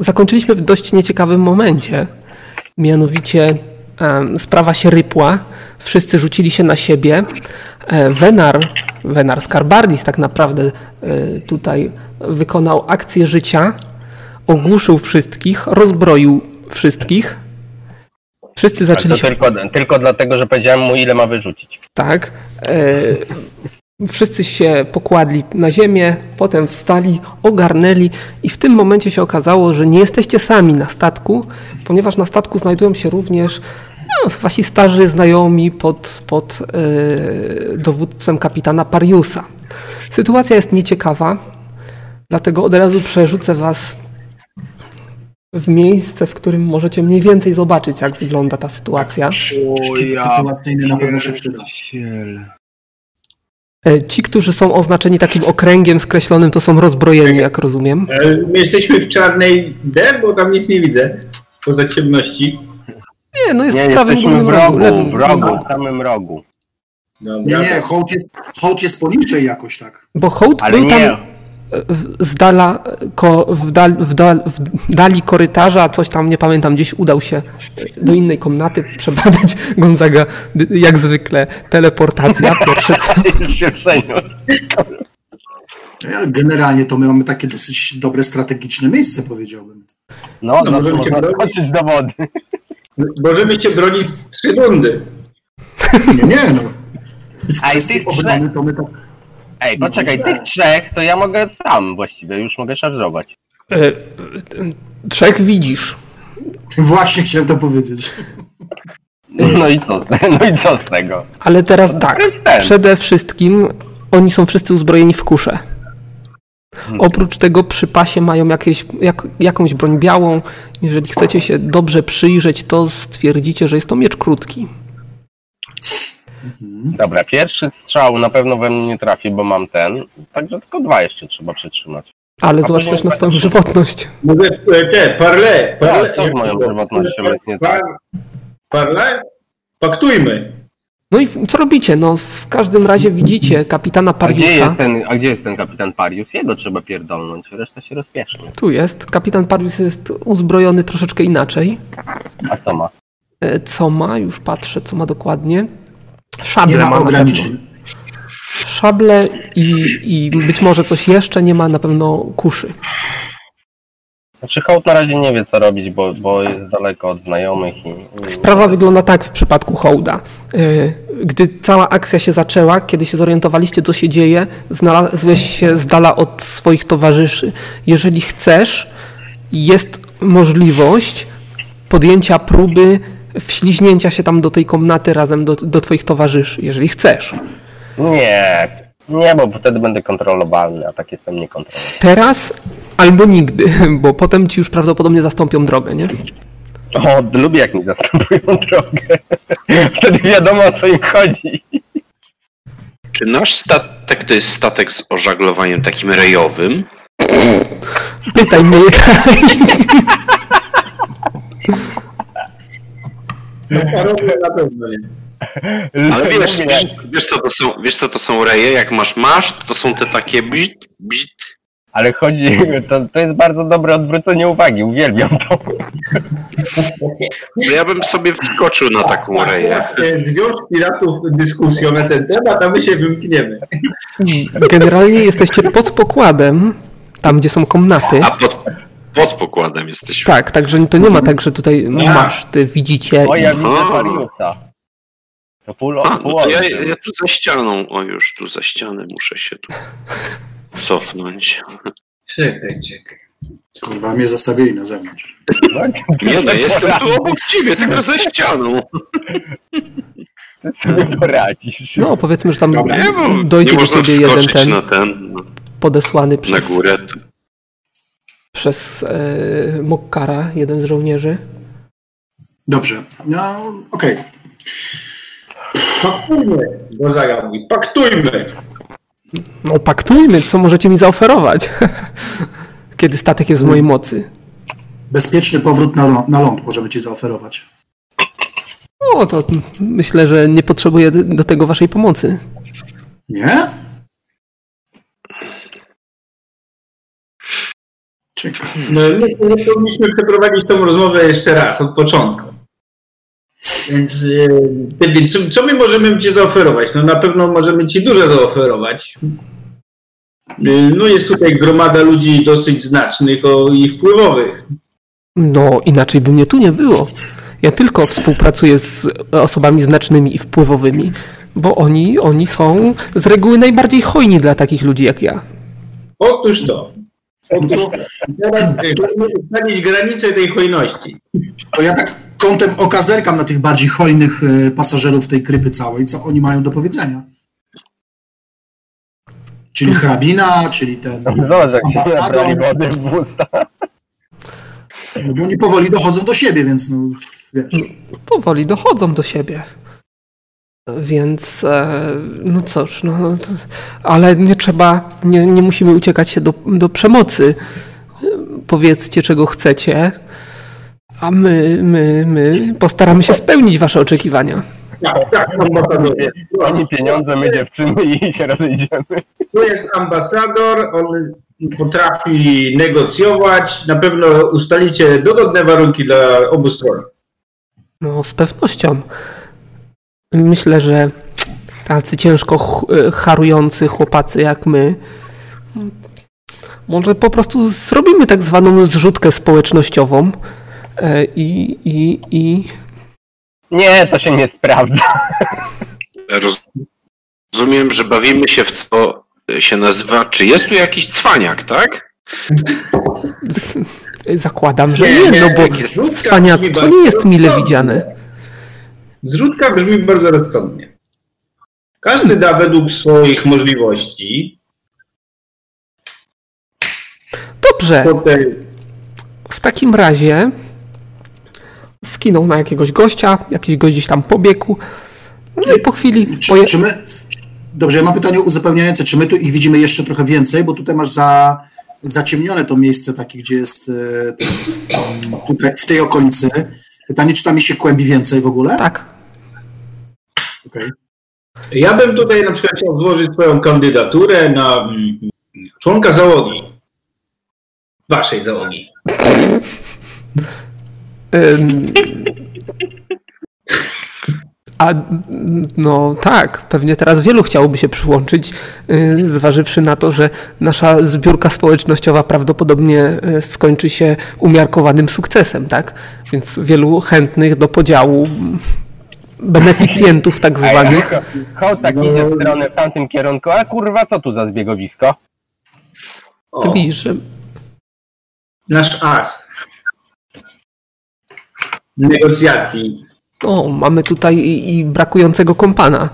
zakończyliśmy w dość nieciekawym momencie. Mianowicie sprawa się rypła, wszyscy rzucili się na siebie. E, Wenar, Wenar Skarbardis tak naprawdę e, tutaj wykonał akcję życia, ogłuszył wszystkich, rozbroił wszystkich. Wszyscy Ale zaczęli się tylko, tylko dlatego, że powiedziałem mu, ile ma wyrzucić. tak. Wszyscy się pokładli na ziemię, potem wstali, ogarnęli i w tym momencie się okazało, że nie jesteście sami na statku, ponieważ na statku znajdują się również no, wasi starzy znajomi pod, pod e, dowództwem kapitana Pariusa. Sytuacja jest nieciekawa, dlatego od razu przerzucę was w miejsce, w którym możecie mniej więcej zobaczyć, jak wygląda ta sytuacja. Szkic sytuacyjny na pewno się przyda. E, Ci, którzy są oznaczeni takim okręgiem skreślonym, to są rozbrojeni, jak rozumiem. E, My jesteśmy w czarnej D, bo tam nic nie widzę. Poza ciemności. Nie, no jest Nie, w prawym w górnym rogu, rogu, w rogu, w samym rogu. Dobra. Nie, nie, hołd jest, hołd jest poniżej jakoś tak. Bo hołd Ale był tam nie, z dala, ko, w, dal, w, dal, w dali korytarza, coś tam, nie pamiętam, gdzieś udał się do innej komnaty przebadać Gonzaga, jak zwykle, teleportacja, pierwsze co. Generalnie to my mamy takie dosyć dobre strategiczne miejsce, powiedziałbym. No, No, no, możemy cię bronić. do wody. Możemy cię bronić z trzy rundy. Nie, nie, no. W A i ty obrony to my tak... Ej, poczekaj, tych trzech to ja mogę sam właściwie, już mogę szarżować. E, Trzech widzisz. Właśnie chciałem to powiedzieć. No i co, no i co z tego? Ale teraz tak, przede wszystkim oni są wszyscy uzbrojeni w kusze. Oprócz tego przy pasie mają jakieś, jak, jakąś broń białą. Jeżeli chcecie się dobrze przyjrzeć, to stwierdzicie, że jest to miecz krótki. Dobra, pierwszy strzał na pewno we mnie nie trafi, bo mam ten. Także tylko dwa jeszcze trzeba przytrzymać. Ale A zobacz też na tak swoją żywotność. Mogę e, te, parle. parle Tak, co z moją żywotnością jest nie par, Parle? Paktujmy. No i co robicie? No w każdym razie widzicie kapitana A gdzie, Pariusa. jest ten, a gdzie jest ten kapitan Parius? Jego trzeba pierdolnąć, reszta się rozpieszy. Tu jest. Kapitan Parius jest uzbrojony troszeczkę inaczej. A co ma? E, Co ma? Już patrzę, co ma dokładnie. Nie Szable ma ma ograniczeń. Szable i, i być może coś jeszcze nie ma na pewno kuszy. Znaczy hołd na razie nie wie co robić, bo, bo jest daleko od znajomych i... i Sprawa wygląda tak w przypadku Hołda. Yy, Gdy cała akcja się zaczęła, kiedy się zorientowaliście, co się dzieje, znalazłeś się z dala od swoich towarzyszy. Jeżeli chcesz, jest możliwość podjęcia próby wśliźnięcia się tam do tej komnaty razem do, do twoich towarzyszy, jeżeli chcesz. Nie, nie, bo wtedy będę kontrolowalny, a tak jestem niekontrolowalny. Teraz albo nigdy, bo potem ci już prawdopodobnie zastąpią drogę, nie? O, lubię jak mi zastępują drogę. Wtedy wiadomo o co im chodzi. Czy nasz statek to jest statek z ożaglowaniem takim rejowym? Pytaj mnie. No na pewno nie. Ale wiesz, wiesz, wiesz, co to są, wiesz co to są reje? Jak masz maszt, to są te takie bit, bit. Ale chodzi, to, to jest bardzo dobre odwrócenie uwagi, uwielbiam to. No ja bym sobie wskoczył na taką reję. Zwiąż piratów dyskusją na ten temat, a my się wymkniemy. Generalnie jesteście pod pokładem, tam gdzie są komnaty. A pod, pod pokładem jesteśmy. Tak, także to nie ma tak, że tutaj masz, ty widzicie. O, ja I... widzę. Pariusa. To pół, A, pół no to ja, ja tu za ścianą, o już tu za ścianę muszę się tu cofnąć. Czekaj, czekaj. Kurwa, mnie zostawili na zewnątrz. Nie no, jestem tu obok ciebie, tylko za ścianą. Ty sobie poradzisz. No, powiedzmy, że tam Dobra. Dojdzie nie do ciebie jeden ten na ten, no, podesłany na przez, górę. Przez e, Mokkara, jeden z żołnierzy. Dobrze, no okej. Paktujmy. Gonzaga mówi, paktujmy. No, paktujmy, co możecie mi zaoferować, kiedy statek jest w mojej mocy. Bezpieczny powrót na, na ląd możemy ci zaoferować. No, to myślę, że nie potrzebuję do tego waszej pomocy. Nie? Ciekawe. No, my, my powinniśmy przeprowadzić tą rozmowę jeszcze raz, od początku. Więc yy, Tybin, co, co my możemy Ci zaoferować? No na pewno możemy Ci dużo zaoferować. Yy, No jest tutaj gromada ludzi dosyć znacznych o, i wpływowych. No, inaczej by mnie tu nie było. Ja tylko współpracuję z osobami znacznymi i wpływowymi, bo oni, oni są z reguły najbardziej hojni dla takich ludzi jak ja. Otóż to. Otóż No to. Teraz ustalić granicę tej hojności. To ja tak kątem oka zerkam na tych bardziej hojnych e, pasażerów tej krypy całej, co oni mają do powiedzenia. Czyli hrabina, czyli ten. Zobacz, jak się Ambasador. nabrali wody w usta. No bo oni powoli dochodzą do siebie, więc no wiesz. Powoli dochodzą do siebie. Więc, e, no cóż, no, to, ale nie trzeba, nie, nie musimy uciekać się do, do przemocy. Powiedzcie, czego chcecie, a my, my, my postaramy się spełnić wasze oczekiwania. Tak, tak, ambasador. Oni pieniądze, my dziewczyny i się rozejdziemy. To jest ambasador, on potrafi negocjować, na pewno ustalicie dogodne warunki dla obu stron. No, z pewnością. Myślę, że tacy ciężko ch- harujący chłopacy jak my, może po prostu zrobimy tak zwaną zrzutkę społecznościową e, i, i, i Nie, to się nie sprawdza. Roz- Rozumiem, że bawimy się w co się nazywa. Czy jest tu jakiś cwaniak, tak? zakładam, że Nie, nie, nie, no bo cwaniactwo nie jest mile widziane. Zrzutka brzmi bardzo rozsądnie. Każdy da według swoich możliwości. Dobrze, Potem w takim razie skinął na jakiegoś gościa, jakiś gość gdzieś tam pobiegł, no i po chwili Czy, poje... czy my. Dobrze, ja mam pytanie uzupełniające. Czy my tu ich widzimy jeszcze trochę więcej? Bo tutaj masz za, zaciemnione to miejsce takie, gdzie jest e, tutaj, w tej okolicy. Pytanie, czy tam się kłębi więcej w ogóle? tak, Okej. ja bym tutaj na przykład chciał złożyć swoją kandydaturę na mm, członka załogi. Waszej załogi. Ym, A no tak, pewnie teraz wielu chciałoby się przyłączyć, y, zważywszy na to, że nasza zbiórka społecznościowa prawdopodobnie y, skończy się umiarkowanym sukcesem, tak? Więc wielu chętnych do podziału beneficjentów tak zwanych. Hołd tak idzie w stronę w tamtym kierunku. A kurwa, co tu za zbiegowisko? O, Widzisz, że nasz as. Negocjacji. O, mamy tutaj i, i brakującego kompana.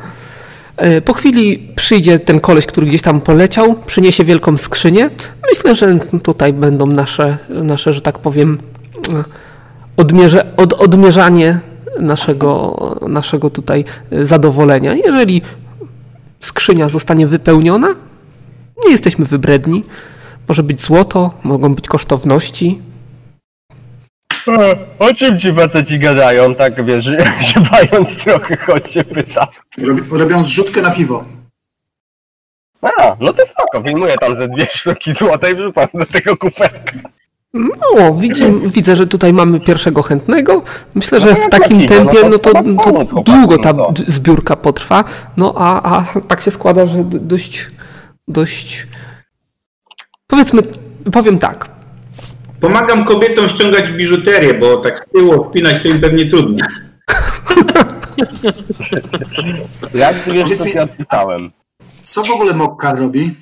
E, Po chwili przyjdzie ten koleś, który gdzieś tam poleciał, przyniesie wielką skrzynię. Myślę, że tutaj będą nasze, nasze że tak powiem, e, odmierze, od, odmierzanie naszego, naszego tutaj e, zadowolenia. Jeżeli skrzynia zostanie wypełniona, nie jesteśmy wybredni. Może być złoto, mogą być kosztowności. E, O czym ci faceci gadają, tak wiesz, ziewając trochę, choć się pyta. Robi, robią zrzutkę na piwo. A, no to spoko, wyjmuję tam ze dwie sztuki złota i wrzucam do tego kuferka. No, widzi, widzę, że tutaj mamy pierwszego chętnego. Myślę, że No, w takim tempie, no no to to, długo ta zbiórka potrwa. No a, a tak się składa, że dość, dość. Powiedzmy, powiem tak. Pomagam kobietom ściągać biżuterię, bo tak z tyłu odpinać to im pewnie trudno. Jak ty wiesz, co ci odpisałem? Co w ogóle Mokkar robi?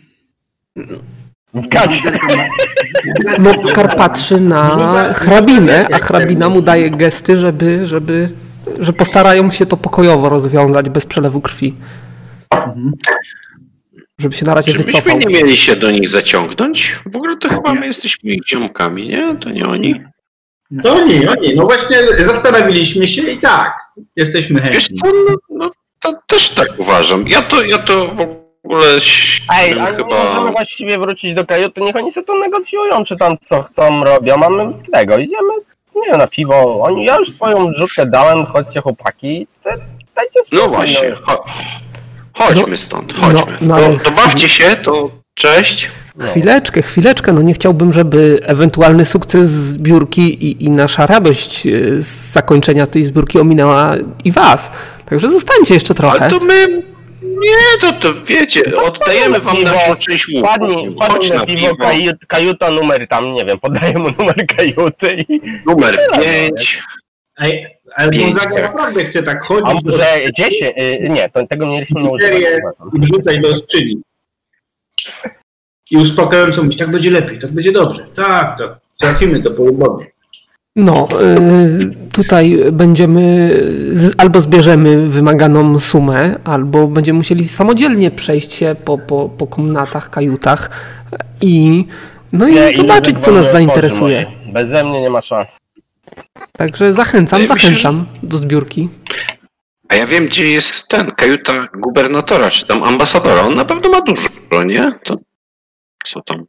Mokkar patrzy na hrabinę, a hrabina mu daje gesty, żeby, żeby, że postarają się to pokojowo rozwiązać, bez przelewu krwi. Żeby się na razie Czy wycofał. nie mieli się do nich zaciągnąć? W ogóle to chyba my jesteśmy ich ziomkami, nie? To nie oni. To oni, oni. No właśnie zastanowiliśmy się i tak. Jesteśmy Wiesz chętni. co, no, no to też tak uważam. Ja to, ja to w ogóle Ej, ale chyba... możemy właściwie wrócić do kajuty, niech oni sobie to negocjują, czy tam co chcą, robią, mamy tego, idziemy, nie wiem, na piwo, oni, ja już swoją rzutkę dałem, chodźcie chłopaki, te, dajcie No spokój, właśnie, cho- chodźmy stąd, no, chodźmy. no to, ale- to bawcie się, to cześć. Chwileczkę, chwileczkę. No nie chciałbym, żeby ewentualny sukces zbiórki i, i nasza radość e, z zakończenia tej zbiórki ominęła i was. Także zostańcie jeszcze trochę. Ale to my... Nie, to, to wiecie, oddajemy wam naszą część łuku. Wpadnij, Chodź wpadnij na na piwo, piwo. kajut, kajuta numer tam, nie wiem, podaję mu numer kajuty i... Numer 5. Ej, ale. Gonzaga naprawdę chce tak A chodzić do może 10? Y, nie, to, tego mieliśmy nie używać. i wrzucać do skrzyni. I uspokajająco mówić, tak będzie lepiej, tak będzie dobrze. Tak, tak, załatwimy to po lubowi. No, y, tutaj będziemy albo zbierzemy wymaganą sumę, albo będziemy musieli samodzielnie przejść się po, po, po komnatach, kajutach i no i Nie, zobaczyć, co nas zainteresuje. Beze mnie nie ma szans. Także zachęcam, zachęcam do zbiórki. A ja wiem, gdzie jest ten, kajuta gubernatora, czy tam ambasadora. On na pewno ma dużo, nie? To co tam?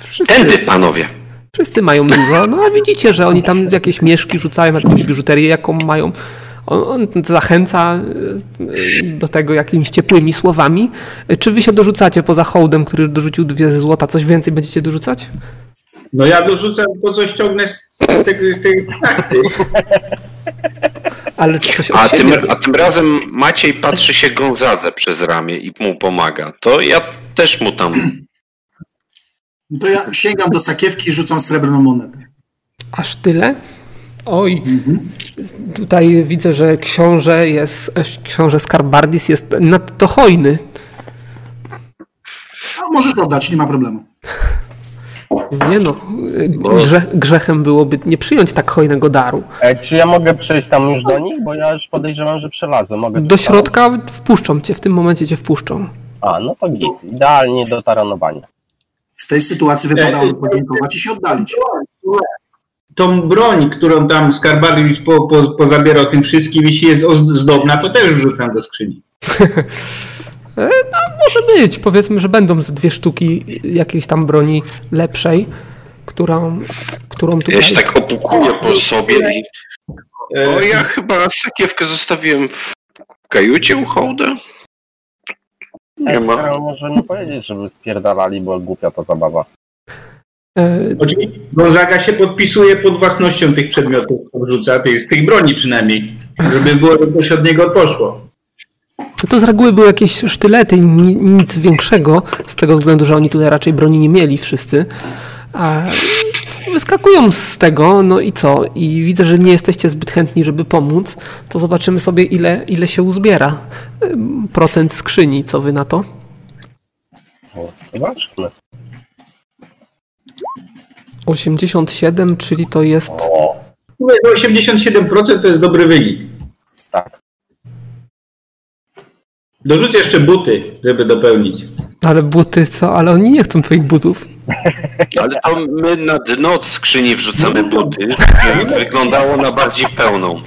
Wszyscy, Tędy, panowie. Wszyscy mają dużo, no a widzicie, że oni tam jakieś mieszki rzucają, jakąś biżuterię, jaką mają. On, on zachęca y, do tego jakimiś ciepłymi słowami. Czy wy się dorzucacie poza hołdem, który dorzucił dwie złota, coś więcej będziecie dorzucać? No ja dorzucam to, co ściągnę z tej, tej takty. Ale czy coś A tym, a tym razem Maciej patrzy się Gonzadze przez ramię i mu pomaga. To ja też mu tam... No to ja sięgam do sakiewki i rzucam srebrną monetę. Aż tyle? Oj, tutaj widzę, że książę jest, książę Skarbardis jest nadto hojny. A możesz oddać, nie ma problemu. Nie no, grze, grzechem byłoby nie przyjąć tak hojnego daru. E, czy ja mogę przejść tam już do nich? Bo ja już podejrzewam, że przelazłem. Mogę Do środka wpuszczą cię, w tym momencie cię wpuszczą. tam? A, no to git. Idealnie do taranowania. W tej sytuacji wypadało podziękować i się oddalić. Tą broń, którą tam Skarbarius po, po, pozabierał tym wszystkim, jeśli jest zdobna, to też wrzucam do skrzyni. Może być, powiedzmy, że będą dwie sztuki jakiejś tam broni lepszej, którą, którą tutaj... Ja się tak opukuję po sobie i... O, ja chyba sakiewkę zostawiłem w kajucie u hołda. Nie ma. Ja może nie powiedzieć, żeby spierdalali, bo głupia to zabawa. Oczywiście Gonzaga się podpisuje pod własnością tych przedmiotów, tych, z tej broni przynajmniej, żeby było, że coś od niego poszło. To z reguły były jakieś sztylety, ni- nic większego, z tego względu, że oni tutaj raczej broni nie mieli wszyscy. A wyskakują z tego, no i co? I widzę, że nie jesteście zbyt chętni, żeby pomóc. To zobaczymy sobie, ile, ile się uzbiera. Procent skrzyni, co wy na to? O, Zobaczmy. 87, czyli to jest. O, Mówię, że 87% to jest dobry wynik. tak. Dorzuć jeszcze buty, żeby dopełnić. Ale buty co? Ale oni nie chcą twoich butów. Ale to my na dno skrzyni wrzucamy buty, żeby wyglądało na bardziej pełną.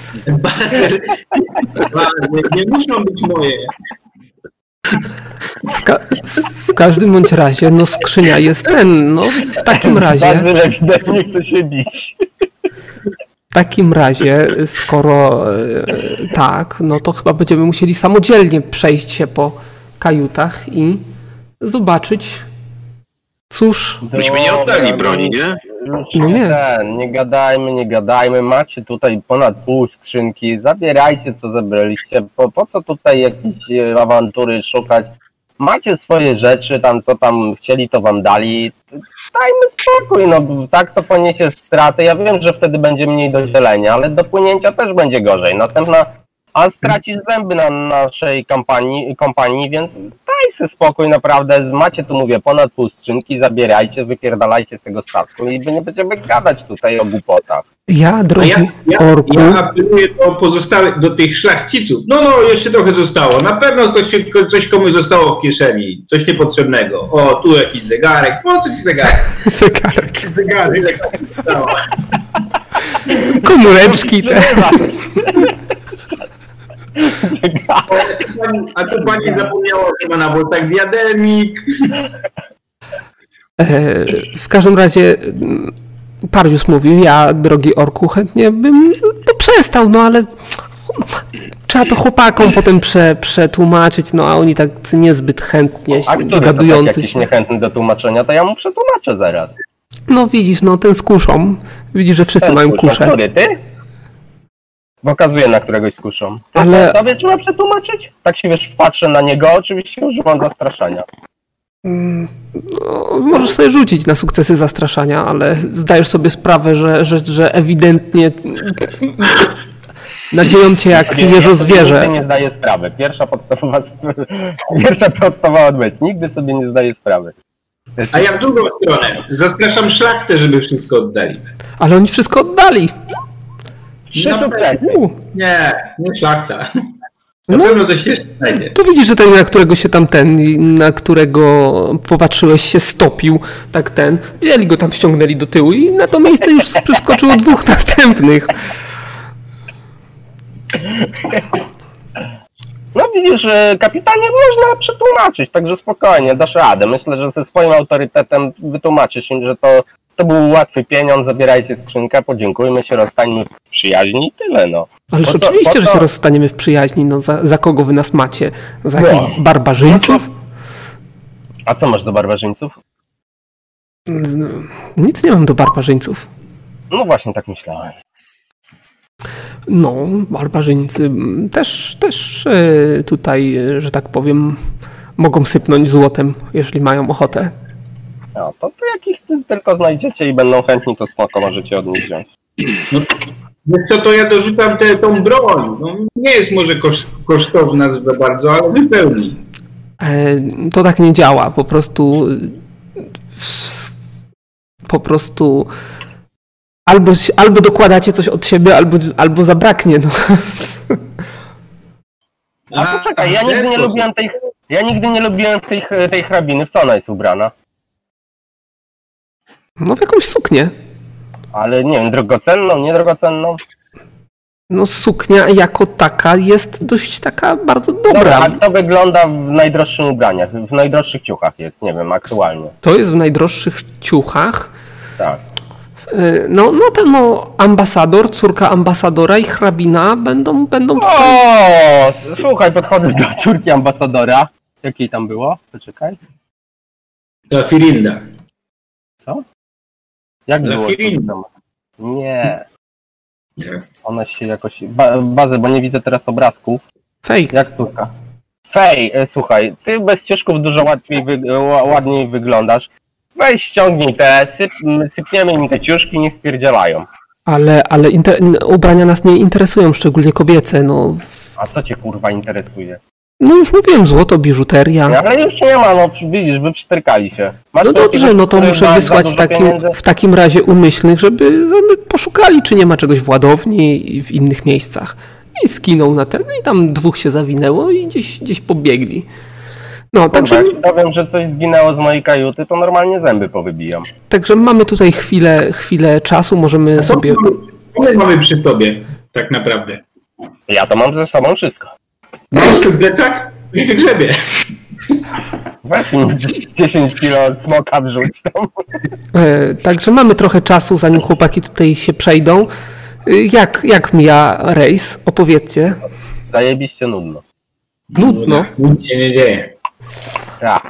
Nie muszą być moje. W, ka- w każdym bądź razie, no skrzynia jest ten. No w takim razie. Bardzo ewidentnie chce się bić. W takim razie, skoro e, tak, no to chyba będziemy musieli samodzielnie przejść się po kajutach i zobaczyć, cóż, Myśmy nie oddali broni, nie? No nie. nie. Ten, nie gadajmy, nie gadajmy. Macie tutaj ponad pół skrzynki. Zabierajcie, co zebraliście. Po, po co tutaj jakieś e, awantury szukać? Macie swoje rzeczy, tam co tam chcieli, to wam dali. Dajmy spokój, no tak to poniesiesz straty. Ja wiem, że wtedy będzie mniej do dzielenia, ale do płynięcia też będzie gorzej. Następna, a stracisz zęby na naszej kampanii, kompanii, więc daj sobie spokój, naprawdę. Macie tu, mówię, ponad pół skrzynki, zabierajcie, wypierdalajcie z tego statku i nie będziemy gadać tutaj o głupotach. ja, drogi ja, ja, orku, ja apeluję do pozostałych, do tych szlachciców. No, no, jeszcze trochę zostało. Na pewno coś, się, coś komuś zostało w kieszeni. Coś niepotrzebnego. O, tu jakiś zegarek. Po co ci zegarek? zegarek, Zegarek. zostało. komóreczki te. A tu pani zapomniała chyba na włosach diademik. E, W każdym razie mm, Parius mówił, ja, drogi orku, chętnie bym poprzestał, no ale trzeba to chłopakom potem prze, przetłumaczyć, no a oni tak niezbyt chętnie to tak dogadujący jakiś się. niechętny do tłumaczenia, to ja mu przetłumaczę zaraz. No widzisz, no ten z kuszą. Widzisz, że wszyscy Ten mają kuszę. Który, ty? Pokazuję na któregoś z kuszą. Ty Ale- Tobie trzeba przetłumaczyć? Tak się wiesz, patrzę na niego, oczywiście używam zastraszania. No, możesz sobie rzucić na sukcesy zastraszania, ale zdajesz sobie sprawę, że, że, że ewidentnie nadzieją cię jak Ja jeżo sobie zwierzę. Nigdy nie zdaję sprawy. Pierwsza podstawowa, pierwsza podstawowa odwiedź. Nigdy sobie nie zdaję sprawy. A ja w drugą stronę. Zastraszam szlachtę, żeby wszystko oddali. Ale oni wszystko oddali. U, Nie, nie szlachta. Na No. pewno coś jeszcze znajdzie. to widzisz, że ten, na którego się tam ten, na którego popatrzyłeś się stopił, tak ten, wzięli go tam, ściągnęli do tyłu i na to miejsce już przeskoczyło dwóch następnych. No widzisz, że kapitanie można przetłumaczyć, także spokojnie, dasz radę. Myślę, że ze swoim autorytetem wytłumaczysz im, że to, to był łatwy pieniądz, zabierajcie skrzynkę, podziękujmy się, rozstańmy w przyjaźni i tyle, no. Ależ oczywiście, po że się rozstaniemy w przyjaźni, no za, za kogo wy nas macie? Za No. barbarzyńców? A co masz do barbarzyńców? Z- Nic nie mam do barbarzyńców. No właśnie tak myślałem. No, barbarzyńcy mm, też, też e, tutaj, e, że tak powiem, mogą sypnąć złotem, jeżeli mają ochotę. No to, to jakich ty tylko znajdziecie i będą chętni, to spoko, możecie od nich wziąć. No, wiesz co, to ja dorzucam tę tą broń. No, nie jest może kosz, kosztowna za bardzo, ale wypełni. E, To tak nie działa, po prostu po prostu albo, albo dokładacie coś od siebie, albo, albo zabraknie. No. A poczekaj, ja nigdy nie lubiłem tej, ja nigdy nie lubiłem tej, tej hrabiny, w co ona jest ubrana? No w jakąś suknię. Ale nie wiem, drogocenną, niedrogocenną? No suknia jako taka jest dość taka bardzo dobra. Dobra, a to wygląda w najdroższych ubraniach, w najdroższych ciuchach jest, nie wiem, aktualnie. To jest w najdroższych ciuchach. Tak. E, No na pewno ambasador, córka ambasadora i hrabina będą, będą tutaj... O, słuchaj, podchodzę do córki ambasadora. Jakiej tam było? Poczekaj. To Firinda. Jak było? Tam? Nie. Ona się jakoś... Ba, bazę, bo nie widzę teraz obrazków. Fej, Jak córka? Fej, e, słuchaj, ty bez ciężków dużo łatwiej, wy, ła- ładniej wyglądasz. Weź ściągnij te, syp, sypniemy im te ciuszki, niech spierdzielają. ale, ale ubrania nas nie interesują, szczególnie kobiece. No, A co cię kurwa interesuje? No już mówiłem, złoto, biżuteria. No, ale już nie ma, no widzisz, wy przysterkali się. Masz No dobrze, no to muszę wysłać takim, w takim razie umyślnych, żeby, żeby poszukali, czy nie ma czegoś w ładowni i w innych miejscach. I skinął na ten, no i tam dwóch się zawinęło i gdzieś, gdzieś pobiegli. No, także. Jak powiem, że coś zginęło z mojej kajuty, to normalnie zęby powybijam. także mamy tutaj chwilę, chwilę czasu, możemy sobie... my mamy przy tobie, tak naprawdę? Ja to mam ze sobą wszystko. Masz tu plecak? I wygrzebie. Weź mi 10 kilo smoka wrzuć tam. E, także mamy trochę czasu, zanim chłopaki tutaj się przejdą. E, Jak, jak mija rejs? Opowiedzcie. Zajebiście nudno. Nudno. Nic się nie dzieje. Tak.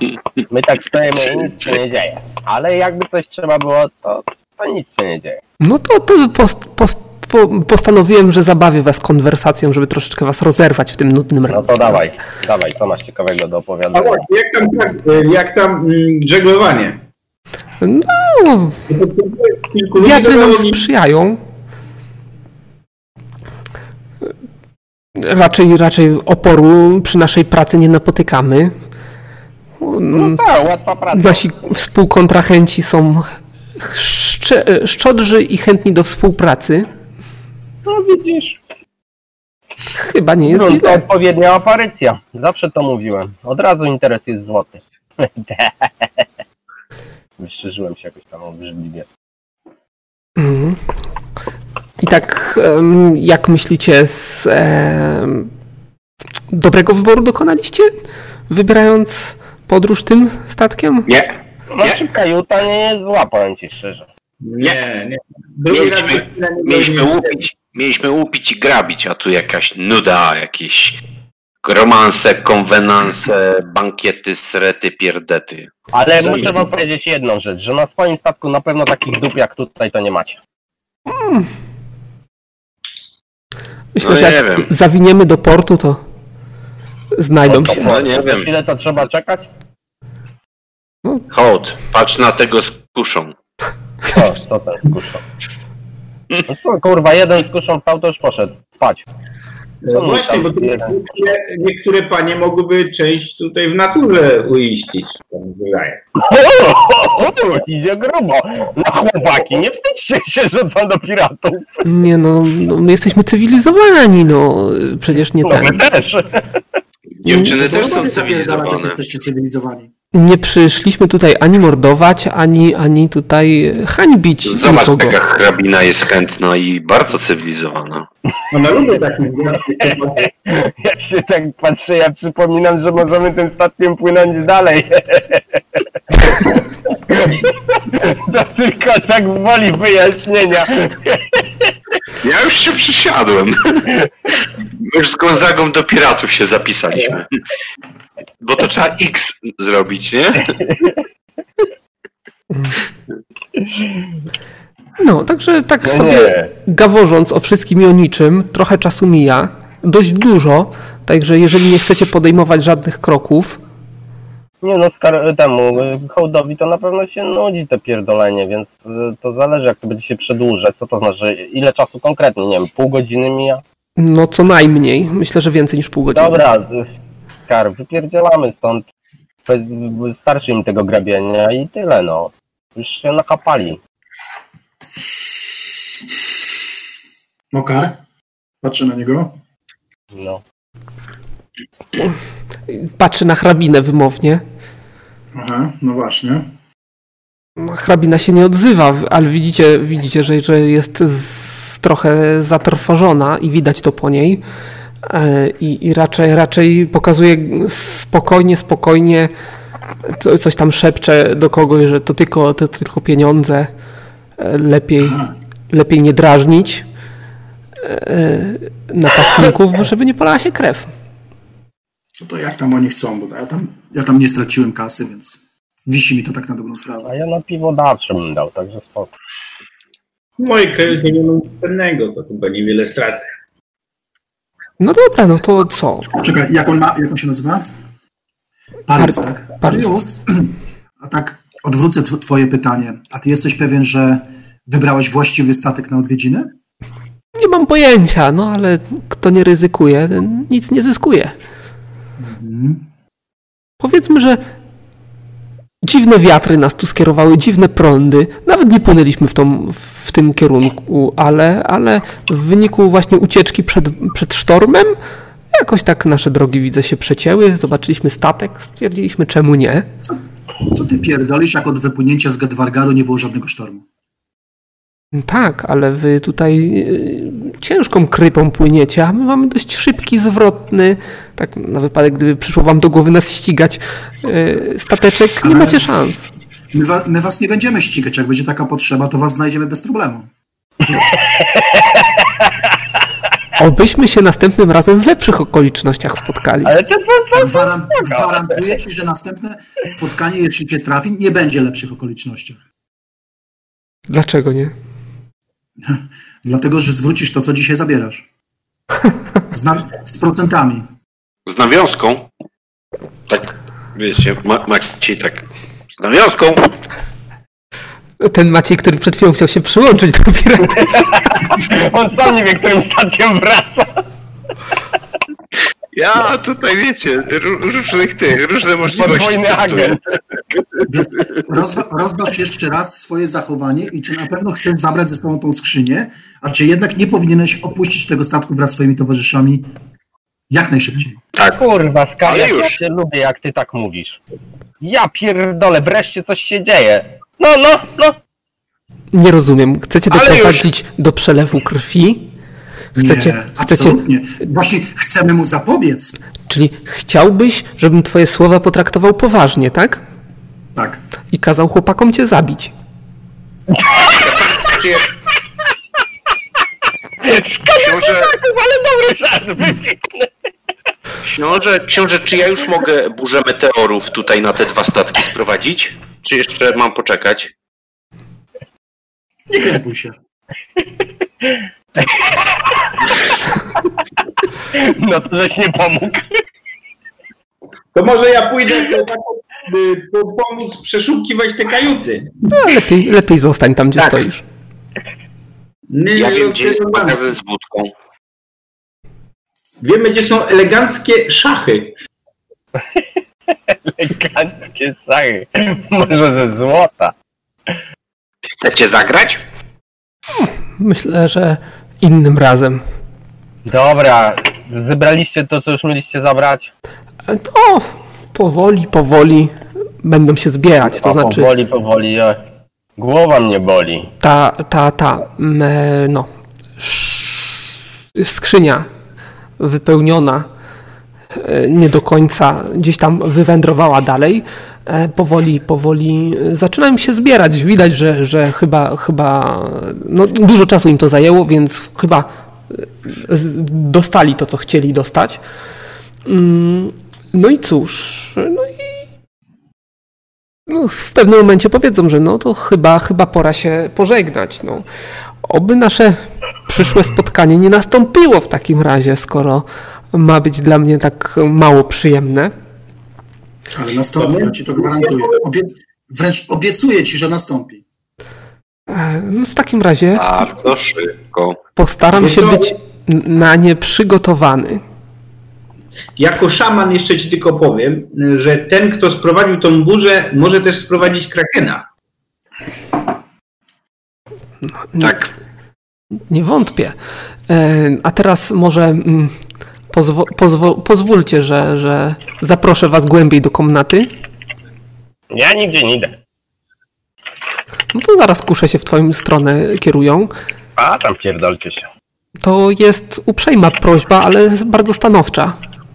My tak stoimy i nic się nie dzieje. Ale jakby coś trzeba było, to, to nic się nie dzieje. No to, to post, post, po, postanowiłem, że zabawię was konwersacją, żeby troszeczkę was rozerwać w tym nudnym No to dawaj, dawaj, co masz ciekawego do opowiadania? jak tam, tak, jak tam mm, żeglowanie? No, wiatry nam sprzyjają. Raczej, raczej oporu przy naszej pracy nie napotykamy. No tak, łatwa praca. Nasi współkontrahenci są szczodrzy i chętni do współpracy. No widzisz. Chyba nie jest To źle. odpowiednia aparycja. Zawsze to mówiłem. Od razu interes jest złoty. Wyszerzyłem się jakoś tam obrzydliwie. Mhm. I tak, jak myślicie, z em, dobrego wyboru dokonaliście, wybierając podróż tym statkiem? Nie. Znaczy kajuta nie jest zła, powiem ci szczerze. Nie, nie. Mieliśmy, mieliśmy, łupić, mieliśmy łupić i grabić, a tu jakaś nuda, jakieś romanse, konwenanse, bankiety, srety, pierdety. Ale muszę wam powiedzieć jedną rzecz, że na swoim statku na pewno takich dup jak tutaj to nie macie. Myślę, No że nie jak wiem. zawiniemy do portu, to znajdą to się. No nie wiem. Ile to trzeba czekać? Hołd, patrz na tego z kuszą. Co, co ten skuszą? No co, kurwa, jeden skuszą wstał, to już poszedł spać. No właśnie, bo tu niektóre, niektóre panie mogłyby część tutaj w naturze uiścić. tak idzie grubo. No chłopaki, nie wstydźcie się, że rzucą do piratów. Nie no, no, my jesteśmy cywilizowani, no przecież nie No ten. my też. Dziewczyny też są cywilizowane. jesteście cywilizowani. Nie przyszliśmy tutaj ani mordować, ani, ani tutaj hańbić Zobacz, nikogo. jaka hrabina jest chętna i bardzo cywilizowana. Ona lubi takich Jak się tak patrzę, ja przypominam, że możemy tym statkiem płynąć dalej. To tylko tak woli wyjaśnienia. Ja już się przysiadłem. My już z Gonzagą do piratów się zapisaliśmy. Bo to trzeba X zrobić, nie? No, także tak No sobie nie. gaworząc o wszystkim i o niczym, trochę czasu mija, dość dużo, także jeżeli nie chcecie podejmować żadnych kroków, Nie no, skar- temu hołdowi to na pewno się nudzi te pierdolenie, więc y, to zależy jak to będzie się przedłużać. Co to znaczy, ile czasu konkretnie, nie wiem, pół godziny mija? no co najmniej, myślę, że więcej niż pół godziny. Dobra, Skar, wypierdzielamy stąd. Bez- Starczy im tego grabienia i tyle no. Już się nakapali. Mokar? Patrzę na niego. No. Patrzy na hrabinę wymownie. Aha, no właśnie. Hrabina się nie odzywa, ale widzicie, widzicie że, że jest z, trochę zatrwożona i widać to po niej. E, I, I raczej, raczej pokazuje spokojnie, spokojnie, co- coś tam szepcze do kogoś, że to tylko, to tylko pieniądze, e, lepiej, lepiej nie drażnić e, napastników, żeby nie polała się krew. No to jak tam oni chcą, bo ja tam, ja tam nie straciłem kasy, więc wisi mi to tak na dobrą sprawę. A ja na piwo dawcze bym dał, także spoko. W mojej kajucie nie ma nic cennego, to chyba niewiele stracę. No dobra, no to co? Czekaj, jak on ma, jak on się nazywa? Parius, Par- tak? Parius. A tak odwrócę tw- twoje pytanie. A ty jesteś pewien, że wybrałeś właściwy statek na odwiedziny? Nie mam pojęcia, no ale kto nie ryzykuje, nic nie zyskuje. Powiedzmy, że dziwne wiatry nas tu skierowały, dziwne prądy. Nawet nie płynęliśmy w, tą, w tym kierunku, ale, ale w wyniku właśnie ucieczki przed, przed sztormem jakoś tak nasze drogi widzę się przecięły. Zobaczyliśmy statek, stwierdziliśmy czemu nie. Co ty pierdolisz, jak od wypłynięcia z Gadwargaru nie było żadnego sztormu? Tak, ale wy tutaj yy, ciężką krypą płyniecie, a my mamy dość szybki, zwrotny, tak na wypadek, gdyby przyszło wam do głowy nas ścigać, yy, stateczek, nie Ale- macie szans. My, wa- my was nie będziemy ścigać. Jak będzie taka potrzeba, to was znajdziemy bez problemu. Obyśmy się następnym razem w lepszych okolicznościach spotkali. Ale to co, co? Gwaran- Gwarantuję ci, że następne spotkanie, jeśli cię trafi, nie będzie lepszych okolicznościach. Dlaczego nie? Dlatego, że zwrócisz to, co dzisiaj zabierasz. Z, na- z procentami. Z nawiązką. Tak, wiecie, ma, Maciej tak. Z nawiązką. Ten Maciej, który przed chwilą chciał się przyłączyć do piratów. On sam nie wie, którym statkiem wraca. Ja tutaj wiecie, ró- różnych tych, różne możliwości. Testuję. agent. Rozważ jeszcze raz swoje zachowanie i czy na pewno chcesz zabrać ze sobą tą skrzynię, a czy jednak nie powinieneś opuścić tego statku wraz z swoimi towarzyszami jak najszybciej. Tak. Kurwa, Skar, Ale ja już. lubię, jak ty tak mówisz. Ja pierdolę, wreszcie coś się dzieje. No, no, no. Nie rozumiem. Chcecie doprowadzić do przelewu krwi? Chcecie, nie, chcecie, absolutnie. Właśnie chcemy mu zapobiec. czyli chciałbyś, żebym twoje słowa potraktował poważnie, tak? Tak. I kazał chłopakom cię zabić. Książę... Ale dobry żart, Książę, książę, czy ja już mogę burzę meteorów tutaj na te dwa statki sprowadzić? Czy jeszcze mam poczekać? Nie krępuj się. No to żeś nie pomógł. To może ja pójdę po, pomóc przeszukiwać te kajuty. No, lepiej, lepiej zostań tam, gdzie Tak. stoisz. Nie, Ja wiem, gdzie jest magazyn z wódką. Wiemy, gdzie są eleganckie szachy. Eleganckie szachy. Może ze złota. Chcecie zagrać? Myślę, że innym razem. Dobra, zebraliście to, co już mieliście zabrać? No, powoli, powoli będą się zbierać. To o, znaczy, Powoli, powoli. o. Głowa mnie boli. ta, ta, ta, e, no, skrzynia wypełniona e, nie do końca gdzieś tam wywędrowała dalej. E, Powoli, powoli zaczynają się zbierać. Widać, że, że chyba, chyba no, dużo czasu im to zajęło, więc chyba e, dostali to, co chcieli dostać. Mm, No i cóż, no i no, w pewnym momencie powiedzą, że no to chyba, chyba pora się pożegnać. No. Oby nasze przyszłe spotkanie nie nastąpiło w takim razie, skoro ma być dla mnie tak mało przyjemne. Ale nastąpi, ja ci to gwarantuję. Obiec wręcz obiecuję ci, że nastąpi. E, No w takim razie Bardzo szybko. postaram Wiesz się być na nie przygotowany. Jako szaman jeszcze ci tylko powiem, że ten, kto sprowadził tą burzę, może też sprowadzić krakena. Tak. Nie wątpię. E, A teraz może mm, pozwo, pozwo, pozwólcie, że, że zaproszę was głębiej do komnaty. Ja nigdzie nie idę. No to zaraz kusze się w twoją stronę kierują. A tam pierdolcie się. To jest uprzejma prośba, ale bardzo stanowcza.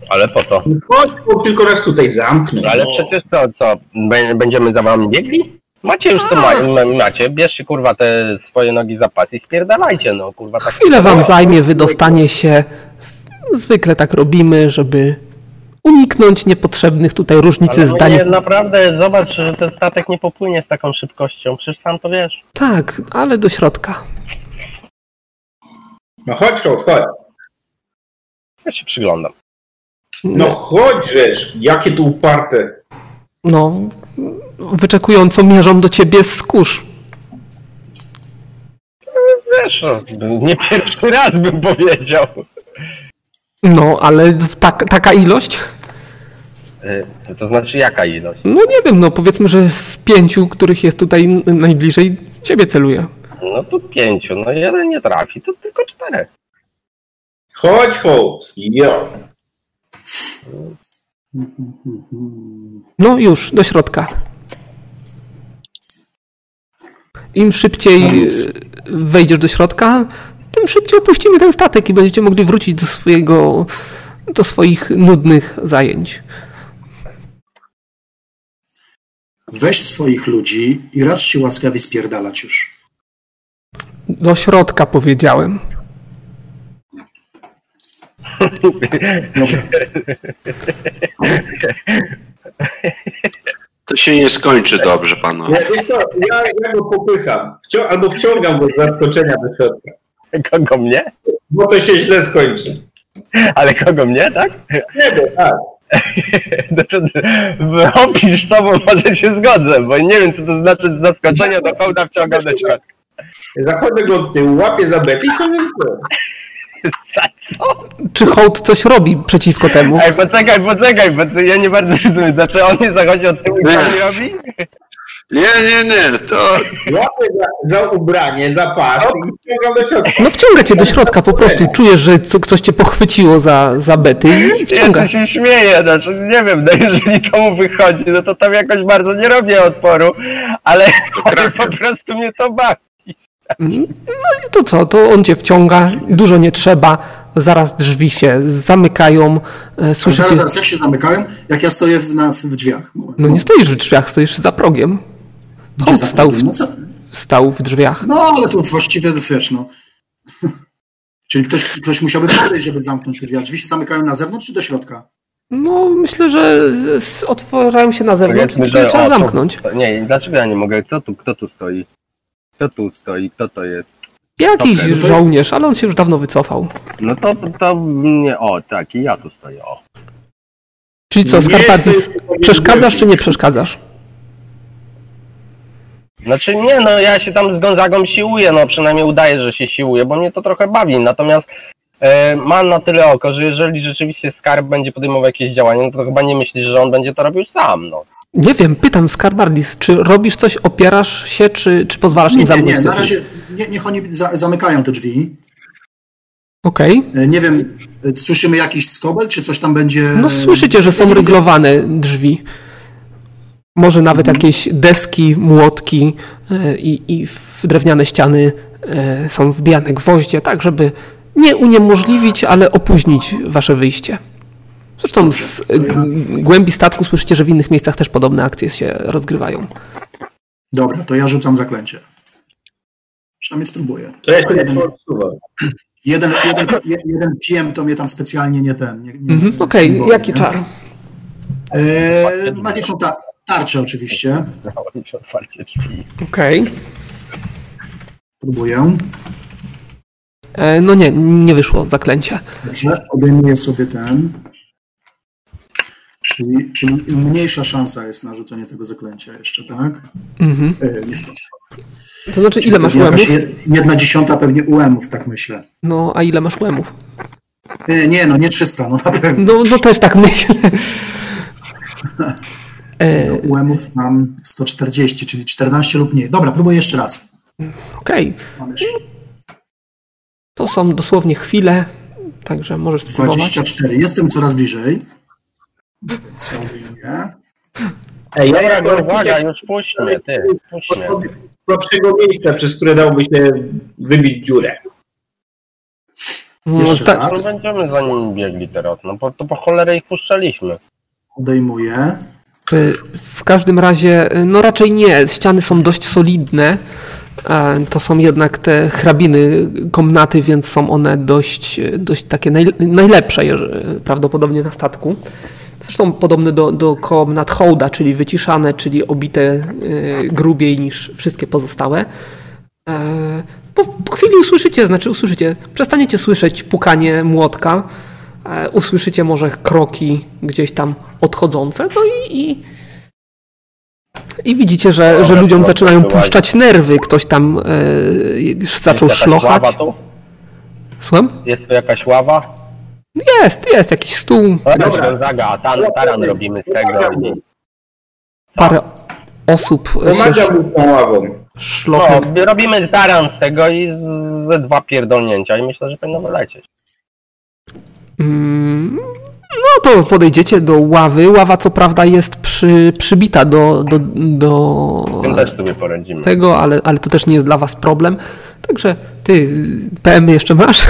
Ale po co? Chodź, bo tylko raz tutaj zamknę. No ale przecież to co, bę- będziemy za wami biegli? Macie już to ma- macie, bierzcie kurwa te swoje nogi za pas i spierdalajcie, no kurwa tak. Chwilę wam zajmie wydostanie się. Zwykle tak robimy, żeby uniknąć niepotrzebnych tutaj różnicy Ale zdań. mnie naprawdę zobacz, że ten statek nie popłynie z taką szybkością, przecież sam to wiesz. Tak, ale do środka. No chodź, chodź, chodź. Ja się przyglądam. No chodź, żeż, jakie tu uparte. No, wyczekująco mierzą do ciebie z kurz. Wiesz, no, nie pierwszy raz bym powiedział. No, ale tak, taka ilość? Y, To znaczy jaka ilość? No nie wiem, no powiedzmy, że z pięciu, których jest tutaj najbliżej, ciebie celuje. No tu pięciu, no jeden nie trafi, to tylko czterech. Chodź, chodź. Jo. No już, do środka. Im szybciej e, wejdziesz do środka, tym szybciej opuścimy ten statek i będziecie mogli wrócić do swojego, do swoich nudnych zajęć. Weź swoich ludzi i racz się łaskawie spierdalać już. Do środka powiedziałem. To się nie skończy dobrze, panowie. Ja, ja, ja go popycham. Wcią albo wciągam go z zaskoczenia do środka. Kogo mnie? Bo to się źle skończy. Ale kogo mnie, tak? Nie wiem, tak. Opisz to, bo może się zgodzę, bo nie wiem, co to znaczy z zaskoczenia do hołda wciągam do środka. Zachodzę go od tyłu, łapię za betę i co wiem co. Czy hołd coś robi przeciwko temu? Ej, poczekaj, poczekaj, bo ja nie bardzo rozumiem. Znaczy on nie zachodzi od tyłu i co mi robi? Nie, nie, nie, to Łapię za, za ubranie, za pas i wciągam do środka. No wciąga cię do środka po prostu. Czujesz, że co, ktoś cię pochwyciło za, za bety i Ja wciąga. to się śmieję, znaczy nie wiem, no jeżeli komu wychodzi, no to tam jakoś bardzo nie robię odporu, ale, ale po prostu mnie to bawi. No i to co, to on cię wciąga, dużo nie trzeba, zaraz drzwi się zamykają, e, Zaraz, słyszycie... zaraz, jak się zamykają? Jak ja stoję w, na, w drzwiach. Moment. No nie stoisz w drzwiach, stoisz za progiem. Gdzie za stał w, No co? stał w drzwiach. No, ale to właściwie, wiesz, no. Czyli ktoś, ktoś musiałby podejść, żeby zamknąć te drzwi. A drzwi się zamykają na zewnątrz czy do środka? No, myślę, że otwierają się na zewnątrz, tylko je że- trzeba o, to- zamknąć. to- Nie, dlaczego ja nie mogę? Kto tu, kto tu stoi? Kto tu stoi? Kto to jest? Jakiś Okej, no to jest- żołnierz, ale on się już dawno wycofał. No to, to nie, o tak, i ja tu stoję, o. Czyli co, Skarpatis, przeszkadzasz czy nie przeszkadzasz? Znaczy nie, no ja się tam z Gonzagą siłuję, no przynajmniej udaję, że się siłuję, bo mnie to trochę bawi, natomiast e, mam na tyle oko, że jeżeli rzeczywiście Skarb będzie podejmował jakieś działania, no to chyba nie myślisz, że on będzie to robił sam, no. Nie wiem, pytam Skarbardis, czy robisz coś, opierasz się, czy, czy pozwalasz Nie, im nie, zamknąć nie. te Na drzwi? razie nie, niech oni za, zamykają te drzwi. Okej. E, Nie wiem, e, słyszymy jakiś skobel, czy coś tam będzie... No słyszycie, że są nie ryglowane drzwi. Może nawet Mhm. jakieś deski, młotki e, i, i w drewniane ściany e, są wbijane gwoździe, tak żeby nie uniemożliwić, ale opóźnić wasze wyjście. Zresztą z głębi statku słyszycie, że w innych miejscach też podobne akcje się rozgrywają. Dobra, to ja rzucam zaklęcie. Przynajmniej spróbuję. To ja się jeden, jeden, jeden, je- jeden PM to mnie tam specjalnie nie ten. Nie, nie, Mhm. Okej, boi, jaki nie? czar? E, magiczną ta, tarczę oczywiście. Okej. Próbuję. E, No nie, nie wyszło zaklęcie. Dobrze, obejmuję sobie ten. Czyli, czyli mniejsza szansa jest na rzucenie tego zaklęcia jeszcze, tak? Mhm. E, nie w tą stronę. To znaczy, ile masz łemów? jed- Jedna dziesiąta pewnie UM-ów, tak myślę. No, a ile masz łemów? E, nie, no nie 300, no na pewno. No, no też tak myślę. E, UM-ów mam 140, czyli 14 lub mniej. Dobra, próbuję jeszcze raz. Okej, jeszcze to są dosłownie chwile, także możesz spróbować. 24. Jestem coraz bliżej. Co? Ej, ja jako Gonzaga, już puść mnie, ty, puść mnie. słabszego miejsca, przez które dałoby się wybić dziurę. No, Jeszcze tak, No raz. będziemy za nimi biegli teraz, no bo to po cholerę ich puszczaliśmy. Odejmuję. Y, w każdym razie, y, no raczej nie, ściany są dość solidne. e, To są jednak te hrabiny komnaty, więc są one dość, dość takie naj, najlepsze prawdopodobnie na statku. Zresztą podobne do, do komnat hołda, czyli wyciszane, czyli obite y, grubiej niż wszystkie pozostałe. E, Po, po chwili usłyszycie, znaczy usłyszycie, przestaniecie słyszeć pukanie młotka, usłyszycie może kroki gdzieś tam odchodzące, no i, i, i widzicie, że, że ludziom zaczynają puszczać nerwy, ktoś tam e, zaczął szlochać. Słucham? Jest tu jakaś ława? Jest, jest jakiś stół, Dobra, Dobra. Gonzaga, a tan, taran robimy z tego parę osób się szlochem. No, robimy taran z tego i z- ze dwa pierdolnięcia i myślę, że powinno wylecieć. Mm, No to podejdziecie do ławy. Ława co prawda jest przy, przybita do, do, do Z tym też sobie poradzimy. tego, ale, ale to też nie jest dla was problem. Także ty, PM jeszcze masz?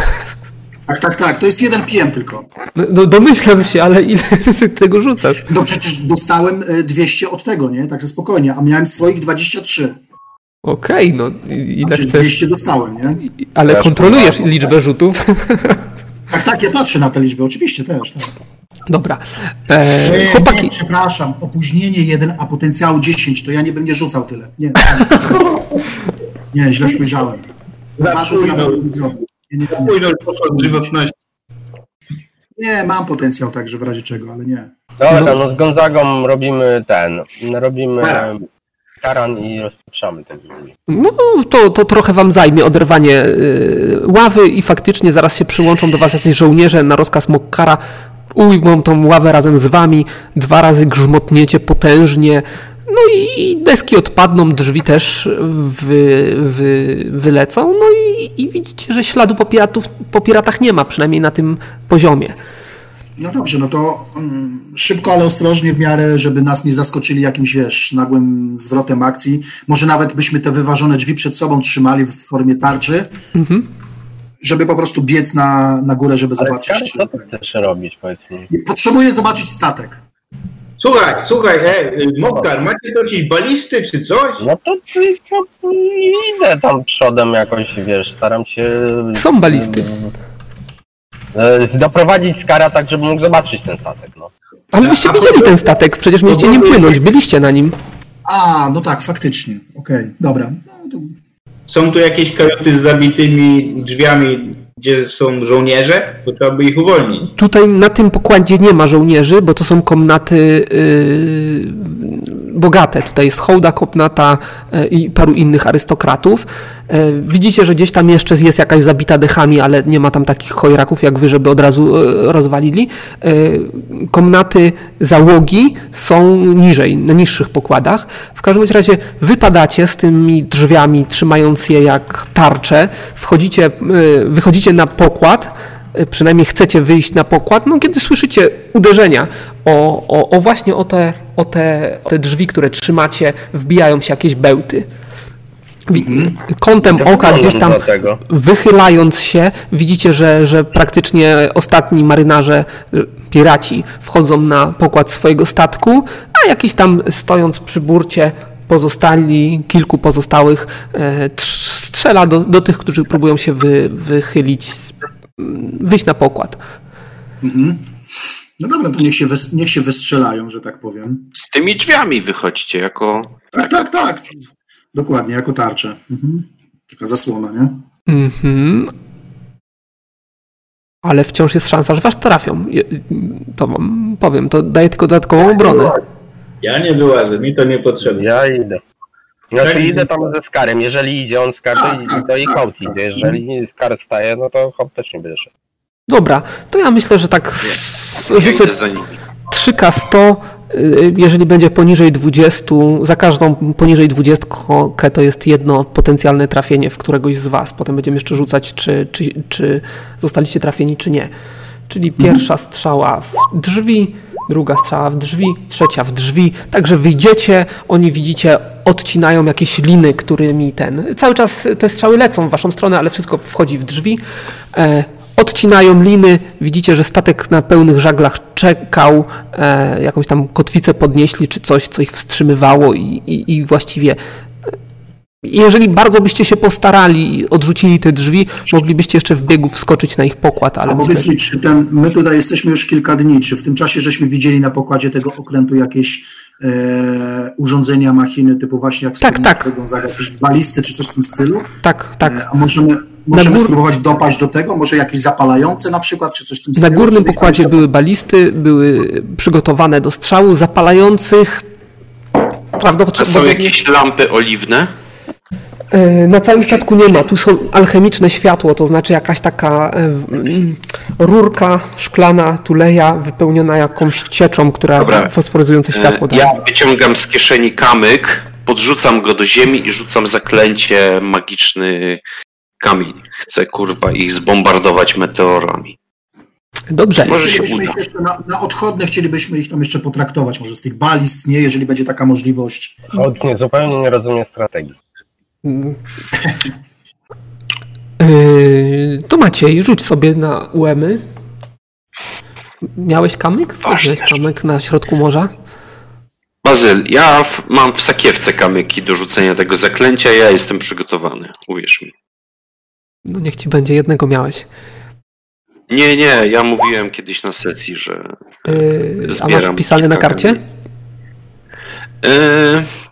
Tak, tak, tak. To jest jeden PM tylko. No, domyślam się, ale ile ty tego rzucasz? No przecież dostałem e, 200 od tego, nie? Także spokojnie. A miałem swoich 23. Okej, no i- ile Znaczy chcesz, 200 dostałem, nie? ale Też kontrolujesz liczbę rzutów. Tak, tak, ja patrzę na te liczby, oczywiście też. Tak. Dobra. E, Nie, chłopaki, nie, przepraszam, opóźnienie 1, a potencjału 10, to ja nie bym nie rzucał tyle. Nie, nie źle spojrzałem. Rzuty na pewno nie zrobił. Nie, nie, nie. Nie, mam potencjał także w razie czego, ale nie. Dobra, no z Gonzagą robimy ten, robimy Taran. i rozpieprzamy te drzwi. no to, to trochę wam zajmie oderwanie y, ławy i faktycznie zaraz się przyłączą do was jacyś żołnierze na rozkaz Mokkara. Ujmą tą ławę razem z wami, dwa razy grzmotniecie potężnie, no i deski odpadną, drzwi też wy, wy, wylecą, no i, i widzicie, że śladu po, piratów, po piratach nie ma, przynajmniej na tym poziomie. No dobrze, no to mm, szybko, ale ostrożnie w miarę, żeby nas nie zaskoczyli jakimś, wiesz, nagłym zwrotem akcji. Może nawet byśmy te wyważone drzwi przed sobą trzymali w formie tarczy, żeby po prostu biec na, na górę, żeby Ale zobaczyć. Karol, co ty chcesz robić, powiedz mi? Potrzebuję zobaczyć statek. Słuchaj, słuchaj, e, Moktar, macie tu jakieś balisty czy coś? No to, to idę tam przodem jakoś, wiesz, staram się... Są balisty. E, Doprowadzić Skara tak, żeby mógł zobaczyć ten statek, no. Ale byście widzieli ten statek, przecież mieliście nim płynąć, byliście na nim. A, no tak, faktycznie. Okej, dobra. No, to... Są tu jakieś kajuty z zabitymi drzwiami, gdzie są żołnierze? To trzeba by ich uwolnić. Tutaj na tym pokładzie nie ma żołnierzy, bo to są komnaty yy, bogate. Tutaj jest hołda komnata yy, i paru innych arystokratów. Yy, widzicie, że gdzieś tam jeszcze jest jakaś zabita dechami, ale nie ma tam takich chojraków jak wy, żeby od razu yy, rozwalili. Komnaty załogi są niżej, na niższych pokładach. W każdym razie wypadacie z tymi drzwiami, trzymając je jak tarcze. Wchodzicie, wychodzicie na pokład przynajmniej chcecie wyjść na pokład, no kiedy słyszycie uderzenia o, o, o właśnie o te, o te, te drzwi, które trzymacie, wbijają się jakieś bełty. Wi- Kątem oka gdzieś tam wychylając się, widzicie, że, że praktycznie ostatni marynarze, y, piraci wchodzą na pokład swojego statku, a jakiś tam stojąc przy burcie pozostali, kilku pozostałych e, trz- strzela do, do tych, którzy próbują się wy, wychylić, z- wyjść na pokład. no dobra, to niech się, wys, niech się wystrzelają, że tak powiem. Z tymi drzwiami wychodźcie jako. Tak, tak, tak. Dokładnie, jako tarczę. Mhm. Taka zasłona, nie? Mhm. Ale wciąż jest szansa, że was trafią. To wam powiem, to daje tylko dodatkową obronę. Ja nie wyłażę, mi to nie potrzebne. Ja idę. Znaczy idę tam ze Skarem, jeżeli idzie on Skar, to, Tak, tak, to i tak, Hołd tak. idzie, jeżeli Skar staje, no to Hołd też nie będzie szedł. Dobra, to ja myślę, że tak Ja rzucę nimi. 3K100, y, jeżeli będzie poniżej 20, za każdą poniżej 20 to jest jedno potencjalne trafienie w któregoś z Was. Potem będziemy jeszcze rzucać, czy, czy, czy zostaliście trafieni, czy nie. Czyli pierwsza strzała w drzwi, druga strzała w drzwi, trzecia w drzwi. Także wyjdziecie, oni widzicie, odcinają jakieś liny, którymi ten. Cały czas te strzały lecą w Waszą stronę, ale wszystko wchodzi w drzwi. E, odcinają liny, widzicie, że statek na pełnych żaglach czekał, e, jakąś tam kotwicę podnieśli, czy coś, co ich wstrzymywało i, i, i właściwie jeżeli bardzo byście się postarali i odrzucili te drzwi, moglibyście jeszcze w biegu wskoczyć na ich pokład, ale A myślę, powiedz mi, czy ten, my tutaj jesteśmy już kilka dni, czy w tym czasie żeśmy widzieli na pokładzie tego okrętu jakieś e, urządzenia, machiny, typu właśnie jak Tak, tak. Gonzaga, jakieś balisty czy coś w tym stylu? tak, tak. E, a możemy, możemy gór- spróbować dopaść do tego? Może jakieś zapalające na przykład, czy coś w tym Na stylu? górnym żeby ich pokładzie jeszcze- były balisty, były przygotowane do strzału, zapalających. A są Prawdopodobnie jakieś lampy oliwne? E, na całym statku nie ma. Tu są alchemiczne światło, to znaczy jakaś taka e, mm, rurka szklana, tuleja wypełniona jakąś cieczą, która Dobra. fosforyzujące światło E, daje. Ja wyciągam z kieszeni kamyk, podrzucam go do ziemi i rzucam zaklęcie magiczny kamień. Chcę kurwa ich zbombardować meteorami. Dobrze. Może się uda. jeszcze na, na odchodne chcielibyśmy ich tam jeszcze potraktować, może z tych balist, nie, jeżeli będzie taka możliwość. Hołd nie, zupełnie nie rozumie strategii. Yy, to Maciej, rzuć sobie na UEMy. Miałeś kamyk? Miałeś kamyk na środku morza? Bazyl, ja w, mam w sakiewce kamyki do rzucenia tego zaklęcia, ja jestem przygotowany, uwierz mi. No niech ci będzie, jednego miałeś. Nie, nie, ja mówiłem kiedyś na sesji, że Yy, a masz Zbieram wpisane na karcie?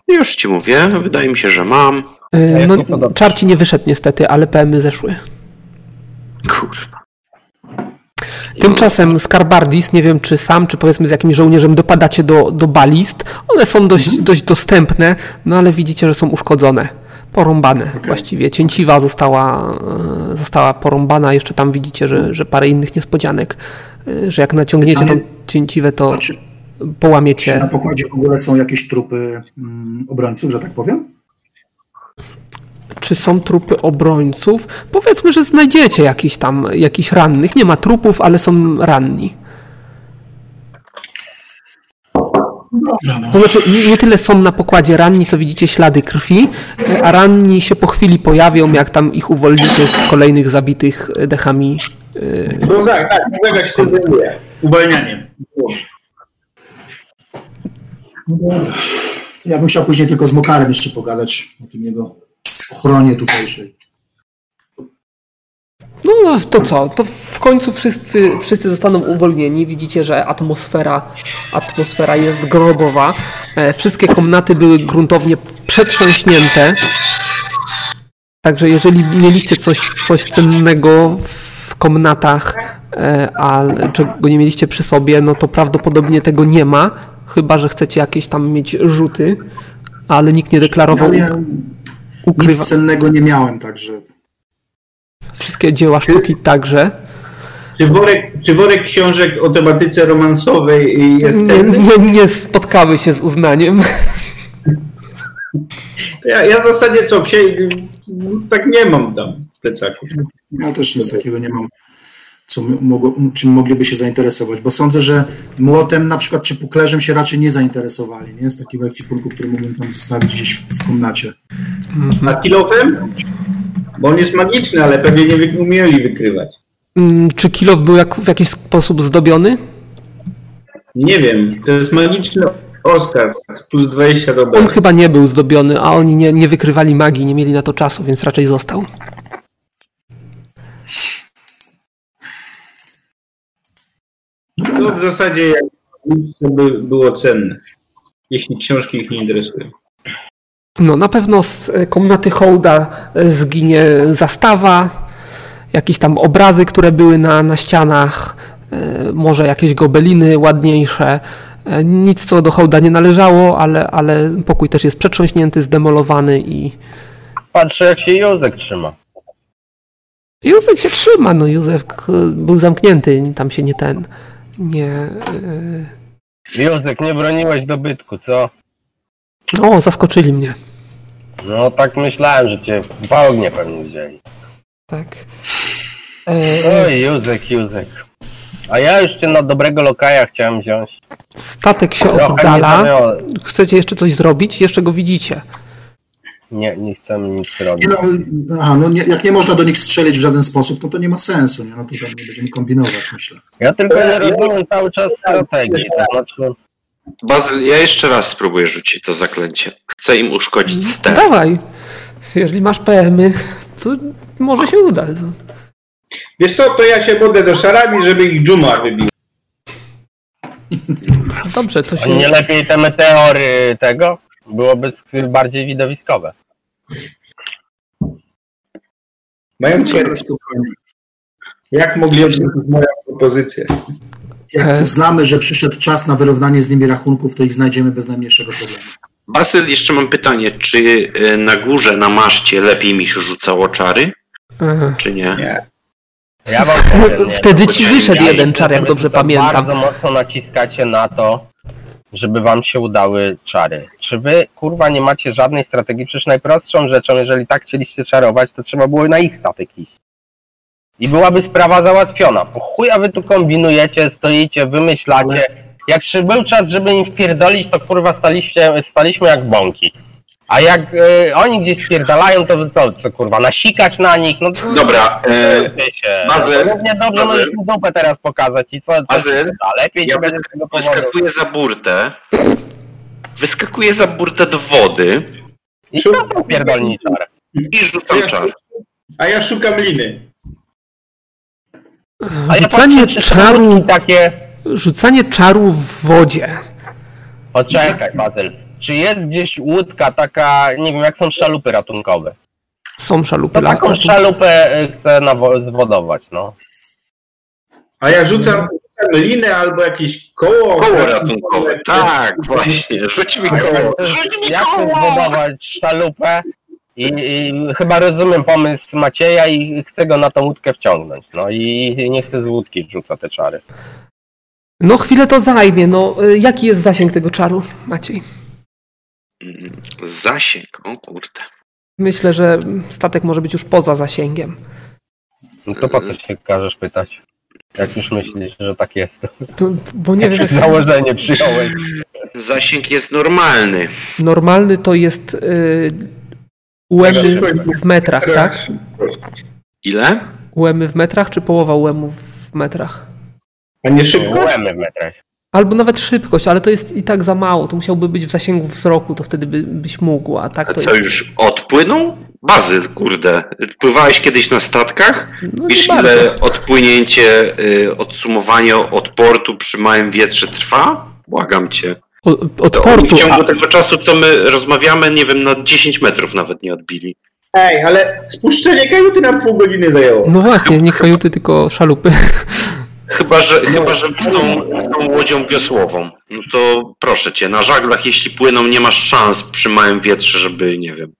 Yy, już ci mówię, wydaje mi się, że mam. Jest no, niepodobne. czar ci nie wyszedł niestety, ale PM-y zeszły. Kurwa. Tymczasem Skarbardis, nie wiem czy sam, czy powiedzmy z jakimś żołnierzem dopadacie do, do balist. One są dość, Mhm. dość dostępne, no ale widzicie, że są uszkodzone. Porąbane właściwie. Cięciwa została, e, została porąbana. Jeszcze tam widzicie, że, że parę innych niespodzianek. e, Że jak naciągniecie tą Pytanie- cięciwę, to A czy, czy połamiecie. na pokładzie w ogóle są jakieś trupy mm, obrońców, że tak powiem? Czy są trupy obrońców? Powiedzmy, że znajdziecie jakiś tam, jakichś rannych. Nie ma trupów, ale są ranni. Dobra, no. To znaczy, nie, nie tyle są na pokładzie ranni, co widzicie ślady krwi, a ranni się po chwili pojawią, jak tam ich uwolnicie z kolejnych zabitych dechami. Gonzaga, tak, Gonzaga się tym zajmuje. Uwalnianiem. Ja bym chciał później tylko z Mokarem jeszcze pogadać o tym jego ochronie tutejszej. No to co? To w końcu wszyscy, wszyscy zostaną uwolnieni. Widzicie, że atmosfera, atmosfera jest grobowa. E, wszystkie komnaty były gruntownie przetrząśnięte. Także jeżeli mieliście coś, coś cennego w komnatach, e, a czego nie mieliście przy sobie, no to prawdopodobnie tego nie ma. Chyba, że chcecie jakieś tam mieć rzuty, ale nikt nie deklarował Ja, ukrywa. nic cennego nie miałem, także Wszystkie dzieła sztuki także. Czy worek, czy worek książek o tematyce romansowej jest Nie, cenny? nie, nie spotkały się z uznaniem. Ja, ja w zasadzie co, księ- tak nie mam tam w plecaku. ja też nic takiego nie mam, co mogło, czym mogliby się zainteresować, bo sądzę, że młotem na przykład czy puklerzem się raczej nie zainteresowali, nie? Z takiego ekwipunku, który mógłbym tam zostawić gdzieś w, w komnacie. A kilofem? Bo on jest magiczny, ale pewnie nie umieli wykrywać. Mm, Czy Kilow był jak, w jakiś sposób zdobiony? Nie wiem, to jest magiczny Oscar, plus 20 do On chyba nie był zdobiony, a oni nie, nie wykrywali magii, nie mieli na to czasu, więc raczej został. To w zasadzie jak by było cenne, jeśli książki ich nie interesują. No, na pewno z e, komnaty Hołda e, zginie zastawa, jakieś tam obrazy, które były na, na ścianach, e, może jakieś gobeliny ładniejsze. Nic, co do Hołda nie należało, ale, ale pokój też jest przetrząśnięty, zdemolowany i Patrzę jak się Józek trzyma. Józef się trzyma, no Józef był zamknięty, tam się nie ten, nie... e, Józek, nie broniłeś dobytku, co? No, zaskoczyli mnie. No tak myślałem, że cię w ognie pewnie wzięli. Tak. E, Oj, Józek, Józek. A ja już cię na dobrego lokaja chciałem wziąć. statek się Trochę oddala. Chcecie jeszcze coś zrobić? Jeszcze go widzicie. Nie, nie chcemy nic robić. no, aha, no nie, jak nie można do nich strzelić w żaden sposób, no to nie ma sensu, nie? No to tam nie będziemy kombinować, myślę. Ja tylko nie rozumiem cały czas strategii. To znaczy, Bazyl, ja jeszcze raz spróbuję rzucić to zaklęcie. Chcę im uszkodzić ster. Dawaj. Jeżeli masz PM-y, to może się uda. No. Wiesz co, to ja się modlę do szarami, żeby ich dżuma wybił. Dobrze, to a nie się... lepiej te meteory tego? Byłoby bardziej widowiskowe. Mają cię, spokojnie. jak mogli odrzucić moją propozycję? Jak E. uznamy, że przyszedł czas na wyrównanie z nimi rachunków, to ich znajdziemy bez najmniejszego problemu. Basyl, jeszcze mam pytanie, czy y, na górze, na maszcie lepiej mi się rzucało czary, Aha. czy nie? Nie. Ja wam powiem, nie. Wtedy ci wyszedł jeden czar, jak dobrze pamiętam. Bardzo mocno naciskacie na to, żeby wam się udały czary. Czy wy, kurwa, nie macie żadnej strategii? Przecież najprostszą rzeczą, jeżeli tak chcieliście czarować, to trzeba było na ich statek iść. I byłaby sprawa załatwiona. Po chuja wy tu kombinujecie, stoicie, wymyślacie. Jak się był czas, żeby im wpierdolić, to kurwa staliście, staliśmy jak bąki. A jak e, oni gdzieś wpierdalają, to wy co, co kurwa, nasikać na nich? No to Dobra, e. Bazyl, Równie dobrze Bazyl. możesz mi dupę teraz pokazać i co, co Bazyl? Lepiej ja powodu. wyskakuję za burtę, wyskakuję za burtę do wody I co to pierdolniczar? i rzucam czar. A ja szukam liny. A ja Rzucanie patrzę, czy czaru, takie... rzucanie czaru w wodzie. Poczekaj, Bazyl. Czy jest gdzieś łódka taka, nie wiem, jak są szalupy ratunkowe? Są szalupy. To la- taką szalupę y, chcę nawo- zwodować, no. A ja rzucam, linę albo jakieś koło. Koło ratunkowe, tak, właśnie, rzuć mi koło, rzuć mi Ja chcę koło! zwodować szalupę i, i chyba rozumiem pomysł Macieja i chcę go na tą łódkę wciągnąć. No i nie chcę z łódki wrzuca te czary. No chwilę to zajmie. No, y, jaki jest zasięg tego czaru, Maciej? Zasięg, o kurde. Myślę, że statek może być już poza zasięgiem. No to po co się każesz pytać? Jak już myślisz, że tak jest, To, bo nie wiem, jakie jak założenie przyjąłeś. Zasięg jest normalny. normalny to jest y, UEMy w metrach, tak? Ile? UEMy w metrach, czy połowa UEMów w metrach? A nie szybko? Łemy w metrach. Albo nawet szybkość, ale to jest i tak za mało. To musiałby być w zasięgu wzroku, to wtedy by, byś mógł, a tak A to co, jest... już odpłynął? Bazy, kurde. Pływałeś kiedyś na statkach? No Wiesz, ile bardzo. odpłynięcie, y, odsumowanie od portu przy małym wietrze trwa? Błagam cię. Od oni portu, w ciągu a, tego czasu, co my rozmawiamy, nie wiem, na 10 metrów nawet nie odbili. Ej, ale spuszczenie kajuty nam pół godziny zajęło. no właśnie, nie kajuty, tylko szalupy. Chyba, że, chyba, że z tą, tą łodzią wiosłową. No to proszę cię, na żaglach jeśli płyną, nie masz szans przy małym wietrze, żeby, nie wiem,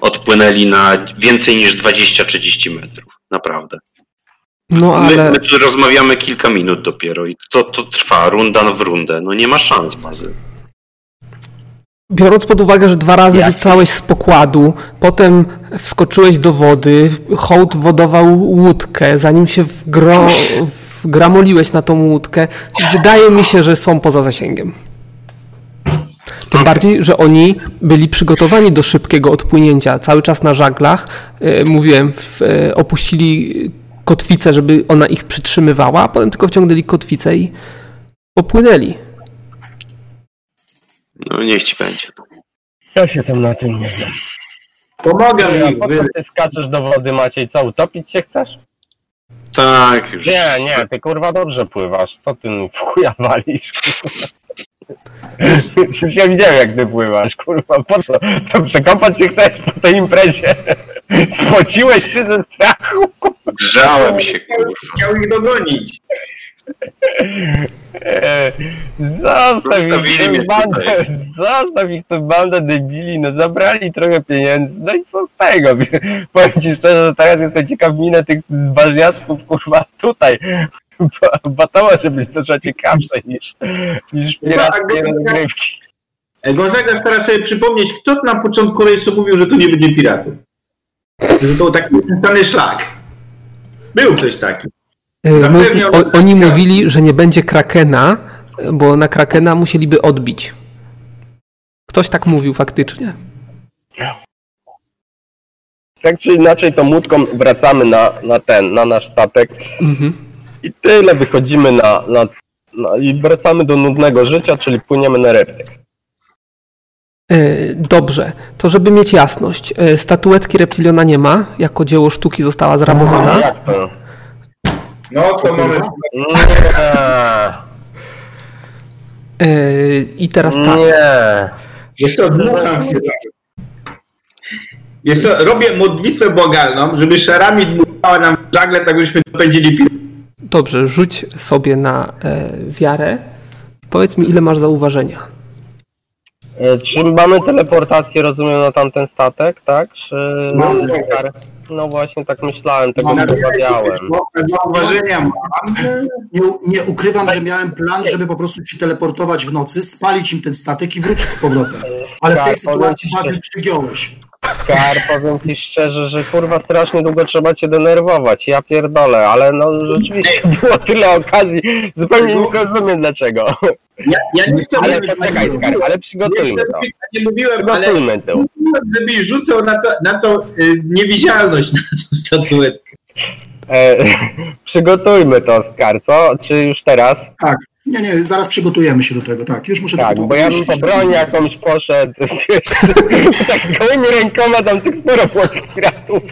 odpłynęli na więcej niż 20-30 metrów. Naprawdę. No My, ale my tu rozmawiamy kilka minut dopiero i to, to trwa runda w rundę. No nie ma szans, bazy. Biorąc pod uwagę, że dwa razy rzucałeś z pokładu, potem wskoczyłeś do wody, hołd wodował łódkę, zanim się wgro, wgramoliłeś na tą łódkę, wydaje mi się, że są poza zasięgiem. Tym bardziej, że oni byli przygotowani do szybkiego odpłynięcia. Cały czas na żaglach, e, mówiłem, w, e, opuścili kotwicę, żeby ona ich przytrzymywała, a potem tylko wciągnęli kotwicę i popłynęli. No niech ci będzie. Ja się tam na tym nie znam. Pomogę A mi. po co ty skaczesz do wody, Maciej? Co, utopić się chcesz? Tak, już. Nie, nie, ty kurwa dobrze pływasz. Co ty w chuja walisz? Już ja widziałem jak ty pływasz, kurwa, po co? Co, przekopać się chcesz po tej imprezie? Spociłeś się ze strachu? Grzałem się, kurwa. Chciał ich dogonić. Zostaw ich bandę, zostaw ich tę bandę debili, no zabrali trochę pieniędzy, no i co z tego? Powiem ci szczerze, że teraz jestem ciekaw minę tych ważniaczków, kurwa, tutaj. Bo- to może być dużo ciekawsze niż, niż pirackie rozgrywki. E, Gonzaga stara sobie przypomnieć, kto na początku rejsu mówił, że tu nie będzie piratów. Że to taki stany szlak. Był ktoś taki. E, o, oni mówili, że nie będzie Krakena, bo na Krakena musieliby odbić. Ktoś tak mówił faktycznie. Tak czy inaczej, tą łódką wracamy na, na ten, na nasz statek Mhm. i tyle wychodzimy na, na, na i wracamy do nudnego życia, czyli płyniemy na reptyk. Dobrze, to żeby mieć jasność, e, statuetki Reptiliona nie ma, jako dzieło sztuki została zrabowana. Jak to? No, co mamy? E, I teraz tak, nie. Wiesz co, dmucham się. Co, robię modlitwę błagalną, żeby szarami dmuchała nam żagle, tak byśmy pędzili piratów. dobrze, rzuć sobie na e, wiarę. Powiedz mi, ile masz zauważenia. E, Czy mamy teleportację, rozumiem, na tamten statek, tak? Czy... Mamy. No właśnie, tak myślałem, tego nie obawiałem. Zauważenia mam. Nie, nie ukrywam, że miałem plan, żeby po prostu ci teleportować w nocy, spalić im ten statek i wrócić z powrotem. Ale w tej Tak, sytuacji że- przygiąłeś. Kar, powiem ci szczerze, że kurwa strasznie długo trzeba cię denerwować, ja pierdolę, ale no rzeczywiście było tyle okazji, zupełnie nie rozumiem dlaczego. Ja, ja nie chcę Ale poczekaj, Kar, ale przygotujmy to. nie mówiłem, ale żebyś rzucał na to, na to y, niewidzialność na tą statuetkę. E, przygotujmy to, Skar, co? Czy już teraz? Tak. Nie, nie, zaraz przygotujemy się do tego, tak. Już muszę Tak, bo ja bym po broń jakąś poszedł. tak gołymi rękoma tam tych sporo piratów.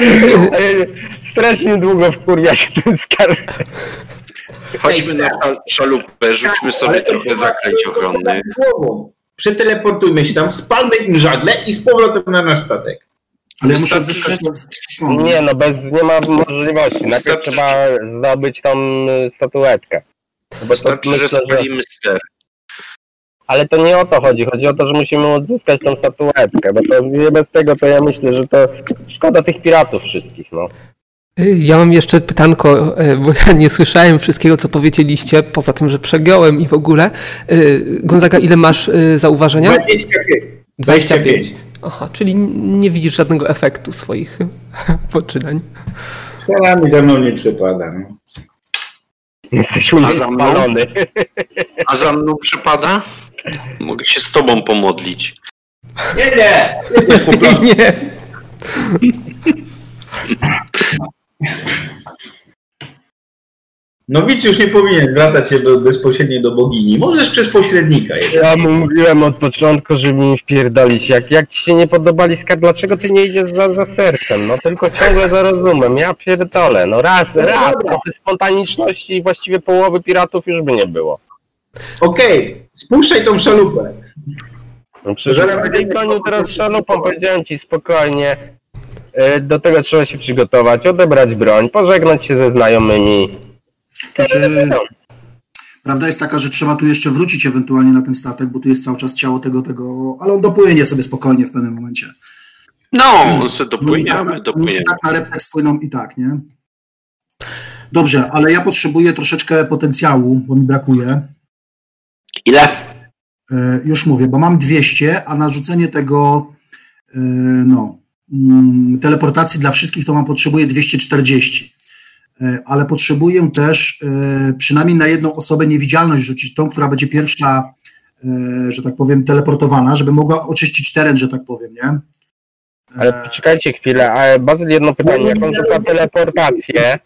E, Strasznie długo wkurwia się ten Skar. Chodźmy na szal- szalupę, rzućmy sobie trochę zakręć ochronnych. Głową. Przeteleportujmy się tam, spalmy im żagle i z powrotem na nasz statek. Ale muszę odzyskać... Nie no, bez, nie ma możliwości. Najpierw trzeba zdobyć tą y, statuetkę. Bo to że myślę, że... spalimy ster. Ale to nie o to chodzi. Chodzi o to, że musimy odzyskać tą statuetkę. Bo to nie bez tego to ja myślę, że to szkoda tych piratów wszystkich, no. Y, Ja mam jeszcze pytanko, e, bo ja nie słyszałem wszystkiego, co powiedzieliście, poza tym, że przegiąłem i w ogóle. Y, Gonzaga, ile masz y, zauważenia? 25. 25. Aha, czyli nie widzisz żadnego efektu swoich poczynań. Szarami ze mną nie przepada. No. Jesteś A za mną? spalony. A za mną przypada? Mogę się z tobą pomodlić. Nie, nie! nie, prostu. Nie. Nowicjusz nie powinien zwracać się be- bezpośrednio do bogini. Możesz przez pośrednika. jednak. Ja mu mówiłem od początku, żeby mi wpierdolić. Jak, jak ci się nie podobali skar, dlaczego ty nie idziesz za, za sercem? No tylko ciągle za rozumem. Ja pierdolę. No raz, raz. dobra. No tej spontaniczności właściwie połowy piratów już by nie było. Okej, spuszczaj tą szalupę. No przecież będę bronił teraz szalupą, powiedziałem ci spokojnie. E, Do tego trzeba się przygotować, odebrać broń, pożegnać się ze znajomymi. Znaczy, prawda jest taka, że trzeba tu jeszcze wrócić ewentualnie na ten statek, bo tu jest cały czas ciało tego, tego, ale on dopłynie sobie spokojnie w pewnym momencie. No, se No i dopłyniemy, tak, dopłyniemy. tak na refleks płyną i tak, nie? Dobrze, ale ja potrzebuję troszeczkę potencjału, bo mi brakuje. Ile? E, Już mówię, bo mam 200, a na rzucenie tego e, no, mm, teleportacji dla wszystkich to mam potrzebuję 240. E, Ale potrzebuję też e, przynajmniej na jedną osobę niewidzialność rzucić, tą, która będzie pierwsza, e, że tak powiem, teleportowana, żeby mogła oczyścić teren, że tak powiem, nie? Ale poczekajcie chwilę, a Bazyl jedno pytanie, jak on rzuca teleportację,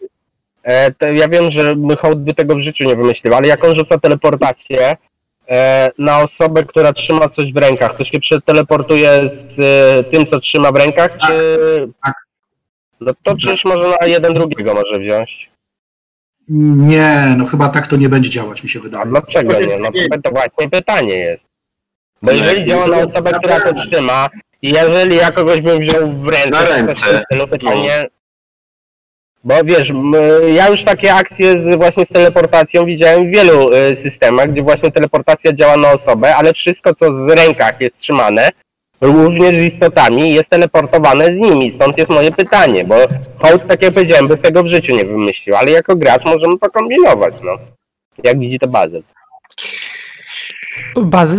to ja wiem, że Hołd by tego w życiu nie wymyślił, ale jak on rzuca teleportację na osobę, która trzyma coś w rękach, to się przeteleportuje z tym, co trzyma w rękach, czy... tak. No to przecież może na jeden drugiego może wziąć. Nie, no chyba tak to nie będzie działać, mi się A wydaje. dlaczego nie? No to, właśnie pytanie jest. Bo Nie. jeżeli działa na osobę, która to trzyma, i jeżeli ja kogoś bym wziął w ręce, Na to ręce. No pytanie... Bo wiesz, ja już takie akcje z, właśnie z teleportacją widziałem w wielu y, systemach, gdzie właśnie teleportacja działa na osobę, ale wszystko co w rękach jest trzymane, również z istotami, jest teleportowane z nimi. Stąd jest moje pytanie, bo Hołd, tak jak powiedziałem, by tego w życiu nie wymyślił, ale jako gracz możemy to kombinować, no. Jak widzi to. Bazyl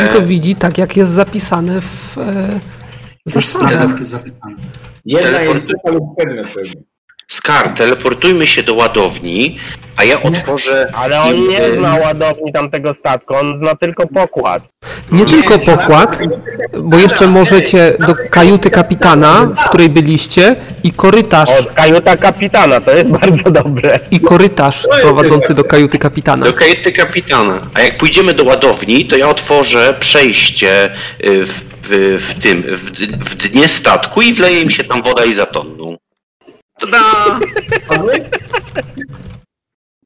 E. to widzi tak, jak jest zapisane w e, zasadach. sprawdzam, jest zapisane. Jedna jest lub przedmiot pewnie. Skar, teleportujmy się do ładowni, a ja otworzę... Ale on nie zna ładowni tamtego statku, on zna tylko pokład. Nie tylko pokład, bo jeszcze możecie do kajuty kapitana, w której byliście, i korytarz, Od kajuta kapitana, to jest bardzo dobre. i korytarz prowadzący do kajuty kapitana. Do kajuty kapitana. A jak pójdziemy do ładowni, to ja otworzę przejście y, w, w, w tym, w, w dnie statku i wleje im się tam woda i zatonną. Tada!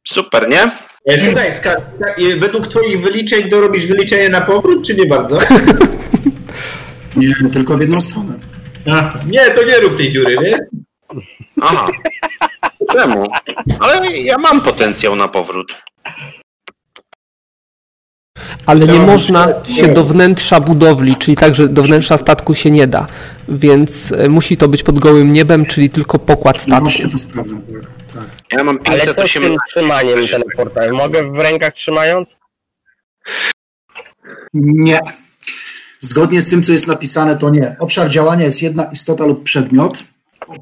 Super, nie? E, Słuchaj, Ska, e, według twoich wyliczeń to robisz wyliczenie na powrót, czy nie bardzo? Nie, tylko w jedną stronę. A, nie, to nie rób tej dziury, nie? Aha. Czemu? Ale ja mam potencjał na powrót. Ale nie można się- do wnętrza budowli, czyli także do wnętrza statku się nie da. Więc e, musi to być pod gołym niebem, czyli tylko pokład statku. właśnie to sprawdzam. Tak, tak. Ja mam Ale co z tym 518. trzymaniem teleporta? Mogę w rękach trzymając? Nie. Zgodnie z tym, co jest napisane, to nie. Obszar działania jest jedna istota lub przedmiot.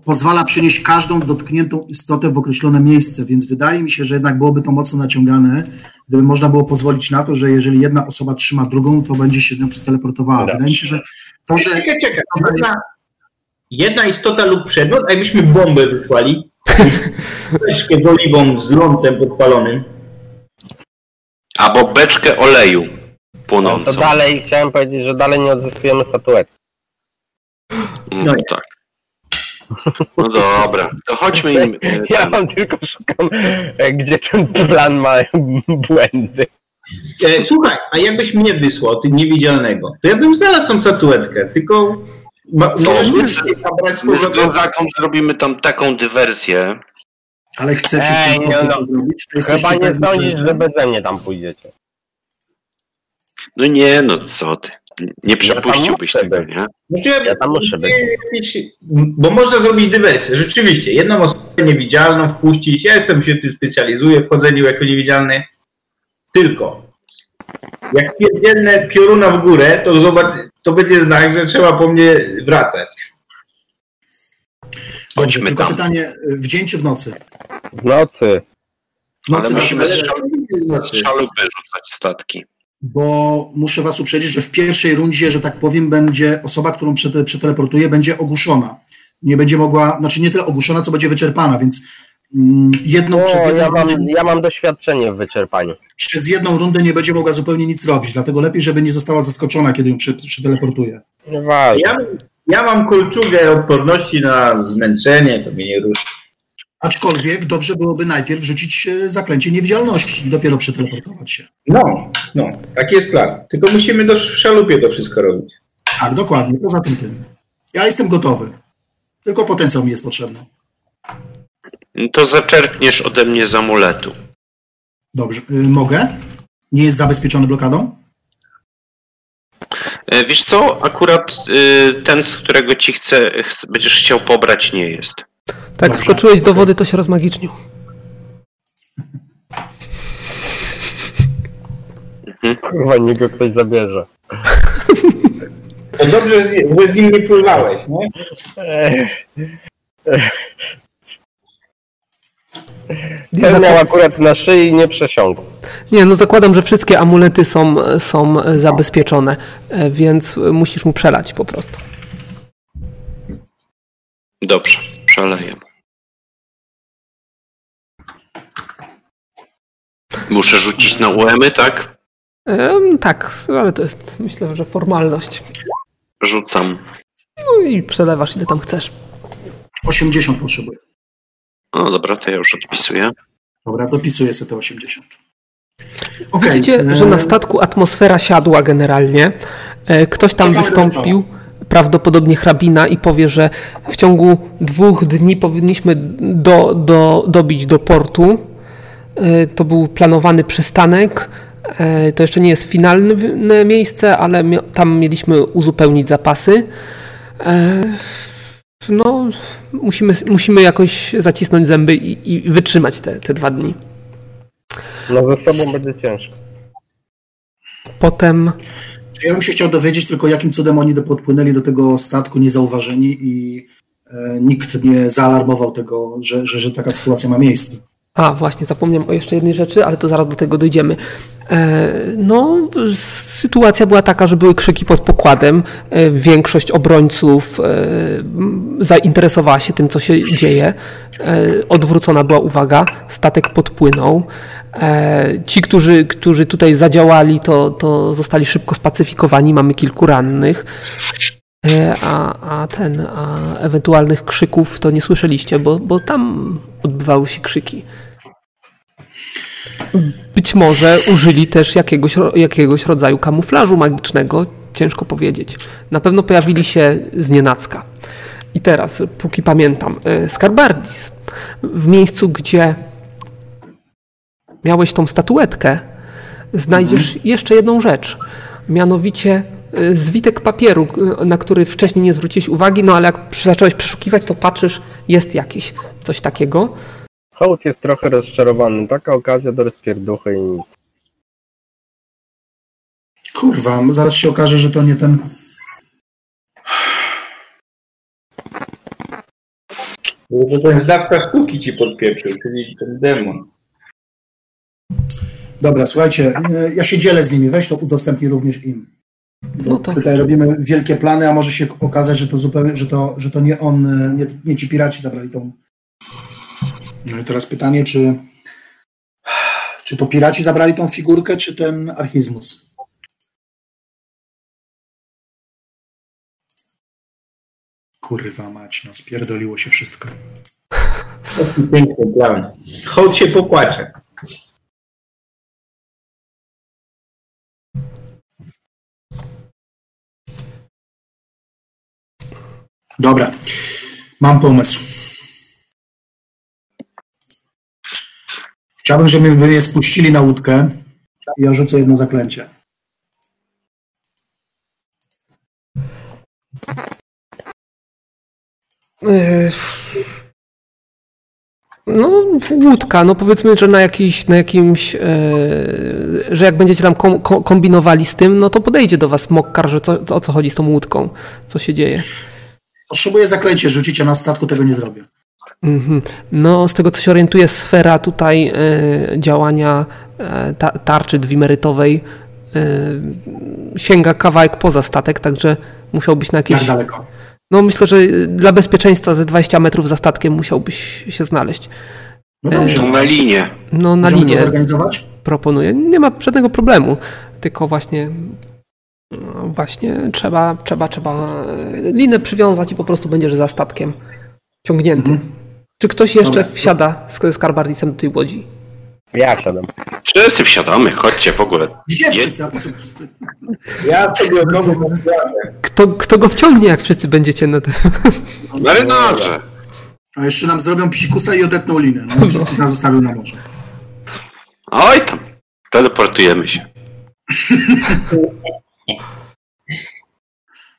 Pozwala przynieść każdą dotkniętą istotę w określone miejsce, więc wydaje mi się, że jednak byłoby to mocno naciągane, gdyby można było pozwolić na to, że jeżeli jedna osoba trzyma drugą, to będzie się z nią przeteleportowała. Dobra. Wydaje mi się, że to, że Czekaj, czekaj. Jedna, jedna istota lub przedmiot, a jakbyśmy bombę wysłali, beczkę z oliwą z lądem podpalonym, Albo beczkę oleju No to płonącą. dalej chciałem powiedzieć, że dalej nie odzyskujemy statuetki. No, No nie. tak. No dobra, to chodźmy im. Ja mam tylko szukam, e, gdzie ten plan ma błędy. E, słuchaj, a jakbyś mnie wysłał, ty niewidzialnego, to ja bym znalazł tą statuetkę, tylko ma, możesz my zabrać My z. Gonzaką zrobimy tam taką dywersję. ale chcecie Ej, no. to zrobić, to Chyba nie sądzisz, że beze mnie tam pójdziecie. No nie, no co ty. Nie przepuściłbyś muszę tego, nie? Znaczy, Ja tam muszę być. Bo można zrobić dywersję. Rzeczywiście, jedną osobę niewidzialną wpuścić. Ja jestem się tym specjalizuję w chodzeniu jako niewidzialny. Tylko jak pierdzielne pioruna w górę, to zobacz, to będzie znak, że trzeba po mnie wracać. Dobrze, Chodźmy tylko tam. pytanie, w dzień czy w nocy? W nocy. W nocy, Ale musimy z szal- z szalupy rzucać statki. Bo muszę was uprzedzić, że w pierwszej rundzie, że tak powiem, będzie osoba, którą przete- przeteleportuje, będzie ogłuszona. Nie będzie mogła, znaczy nie tyle ogłuszona, co będzie wyczerpana, więc mm, jedną, przez jedną ja mam, rundę, ja mam doświadczenie w wyczerpaniu. przez jedną rundę nie będzie mogła zupełnie nic robić, dlatego lepiej, żeby nie została zaskoczona, kiedy ją przy, przyteleportuje. Nieważne. Ja, ja mam kolczugę odporności na zmęczenie, to mnie nie ruszy. Aczkolwiek dobrze byłoby najpierw rzucić e, zaklęcie niewidzialności i dopiero przeteleportować się. No, no, taki jest plan. Tylko musimy do, w szalupie to wszystko robić. Tak, dokładnie, poza tym tym. Ja jestem gotowy. Tylko potencjał mi jest potrzebny. To zaczerpniesz ode mnie z amuletu. Dobrze, y, mogę? Nie jest zabezpieczony blokadą? E, Wiesz co, akurat y, ten, z którego ci chcę, chce, będziesz chciał pobrać, nie jest. Tak, Dobrze. skoczyłeś do wody, to się rozmagicznił. Kurwa, nikt go ktoś zabierze. To dobrze, że z- że z nim nie pływałeś, nie? Nie, Ten zak- miał akurat na szyi nie przesiąkł. nie, no zakładam, że wszystkie amulety są, są zabezpieczone, e, więc musisz mu przelać po prostu. Dobrze, przeleję. mu. Muszę rzucić na UEMy, tak? Tak, ale to jest myślę, że formalność. Rzucam. No i przelewasz ile tam chcesz. 80 potrzebuję. No dobra, to ja już odpisuję. Dobra, dopisuję sobie te 80. Okej. Widzicie, e, że na statku atmosfera siadła generalnie. E, Ktoś tam wystąpił, prawdopodobnie hrabina, i powie, że w ciągu dwóch dni powinniśmy do, do, dobić do portu. E, To był planowany przystanek. E, To jeszcze nie jest finalne miejsce, ale tam mieliśmy uzupełnić zapasy. E, No, musimy, musimy jakoś zacisnąć zęby i, i wytrzymać te, te dwa dni. No ze sobą będzie ciężko. Potem Czy ja bym się chciał dowiedzieć tylko, jakim cudem oni do- podpłynęli do tego statku niezauważeni i e, nikt nie zaalarmował tego, że, że, że taka sytuacja ma miejsce. A, właśnie, zapomniałem o jeszcze jednej rzeczy, ale to zaraz do tego dojdziemy. E, no, sytuacja była taka, że były krzyki pod pokładem. E, większość obrońców e, zainteresowała się tym, co się dzieje. Odwrócona była uwaga, statek podpłynął. Ci, którzy, którzy tutaj zadziałali, to, to zostali szybko spacyfikowani. Mamy kilku rannych. A, a ten, a ewentualnych krzyków to nie słyszeliście, bo, bo tam odbywały się krzyki. Być może użyli też jakiegoś, jakiegoś rodzaju kamuflażu magicznego, ciężko powiedzieć. Na pewno pojawili się z nienacka. I teraz, póki pamiętam, e, Skarbardis, w miejscu, gdzie miałeś tą statuetkę, znajdziesz jeszcze jedną rzecz. Mianowicie y, zwitek papieru, y, na który wcześniej nie zwróciłeś uwagi, no ale jak zacząłeś przeszukiwać, to patrzysz, jest jakiś coś takiego. Hołd jest trochę rozczarowany. Taka okazja do rozpierduchy i nic. Kurwa, zaraz się okaże, że to nie ten. Bo to ten zdawca sztuki ci podpieprzył, czyli ten demon. Dobra, słuchajcie, e, ja się dzielę z nimi, weź to udostępnij również im. No to- Tutaj robimy wielkie plany, a może się okazać, że to zupełnie, że to, że to nie on, e, nie, nie ci piraci zabrali tą. No i teraz pytanie, czy, czy to piraci zabrali tą figurkę, czy ten archizmus? Kurwa mać, no spierdoliło się wszystko. Piękny plan. Hołd się popłacze. Dobra, mam pomysł. Chciałbym, żeby mnie spuścili na łódkę i ja rzucę jedno zaklęcie. Yy, No, łódka, no powiedzmy, że na, jakiś, na jakimś, e, że jak będziecie tam kom, ko- kombinowali z tym, no to podejdzie do was Mokkar, że co, o co chodzi z tą łódką, co się dzieje. Potrzebuję zaklęcie rzucić, a na statku tego nie zrobię. Mhm. No, z tego co się orientuję, sfera tutaj e, działania e, ta, tarczy dwimerytowej e, sięga kawałek poza statek, także musiałbyś na Jak jakieś... daleko? No myślę, że dla bezpieczeństwa ze 20 metrów za statkiem musiałbyś się znaleźć. No dobrze, na linie. No na możemy to linię zorganizować? proponuję. Nie ma żadnego problemu, tylko właśnie no, właśnie trzeba, trzeba, trzeba linę przywiązać i po prostu będziesz za statkiem ciągnięty. Czy ktoś jeszcze Dobra. wsiada z Skarbardicem do tej łodzi? Ja siadam. Wszyscy wsiadamy, chodźcie w ogóle. Gdzie wszyscy? A po co wszyscy? Ja sobie odnowu mam sprawę. Kto, kto go wciągnie, jak wszyscy będziecie na tym? Marynarze! A jeszcze nam zrobią psikusa i odetną linę. No, i wszystkich nas zostawią na morzu. Oj tam, teleportujemy się.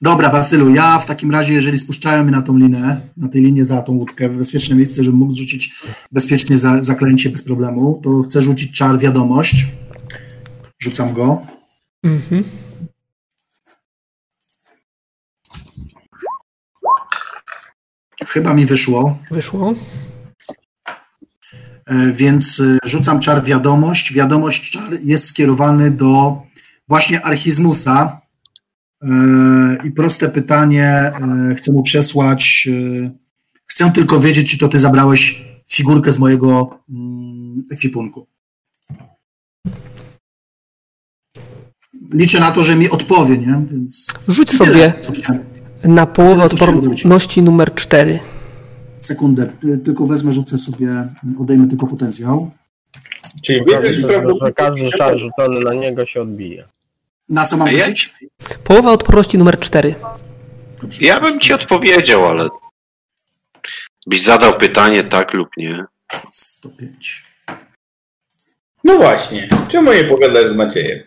Dobra, Basylu, ja w takim razie, jeżeli spuszczają mnie na tą linę, na tej linie za tą łódkę, w bezpieczne miejsce, żebym mógł zrzucić bezpiecznie za, zaklęcie bez problemu, to chcę rzucić czar wiadomość. Rzucam go. Mhm. Chyba mi wyszło, Wyszło. e, więc e, rzucam czar wiadomość. Wiadomość czar jest skierowany do właśnie Archizmusa. E, I proste pytanie, e, chcę mu przesłać. e, Chcę tylko wiedzieć, czy to ty zabrałeś figurkę z mojego mm, ekwipunku. Liczę na to, że mi odpowie, nie? Więc Rzuć tyle, sobie na połowę odporności numer 4. Sekundę, tylko wezmę, rzucę sobie, odejmę tylko potencjał. Czyli Każdy, że każdy szar rzucony na niego się odbije. Na co mam ja- rzucić? Połowa odporności numer 4. Dobrze. Ja bym ci odpowiedział, ale byś zadał pytanie tak lub nie. 105. No właśnie, czemu nie pogadasz z Maciejem?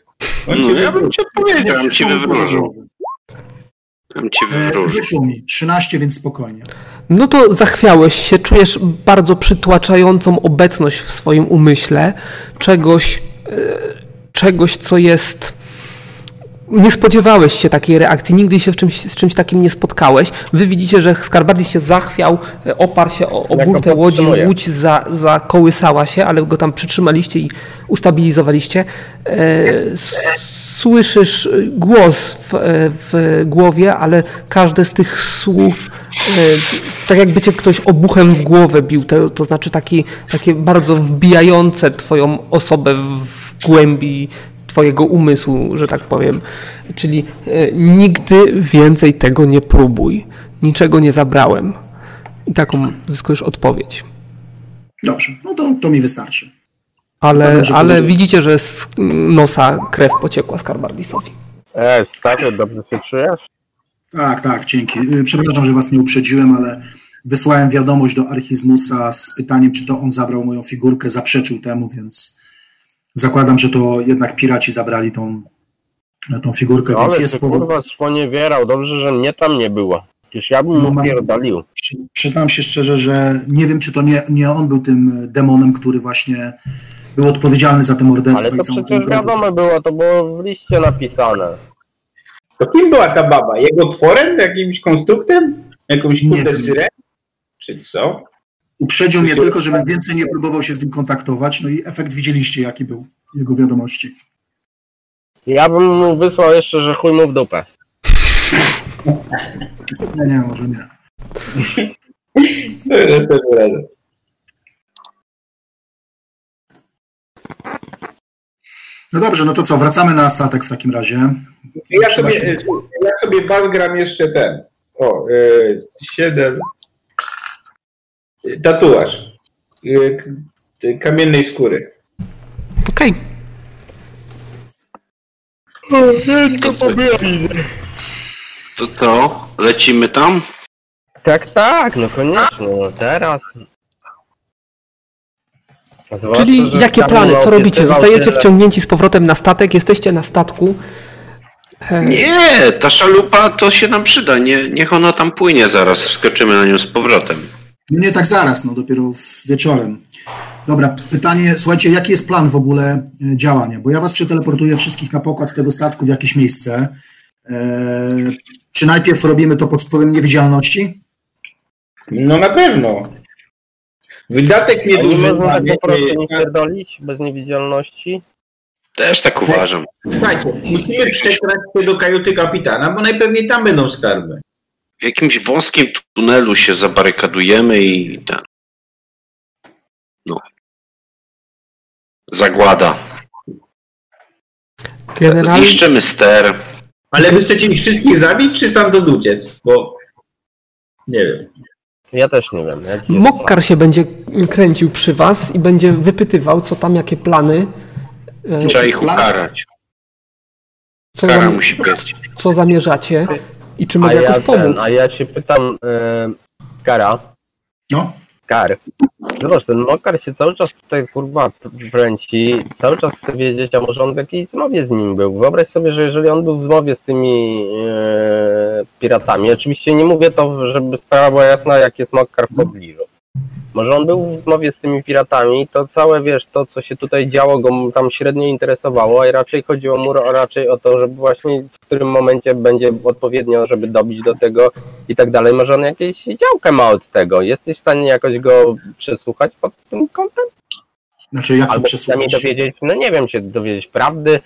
On No, cię ja bym ci odpowiedział, ja bym ci wywróżył. Ja bym ci E, wywróżył. Wyszło mi 13, więc spokojnie. No to zachwiałeś się, czujesz bardzo przytłaczającą obecność w swoim umyśle, czegoś, e, czegoś co jest. Nie spodziewałeś się takiej reakcji, nigdy się w czymś, z czymś takim nie spotkałeś. Wy widzicie, że Skarbardis się zachwiał, e, oparł się o, o burtę łodzi, łódź za, zakołysała się, ale go tam przytrzymaliście i ustabilizowaliście. E, Słyszysz e, głos w, w głowie, ale każde z tych słów tak jakby cię ktoś obuchem w głowę bił, to, to znaczy taki, takie bardzo wbijające twoją osobę w głębi twojego umysłu, że tak powiem. Czyli e, nigdy więcej tego nie próbuj. Niczego nie zabrałem. I taką zyskujesz odpowiedź. Dobrze, no to, to mi wystarczy. Ale, Dobrze ale widzicie, że z nosa krew pociekła Skarbardisowi. E, stary, dobrze się czujesz? Tak, tak, dzięki. Y, Przepraszam, że was nie uprzedziłem, ale wysłałem wiadomość do Archizmusa z pytaniem, czy to on zabrał moją figurkę, zaprzeczył temu, więc zakładam, że to jednak piraci zabrali tą, tą figurkę, więc Ale jest powód. kurwa sponiewierał, dobrze, że mnie tam nie było. Przecież ja bym No, mu pierdolił. Przy- Przyznam się szczerze, że nie wiem, czy to nie, nie on był tym demonem, który właśnie był odpowiedzialny za te morderstwa Ale to i całą tą przecież wiadomo było, to było w liście napisane. To kim była ta baba? Jego tworem? Jakimś konstruktem? Jakąś kurde wiem. syren? Czy co? Uprzedził mnie tylko, żebym tak. więcej nie próbował się z nim kontaktować, no i efekt widzieliście, jaki był jego wiadomości. Ja bym mu wysłał jeszcze, że chuj mu w dupę. Nie, nie, może nie. No, no dobrze, no to co, wracamy na statek w takim razie. Ja sobie, się... ja sobie gram jeszcze ten. O, e, yy, 7, Tatuaż. Y, y, kamiennej skóry. Okej. To co? To to? Lecimy tam? Tak, tak, no koniecznie, no teraz. Zwłaszcza, Czyli jakie plany? Co robicie? Zostajecie wciągnięci z powrotem na statek, jesteście na statku. Nie, ta szalupa to się nam przyda. Nie, niech ona tam płynie zaraz. Skoczymy na nią z powrotem. No nie tak zaraz, no dopiero w- wieczorem. Dobra, pytanie, słuchajcie, jaki jest plan w ogóle e, działania? Bo ja was przeteleportuję wszystkich na pokład tego statku w jakieś miejsce. E, czy najpierw robimy to pod wpływem niewidzialności? No na pewno. Wydatek nie nieduży. można tak po prostu nie pierdolić bez niewidzialności? Też tak uważam. Słuchajcie, musimy przekraść się do kajuty kapitana, bo najpewniej tam będą skarby. W jakimś wąskim tunelu się zabarykadujemy i ten. No. Zagłada. Generalnie Zniszczymy ster. Ale wy chcecie ich wszystkich zabić, czy stamtąd uciec? Bo nie wiem. Ja też nie wiem. Ja Mokkar się będzie kręcił przy was i będzie wypytywał, co tam, jakie plany. e, Trzeba ich ukarać. Co, Kara musi być. co zamierzacie i czy a, mogę ja jakoś pomóc. ten, a ja się pytam, e, Kara, No, Kar. Zobacz, ten Mokar się cały czas tutaj kurwa kręci, cały czas chce wiedzieć, a może on w jakiejś zmowie z nim był. Wyobraź sobie, że jeżeli on był w zmowie z tymi e, piratami, oczywiście nie mówię to, żeby sprawa była jasna, jak jest Mokar w pobliżu. Może on był w zmowie z tymi piratami, to całe, wiesz, to co się tutaj działo go tam średnio interesowało, a raczej chodziło mu raczej o to, żeby właśnie w którym momencie będzie odpowiednio, żeby dobić do tego i tak dalej. Może on jakieś działkę ma od tego. Jesteś w stanie jakoś go przesłuchać pod tym kątem? znaczy jak to Albo przynajmniej przesłuchać? dowiedzieć, no nie wiem, się dowiedzieć prawdy.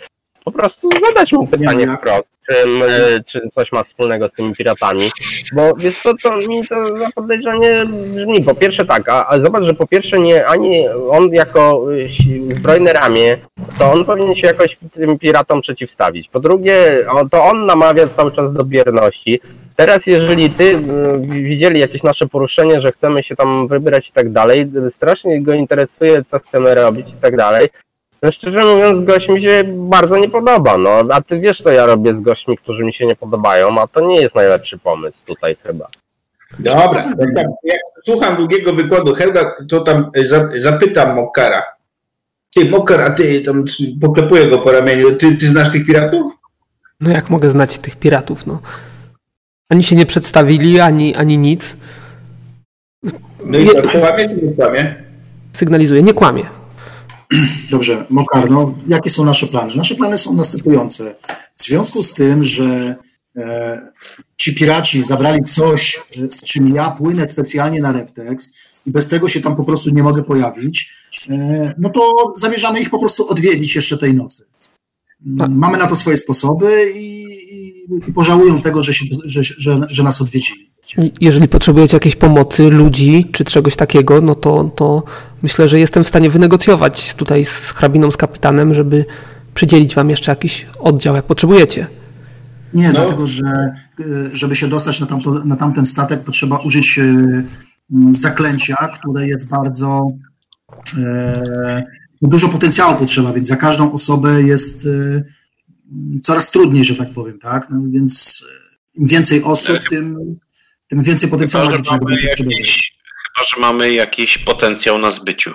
Po prostu zadać mu pytanie wprost, czy, e, czy coś ma wspólnego z tymi piratami. Bo wiesz co, to mi to za podejrzanie brzmi. Po pierwsze tak, a, a zobacz, że po pierwsze nie, ani on jako y, zbrojne ramię, to on powinien się jakoś tym piratom przeciwstawić. Po drugie, to on namawia cały czas do bierności. Teraz jeżeli ty y, widzieli jakieś nasze poruszenie, że chcemy się tam wybrać i tak dalej, strasznie go interesuje, co chcemy robić i tak dalej, no szczerze mówiąc, gość mi się bardzo nie podoba, no. A ty wiesz, co ja robię z gośćmi, którzy mi się nie podobają, a to nie jest najlepszy pomysł tutaj chyba. Dobra, tam, jak słucham długiego wykładu Helga, to tam za, zapytam Mokara. Ty, Mokar, a ty tam poklepuję go po ramieniu. Ty, ty znasz tych piratów? No jak mogę znać tych piratów, no. Ani się nie przedstawili, ani, ani nic. No i co, kłamie czy nie kłamie? Sygnalizuję, nie kłamie. Dobrze, Mokar, no, jakie są nasze plany? Nasze plany są następujące. W związku z tym, że e, ci piraci zabrali coś, z czym ja płynę specjalnie na Reptex i bez tego się tam po prostu nie mogę pojawić, e, no to zamierzamy ich po prostu odwiedzić jeszcze tej nocy. Tak. Mamy na to swoje sposoby i, i, i pożałują tego, że, się, że, że, że nas odwiedzili. Jeżeli potrzebujecie jakiejś pomocy, ludzi czy czegoś takiego, no to, to myślę, że jestem w stanie wynegocjować tutaj z hrabiną, z kapitanem, żeby przydzielić wam jeszcze jakiś oddział, jak potrzebujecie. Nie, No. dlatego że e, żeby się dostać na, tamto, na tamten statek, potrzeba użyć e, m, zaklęcia, które jest bardzo e, dużo potencjału potrzeba, więc za każdą osobę jest e, coraz trudniej, że tak powiem, tak? No, więc im więcej osób, tym, tym więcej potencjału Chyba, że magicznego mamy jakiś, chyba, że mamy jakiś potencjał na zbyciu.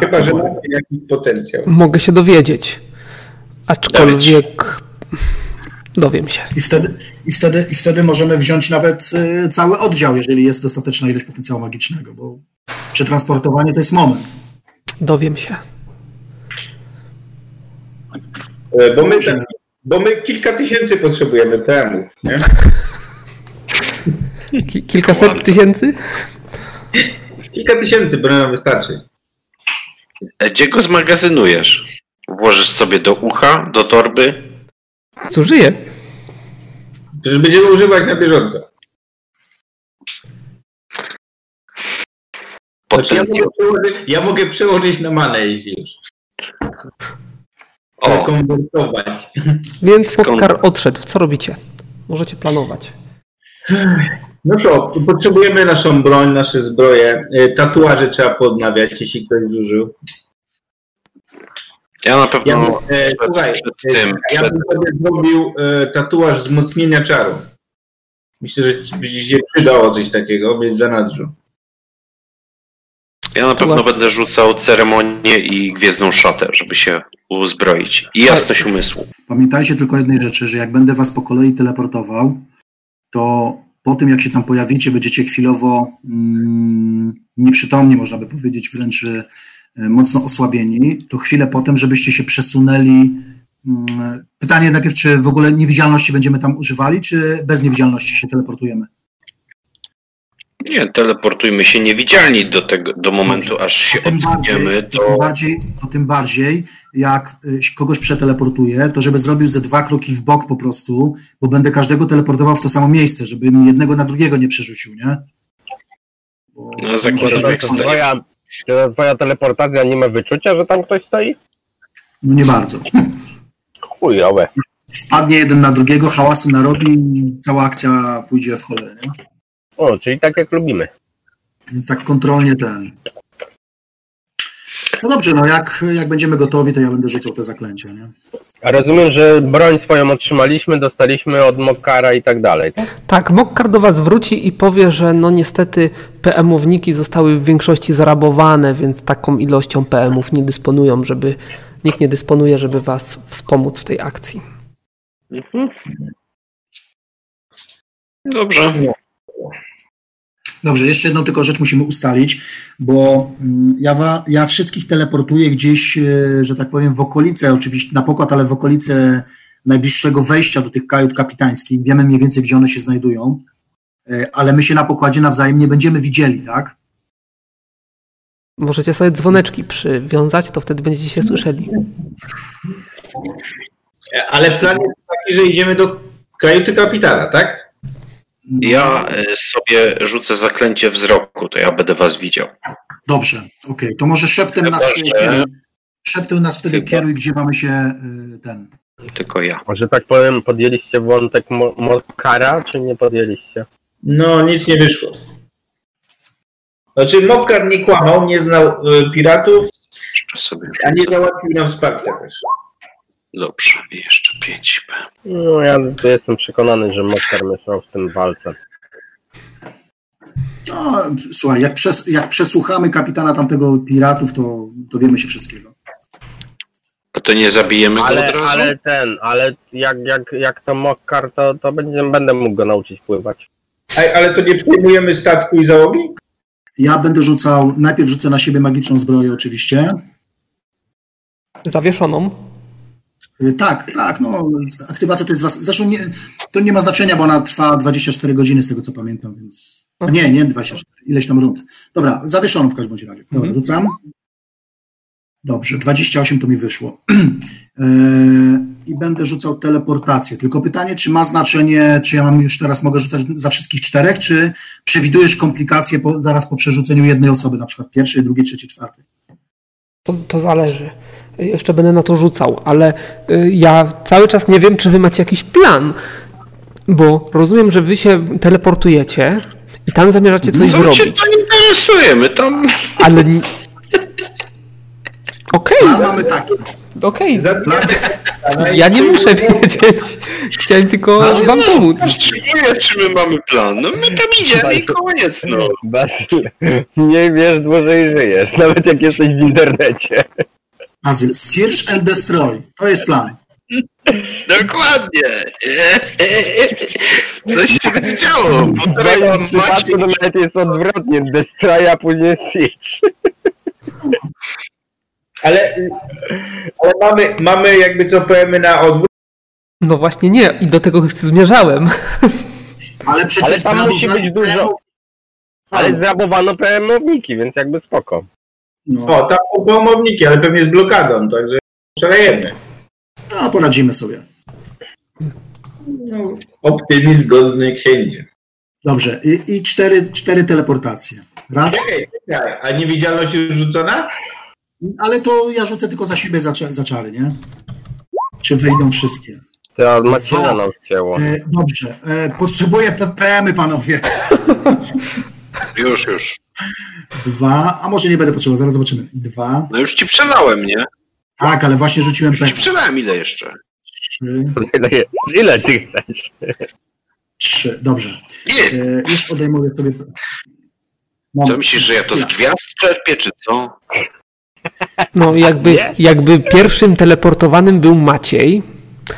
Chyba, że mamy jakiś potencjał. Mogę się dowiedzieć. Aczkolwiek dowiem się. I wtedy, i, wtedy, I wtedy możemy wziąć nawet e, cały oddział, jeżeli jest dostateczna ilość potencjału magicznego, bo przetransportowanie to jest moment. Dowiem się. E, Bo my, bo my kilka tysięcy potrzebujemy PM-ów, nie? Ki- kilkaset tysięcy? Kilka tysięcy powinno nam wystarczyć. E, Gdzie go zmagazynujesz? Włożysz sobie do ucha, do torby? Zużyję. Przecież będziemy używać na bieżąco. Znaczy, ja, mogę przełożyć, ja mogę przełożyć na manę, jeśli już. O, Więc Konwertować. Skąd? Mokkar odszedł. Co robicie? Możecie planować. No to, potrzebujemy naszą broń, nasze zbroje. E, Tatuaże trzeba podnawiać, jeśli ktoś zużył. ja na Ja, pewno e, przed, słuchaj, przed e, tym, ja przed, bym sobie zrobił e, tatuaż wzmocnienia czaru. Myślę, że ci by się przydało coś takiego, więc zanadrzu. ja na pewno będę rzucał ceremonię i gwiezdną szatę, żeby się uzbroić. I jasność umysłu. Pamiętajcie tylko jednej rzeczy, że jak będę was po kolei teleportował, to po tym, jak się tam pojawicie, będziecie chwilowo mm, nieprzytomni, można by powiedzieć, wręcz e, mocno osłabieni, to chwilę potem, żebyście się przesunęli. mm, Pytanie najpierw, czy w ogóle niewidzialności będziemy tam używali, czy bez niewidzialności się teleportujemy? Nie, teleportujmy się niewidzialni do tego, do momentu, aż się To tym, bardziej, odsuniemy, to, tym to bardziej, to tym bardziej, jak y, kogoś przeteleportuję, to żeby zrobił ze dwa kroki w bok po prostu, bo będę każdego teleportował w to samo miejsce, żeby mi jednego na drugiego nie przerzucił, nie? Bo No, zakładam, że ta twoja teleportacja nie ma wyczucia, że tam ktoś stoi? No nie bardzo. Chujowe. Wpadnie jeden na drugiego, hałasu narobi i cała akcja pójdzie w cholerę, nie? O, czyli tak jak lubimy. Więc tak kontrolnie ten. No dobrze, no jak, jak będziemy gotowi, to ja będę rzucał te zaklęcia, nie? A rozumiem, że broń swoją otrzymaliśmy, dostaliśmy od Mokara i tak dalej. tak? Tak, Mokkar do was wróci i powie, że no niestety PM-owniki zostały w większości zarabowane, więc taką ilością PM-ów nie dysponują, żeby nikt nie dysponuje, żeby was wspomóc w tej akcji. Mhm. Dobrze. Dobrze, jeszcze jedną tylko rzecz musimy ustalić, bo mm, ja, wa, ja wszystkich teleportuję gdzieś, e, że tak powiem, w okolice, oczywiście na pokład, ale w okolice najbliższego wejścia do tych kajut kapitańskich. Wiemy mniej więcej, gdzie one się znajdują, e, ale my się na pokładzie nawzajem nie będziemy widzieli, tak? Możecie sobie dzwoneczki przywiązać, to wtedy będziecie się słyszeli. Ale plan jest taki, że idziemy do kajuty kapitana, tak? Ja y, sobie rzucę zaklęcie wzroku, to ja będę was widział. Dobrze, okej, to może szeptem Chyba, nas, że- kieruj, szeptem nas wtedy Chyba. kieruj, gdzie mamy się y, ten. Tylko ja. Może tak powiem, podjęliście wątek Mo- Mokara, czy nie podjęliście? No, nic nie wyszło. Znaczy, Mokkar nie kłamał, nie znał y, piratów, a nie załatwił nam wsparcia też. Dobrze, i jeszcze 5p. No ja tu jestem przekonany, że Mokar mieszał w tym walce. No, słuchaj, jak, przes, jak przesłuchamy kapitana tamtego piratów, to dowiemy się wszystkiego. A to nie zabijemy go Ale, od razu? ale ten, ale jak, jak, jak to Mokar, to, to będzie, będę mógł go nauczyć pływać. A, ale to nie przejmujemy statku i załogi? Ja będę rzucał, najpierw rzucę na siebie magiczną zbroję oczywiście. Zawieszoną. Tak, tak, no aktywacja to jest, zresztą nie, to nie ma znaczenia, bo ona trwa 24 godziny z tego co pamiętam, więc, a nie, nie 24, ileś tam rund. Dobra, zawieszono w każdym razie. Dobra, Mhm. rzucam. Dobrze, 28 to mi wyszło. Yy, I będę rzucał teleportację. Tylko pytanie, czy ma znaczenie, czy ja mam już teraz mogę rzucać za wszystkich czterech, czy przewidujesz komplikacje po, zaraz po przerzuceniu jednej osoby, na przykład pierwszej, drugiej, trzeciej, czwartej? To, to zależy. Jeszcze będę na to rzucał, ale y, ja cały czas nie wiem, czy wy macie jakiś plan. Bo rozumiem, że wy się teleportujecie i tam zamierzacie coś Co cię zrobić. to interesuje? My tam... Ale. Okej, Plan mamy taki. okej. I Ja nie muszę wiedzieć. Chciałem tylko wam pomóc. Szczególnie, czy my mamy plan? No my tam idziemy i koniec, no. Basil, nie wiesz, dłużej żyjesz, nawet jak jesteś w internecie. Azyl, search and destroy. To jest plan. Dokładnie. Coś się będzie działo. W moim przypadku nawet jest odwrotnie, destroy, a później siege. Ale, ale mamy, mamy jakby co PM na odwrót. No właśnie nie, i do tego zmierzałem. Ale przecież Ale tam musi być dużo, ale zrabowano PM-owniki, więc jakby spoko. No, O, tam są pomowniki, ale pewnie z blokadą, także szalejemy. no, poradzimy sobie. No, optymizm godny księdzie. Dobrze, i, i cztery, cztery teleportacje. Raz, Czekaj, czekaj, a niewidzialność już rzucona? ale to ja rzucę tylko za siebie za, za czary, nie? Czy wyjdą wszystkie? To Macina nam wcięło. E, dobrze, e, potrzebuję PPM-y, panowie. Już, już. Dwa, a może nie będę potrzebował, zaraz zobaczymy. Dwa, No już ci przelałem, nie? tak, ale właśnie rzuciłem Już ci przelałem ile jeszcze? Trzy, Ile, ile ty chcesz? trzy, dobrze. Nie. E, już odejmuję sobie... Co Moment. myślisz, że ja to z gwiazd czerpię, czy co? No jakby, jakby pierwszym teleportowanym był Maciej,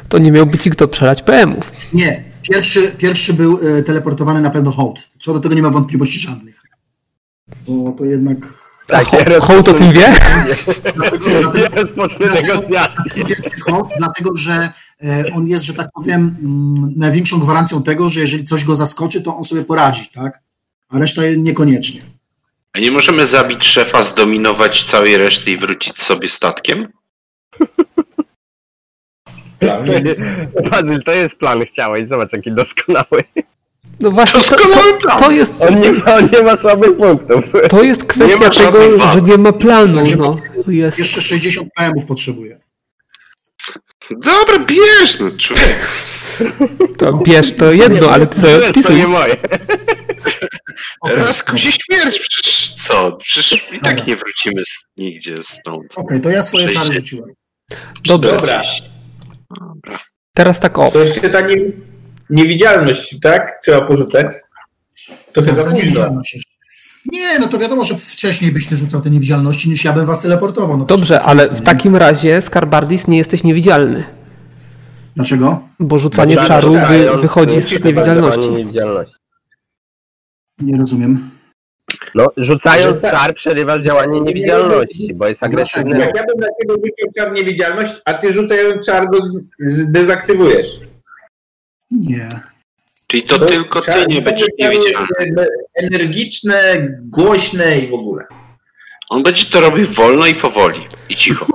to nie miałby ci kto przelać PM-ów. Nie, pierwszy, pierwszy był e, teleportowany na pewno hołd. Co do tego nie ma wątpliwości żadnych. Bo to jednak... Tak, Ho- Hołd o tym wie? Dlatego, że e, on jest, że tak powiem, mm, największą gwarancją tego, że jeżeli coś go zaskoczy, to on sobie poradzi, tak? A reszta niekoniecznie. A nie możemy zabić szefa, zdominować całej reszty i wrócić sobie statkiem? Bazyl, to jest plan, chciałeś, zobacz jaki doskonały. No właśnie, to, to, to, jest, On nie ma, on nie ma słabych punktów. to jest kwestia tego, że nie ma planu. No. Jest. Jeszcze 60 PM-ów potrzebuję. Dobra, bierz, no człowiek. To bierz to jedno, ale ty sobie To odpisuj. nie moje. Raz się śmierć, przecież co? Przecież i tak nie wrócimy z, nigdzie stąd. Okej, to ja swoje czary rzuciłem. Dobrze, Dobra. Dobra. teraz tak o. To jeszcze ta nie, niewidzialność, tak? Trzeba porzucać. To Tak, za późno. Nie, no to wiadomo, że wcześniej byś ty rzucał te niewidzialności, niż ja bym was teleportował. No Dobrze, ale w takim razie, Skarbardis, nie jesteś niewidzialny. Dlaczego? Bo rzucanie Tak, czaru tak, wy, wychodzi z niewidzialności. Nie rozumiem. No, rzucając Tak. czar przerywasz działanie niewidzialności, bo jest agresywny. Jak ja bym na ciebie rzucił czar niewidzialność, a ty rzucając czar go z- zdezaktywujesz. Nie. Czyli to Bo tylko ty nie będziesz niewidzialny. Energiczne, głośne i w ogóle. On będzie to robił wolno i powoli. I cicho.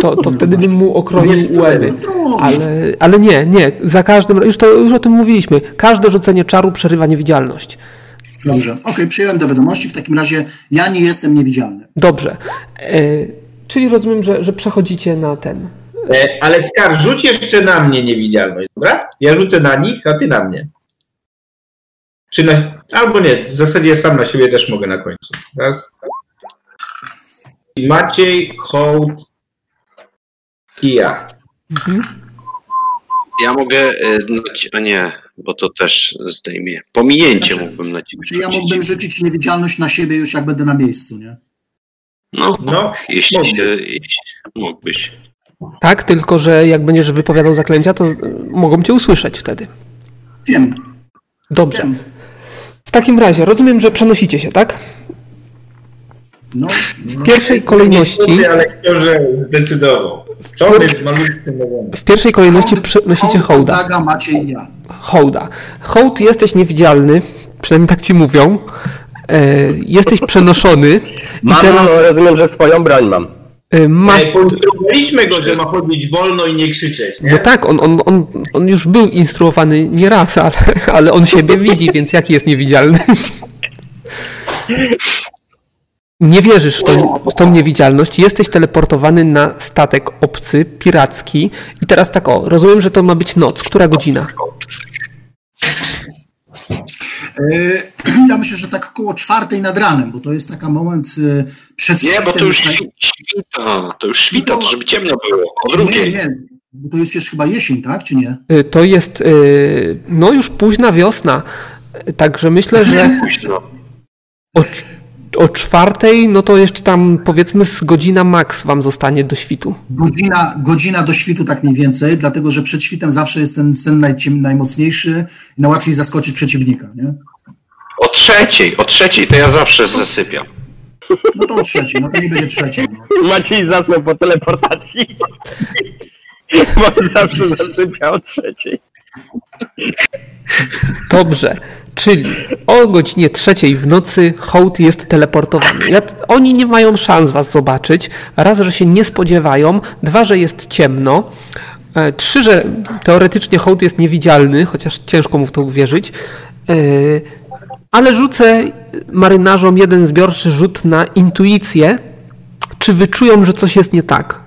To, to wtedy bym mu okroił Jest łeby. No, Ale, ale nie, nie. Za każdym już to już o tym mówiliśmy. Każde rzucenie czaru przerywa niewidzialność. Dobrze, okej, przyjąłem do wiadomości. W takim razie ja nie jestem niewidzialny. Dobrze. E, czyli rozumiem, że, że przechodzicie na ten. E, Ale Skar, rzuć jeszcze na mnie niewidzialność, dobra? Ja rzucę na nich, a ty na mnie. Czy na... Albo nie, w zasadzie ja sam na siebie też mogę na końcu. Raz. Maciej, Hołd i ja. Ja mogę. e, A nie, bo to też zdejmie. Pominięcie mógłbym na ciebie. Czy ja mógłbym rzucić niewidzialność na siebie już jak będę na miejscu, nie? No, No, jeśli mógłbyś. Jeśli, mógłbyś. Tak, tylko że jak będziesz wypowiadał zaklęcia, to e, mogą cię usłyszeć wtedy. Wiem, Dobrze. wiem. W takim razie rozumiem, że przenosicie się, tak? No, W pierwszej kolejności. Nie ale książę zdecydował. W pierwszej kolejności przenosicie hołda. Zaga, Maciej i ja. Hołda. Hołd jesteś niewidzialny, przynajmniej tak ci mówią. E, jesteś przenoszony i Mam, teraz no, rozumiem, że swoją broń mam. E, masz. Ej, Poinstruowaliśmy go, że ma chodzić wolno i nie krzyczeć, No nie? tak, on, on, on, on już był instruowany nie raz, ale, ale on siebie widzi, więc jaki jest niewidzialny? Nie wierzysz w tą, w tą niewidzialność, jesteś teleportowany na statek obcy, piracki i teraz tak o, rozumiem, że to ma być noc, która godzina? Yy, Ja myślę, że tak około czwartej nad ranem, bo to jest taki moment yy, przed Nie, bo to już świta. To już świta, to żeby ciemno było. O Nie, nie, bo to jest już chyba jesień, tak, czy nie? Y, To jest y, no już późna wiosna, Y, także myślę, że Późno. o, o czwartej, no to jeszcze tam powiedzmy z godzina max wam zostanie do świtu. Godzina, godzina do świtu tak mniej więcej, dlatego że przed świtem zawsze jest ten sen najciem, najmocniejszy i najłatwiej zaskoczyć przeciwnika, nie? O trzeciej, o trzeciej to ja zawsze zasypiam. No to o trzeciej, no to nie będzie trzeciej. No. Maciej zasnął po teleportacji. Bo on zawsze zasypia o trzeciej. Dobrze, czyli o godzinie trzeciej w nocy hołd jest teleportowany. Oni nie mają szans was zobaczyć. Raz, że się nie spodziewają, dwa, że jest ciemno. E, Trzy, że teoretycznie hołd jest niewidzialny, chociaż ciężko mu w to uwierzyć. E, Ale rzucę marynarzom jeden zbiorczy rzut na intuicję, czy wyczują, że coś jest nie tak.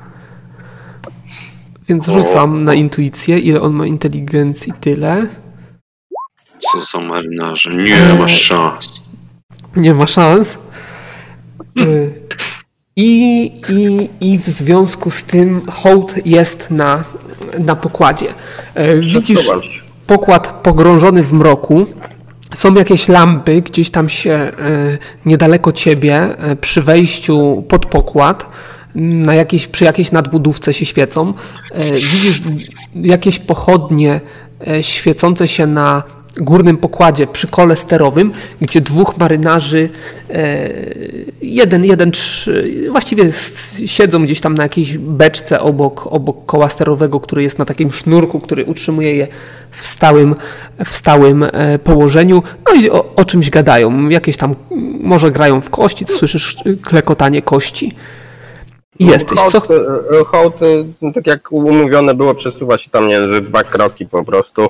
Więc rzucam na intuicję, ile on ma inteligencji, tyle. Co za marynarze. Nie masz szans. Nie ma szans. Y, I, i, I w związku z tym hołd jest na, na pokładzie. E, Widzisz pokład pogrążony w mroku. Są jakieś lampy gdzieś tam się niedaleko ciebie przy wejściu pod pokład. Na jakiejś, przy jakiejś nadbudówce się świecą. E, Widzisz jakieś pochodnie e, świecące się na górnym pokładzie przy kole sterowym, gdzie dwóch marynarzy, e, jeden, jeden, trzy, właściwie siedzą gdzieś tam na jakiejś beczce obok, obok koła sterowego, który jest na takim sznurku, który utrzymuje je w stałym, w stałym położeniu. No i o, o czymś gadają. Jakieś tam, może grają w kości, słyszysz klekotanie kości. Jesteś. Co... Hołd, e, hołd, e, tak jak umówione było, przesuwa się tam, nie wiem, dwa kroki po prostu.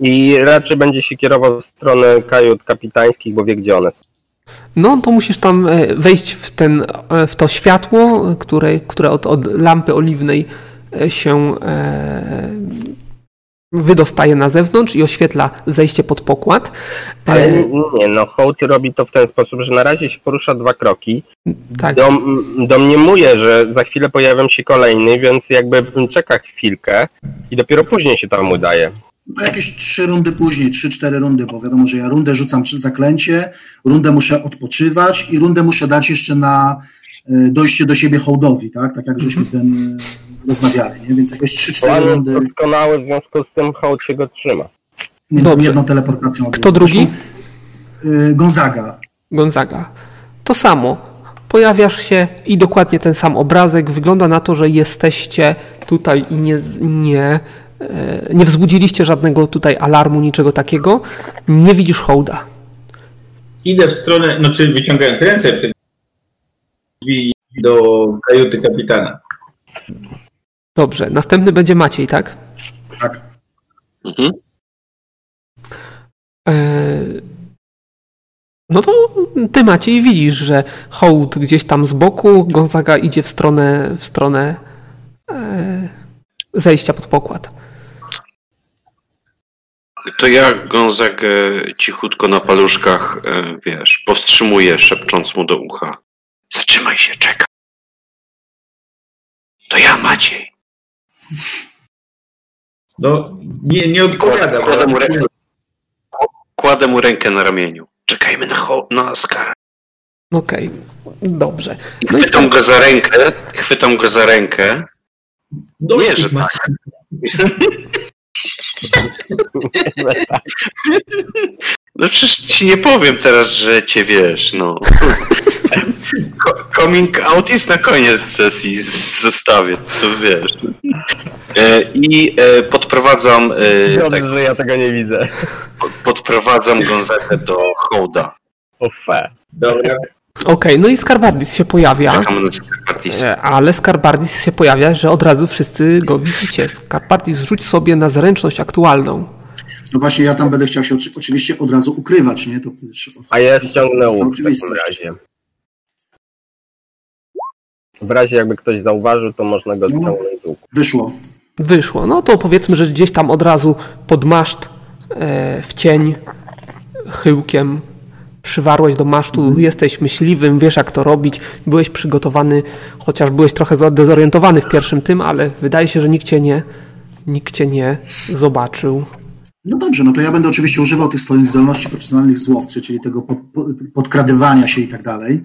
I raczej będzie się kierował w stronę kajut kapitańskich, bo wie, gdzie one są. No to musisz tam e, wejść w, ten, w to światło, które, które od, od lampy oliwnej się e, wydostaje na zewnątrz i oświetla zejście pod pokład. Ale E, nie, no hołd robi to w ten sposób, że na razie się porusza dwa kroki, tak, Dom, domniemuje, że za chwilę pojawią się kolejny, więc jakby czeka chwilkę i dopiero później się tam udaje. No jakieś trzy rundy później, trzy, cztery rundy, bo wiadomo, że ja rundę rzucam przy zaklęcie, rundę muszę odpoczywać i rundę muszę dać jeszcze na e, dojście do siebie hołdowi, tak? Tak jak żeśmy ten e, rozmawiali, nie? Więc jakieś trzy, cztery Plan rundy jest doskonały, w związku z tym hołd się go trzyma. między Dobrze. jedną teleportacją. Kto drugi? Zresztą, e, Gonzaga. Gonzaga. To samo. Pojawiasz się i dokładnie ten sam obrazek. Wygląda na to, że jesteście tutaj i nie, nie, e, nie wzbudziliście żadnego tutaj alarmu, niczego takiego. Nie widzisz hołda. Idę w stronę, no czy wyciągając ręce przed drzwi do kajuty kapitana. Dobrze. Następny będzie Maciej, tak? Tak. Mhm. E, No to ty Maciej widzisz, że hołd gdzieś tam z boku, Gonzaga idzie w stronę, w stronę e, zejścia pod pokład. To ja Gonzagę cichutko na paluszkach, e, wiesz, powstrzymuję, szepcząc mu do ucha. Zatrzymaj się, czekaj. To ja, Maciej. No, nie, nie odpowiada. Kładę mu, rękę, kładę mu rękę na ramieniu. Czekajmy na, na Skara. Okej, dobrze. I No i chwytam go za rękę, chwytam go za rękę. Nie, że macie. No przecież ci nie powiem teraz, że cię wiesz, no. Coming out jest na koniec sesji, zostawię, to wiesz. E, I e, podprowadzam, Dobrze, tak, że ja tego nie widzę. podprowadzam Gonzagę do hołda. O fe. Dobra. Okej, no i Skarbardis się pojawia, e, ale Skarbardis się pojawia, że od razu wszyscy go widzicie. Skarbardis rzuć sobie na zręczność aktualną. No właśnie ja tam będę chciał się oczy- oczywiście od razu ukrywać, nie? To wtedy trzeba- A ja ściągnę To łuk w takim razie. W razie jakby ktoś zauważył, to można go No. z łuku. Wyszło. Wyszło. No to powiedzmy, że gdzieś tam od razu pod maszt e, w cień chyłkiem przywarłeś do masztu, jesteś myśliwym, wiesz jak to robić, byłeś przygotowany, chociaż byłeś trochę zdezorientowany w pierwszym tym, ale wydaje się, że nikt cię nie, nikt cię nie zobaczył. No dobrze, no to ja będę oczywiście używał tych swoich zdolności profesjonalnych z łowcy, czyli tego pod, po- podkradywania się i tak dalej.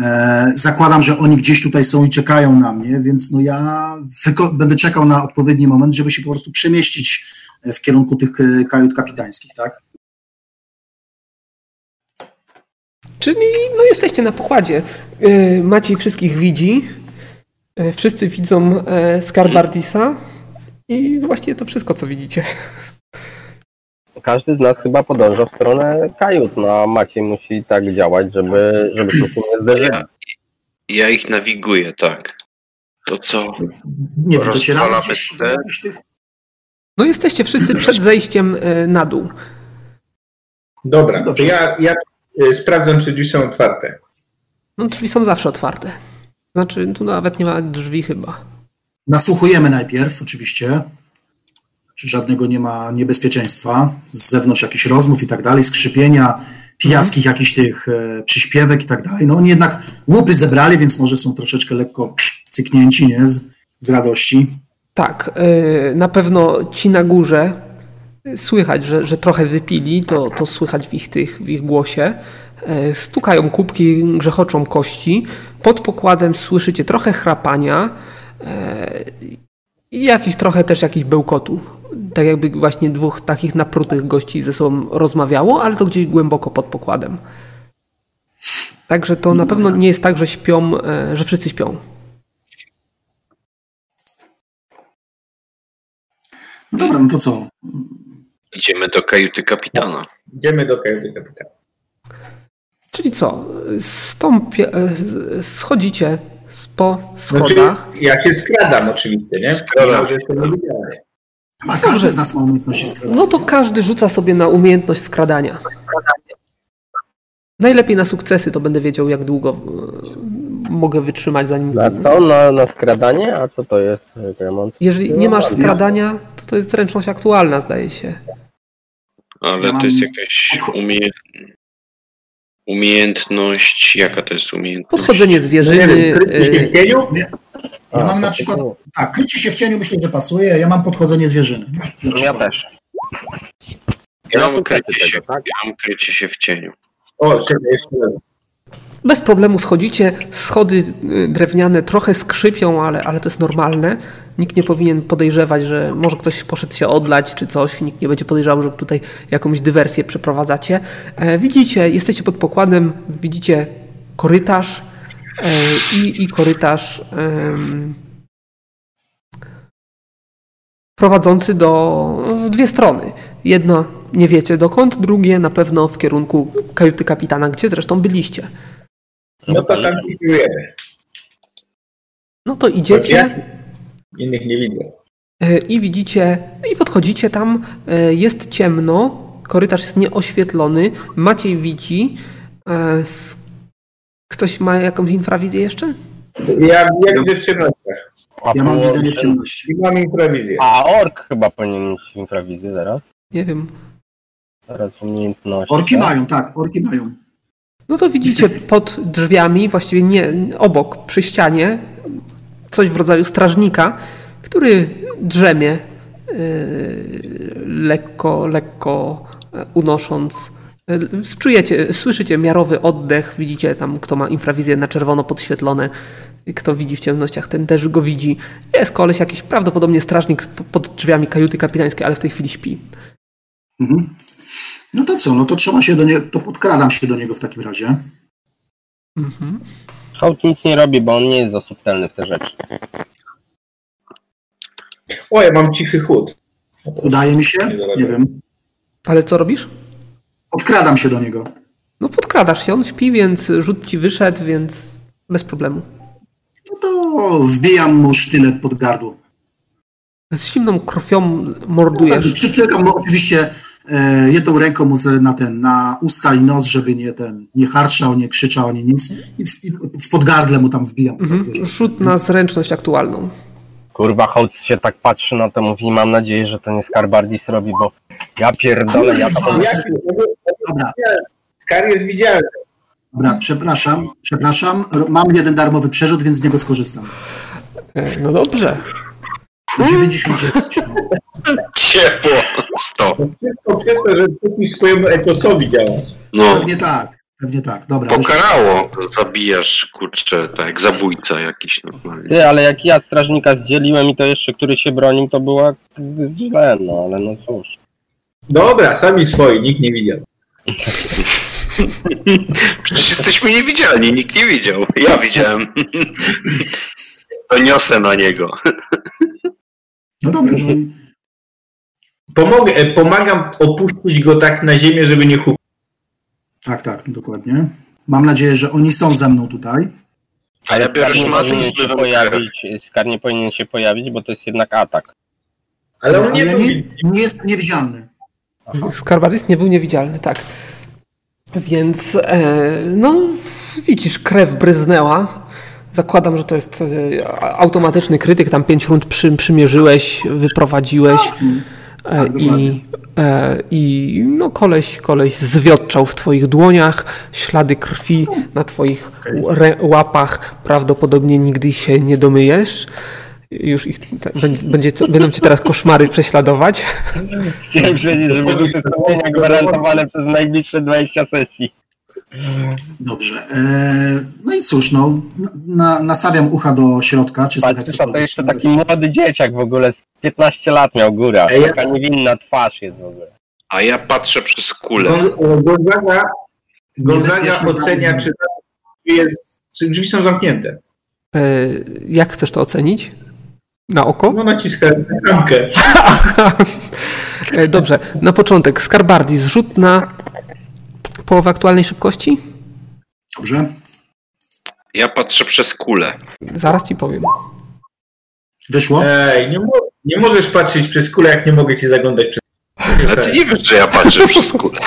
E, zakładam, że oni gdzieś tutaj są i czekają na mnie, więc no ja będę czekał na odpowiedni moment, żeby się po prostu przemieścić w kierunku tych e, kajut kapitańskich, tak? Czyli no jesteście na pokładzie. E, Maciej wszystkich widzi, e, wszyscy widzą e, Skarbardisa i właściwie to wszystko, co widzicie. Każdy z nas chyba podąża w stronę kajut, no a Maciej musi tak działać, żeby, żeby się nie zderzyli. Ja, ja ich nawiguję, tak. To co? Nie wiem, docieramy gdzieś. No jesteście wszyscy przed zejściem e, na dół. Dobra, to Dobrze. ja, ja y, sprawdzam, czy drzwi są otwarte. No drzwi są zawsze otwarte. Znaczy, tu nawet nie ma drzwi chyba. Nasłuchujemy najpierw, oczywiście, czy żadnego nie ma niebezpieczeństwa, z zewnątrz jakichś rozmów i tak dalej, skrzypienia, pijackich jakichś tych e, przyśpiewek i tak dalej. No oni jednak łupy zebrali, więc może są troszeczkę lekko cyknięci, nie, z, z radości. Tak, e, na pewno ci na górze e, słychać, że, że trochę wypili, to, to słychać w ich, tych, w ich głosie. E, Stukają kubki, grzechoczą kości. Pod pokładem słyszycie trochę chrapania i jakiś trochę też jakiś bełkotu. Tak jakby właśnie dwóch takich naprutych gości ze sobą rozmawiało, ale to gdzieś głęboko pod pokładem. Także to na pewno nie jest tak, że śpią, e, że wszyscy śpią. No dobra, no to co? Idziemy do kajuty kapitana. Idziemy do kajuty kapitana. Czyli co? Stąpie, e, schodzicie po schodach. Znaczy, ja się skradam oczywiście, nie? Skradam. A każdy z nas ma umiejętności skradania. No to każdy rzuca sobie na umiejętność skradania. Najlepiej na sukcesy, to będę wiedział, jak długo e, mogę wytrzymać, zanim. Na to, na, na skradanie? A co to jest, remont? Jeżeli nie masz skradania, to to jest zręczność aktualna, zdaje się. Ale Ja to jest jakaś umie... umiejętność. Jaka to jest umiejętność? Podchodzenie No nie zwierzyny. wiem, krycie się e, w cieniu? Ja A, mam na przykład, tak, krycie się w cieniu myślę, że pasuje, ja mam podchodzenie zwierzyny. Ja też. Ja mam krycie się, tak? ja mam krycie się w cieniu. O, jeszcze. Bez problemu schodzicie, schody y, drewniane trochę skrzypią, ale, ale to jest normalne. Nikt nie powinien podejrzewać, że może ktoś poszedł się odlać czy coś. Nikt nie będzie podejrzewał, że tutaj jakąś dywersję przeprowadzacie. E, widzicie, jesteście pod pokładem, widzicie korytarz e, i, i korytarz prowadzący do w dwie strony. Jedno nie wiecie dokąd, drugie na pewno w kierunku kajuty kapitana, gdzie zresztą byliście. No to tam kierujemy. No to idziecie Innych nie widzę. e, i widzicie, i podchodzicie tam, e, jest ciemno, korytarz jest nieoświetlony, Maciej widzi. e, Ktoś ma jakąś infrawizję jeszcze? Ja, ja widzę w ciemnościach. A Ja mam widzenie w ciemności. Mam infrawizję. A ork chyba powinien mieć infrawizję zaraz. Nie wiem. Zaraz umiejętności. Orki mają, tak, orki mają. No to widzicie pod drzwiami, właściwie nie obok, przy ścianie, coś w rodzaju strażnika, który drzemie, yy, lekko, lekko e, unosząc. E, Czujecie, słyszycie miarowy oddech, widzicie tam, kto ma infrawizję na czerwono podświetlone, kto widzi w ciemnościach, ten też go widzi. Jest koleś jakiś, prawdopodobnie strażnik pod drzwiami kajuty kapitańskiej, ale w tej chwili śpi. Mhm. No to co, no to trzeba się do niego, to podkradam się do niego w takim razie. Mhm. Hołd nic nie robi, bo on nie jest za subtelny w te rzeczy. O, ja mam cichy chód. Udaje mi się? Nie wiem. Ale co robisz? Podkradam się do niego. No podkradasz się, on śpi, więc rzut ci wyszedł, więc bez problemu. No to wbijam mu sztylet pod gardło. Z zimną krwią mordujesz. Przytykam mu oczywiście e, jedną ręką mu na ten, na usta i nos, żeby nie ten, nie harczał, nie krzyczał ani nic. I w, i w podgardle mu tam wbijam. Mhm. Rzut na zręczność aktualną. Kurwa, Hołd się tak patrzy na to, mówi, mam nadzieję, że to nie Skarbardis robi, bo ja pierdolę, ja to Dobra, Skar jest widzialny. dobra, przepraszam, przepraszam. Mam jeden darmowy przerzut, więc z niego skorzystam. E, No dobrze. To 99. no. Ciepło! Sto. Wszystko przez to, że kupisz swojemu etosowi działać. No, Pewnie tak, pewnie tak. Dobra, pokarało. Zabijasz, kurczę, tak jak zabójca jakiś normalnie. Ty, ale jak ja strażnika zdzieliłem i to jeszcze, który się bronił, to była źle, no ale no cóż. Dobra, sami swoi, nikt nie widział. Przecież jesteśmy niewidzialni, nikt nie widział. Ja widziałem. To niosę na niego. No dobra, no i Pomogę, e, pomagam opuścić go tak na ziemię, żeby nie hukał. tak, tak, dokładnie. Mam nadzieję, że oni są ze mną tutaj. A ja biorę Skar nie szmatę powinien i się pojawić, Skar nie powinien się pojawić, bo to jest jednak atak. Ale on Ale nie był nie, nie jest niewidzialny. Skarbarys nie był niewidzialny, tak. Więc, e, no, widzisz, krew bryznęła. Zakładam, że to jest e, automatyczny krytyk. Tam pięć rund przy, przymierzyłeś, wyprowadziłeś. E, I, e, I no koleś, koleś zwiotczał w twoich dłoniach, ślady krwi na twoich łapach, prawdopodobnie nigdy się nie domyjesz. Już ich, będzie, będą cię teraz koszmary prześladować. Chciałem powiedzieć, że będą te sumienia gwarantowane przez najbliższe 20 sesji. Dobrze. E, no i cóż, no, na, nastawiam ucha do środka, czy słychać Patrz, to cokolwiek. jeszcze taki młody dzieciak w ogóle, z 15 lat miał góra. Ja- Taka niewinna twarz jest w ogóle. A ja patrzę przez kulę. Gon- Gonzaga, Gonzaga ocenia, czy drzwi, jest, czy drzwi są zamknięte. E, Jak chcesz to ocenić? Na oko? No naciskam klamkę. E, Dobrze, na początek Skarbardis, rzut na połowę aktualnej szybkości. Dobrze. Ja patrzę przez kulę. Zaraz ci powiem. Wyszło? Ej, nie, mo- nie możesz patrzeć przez kulę, jak nie mogę ci zaglądać przez Ale ty nie wiesz, że ja patrzę przez kulę.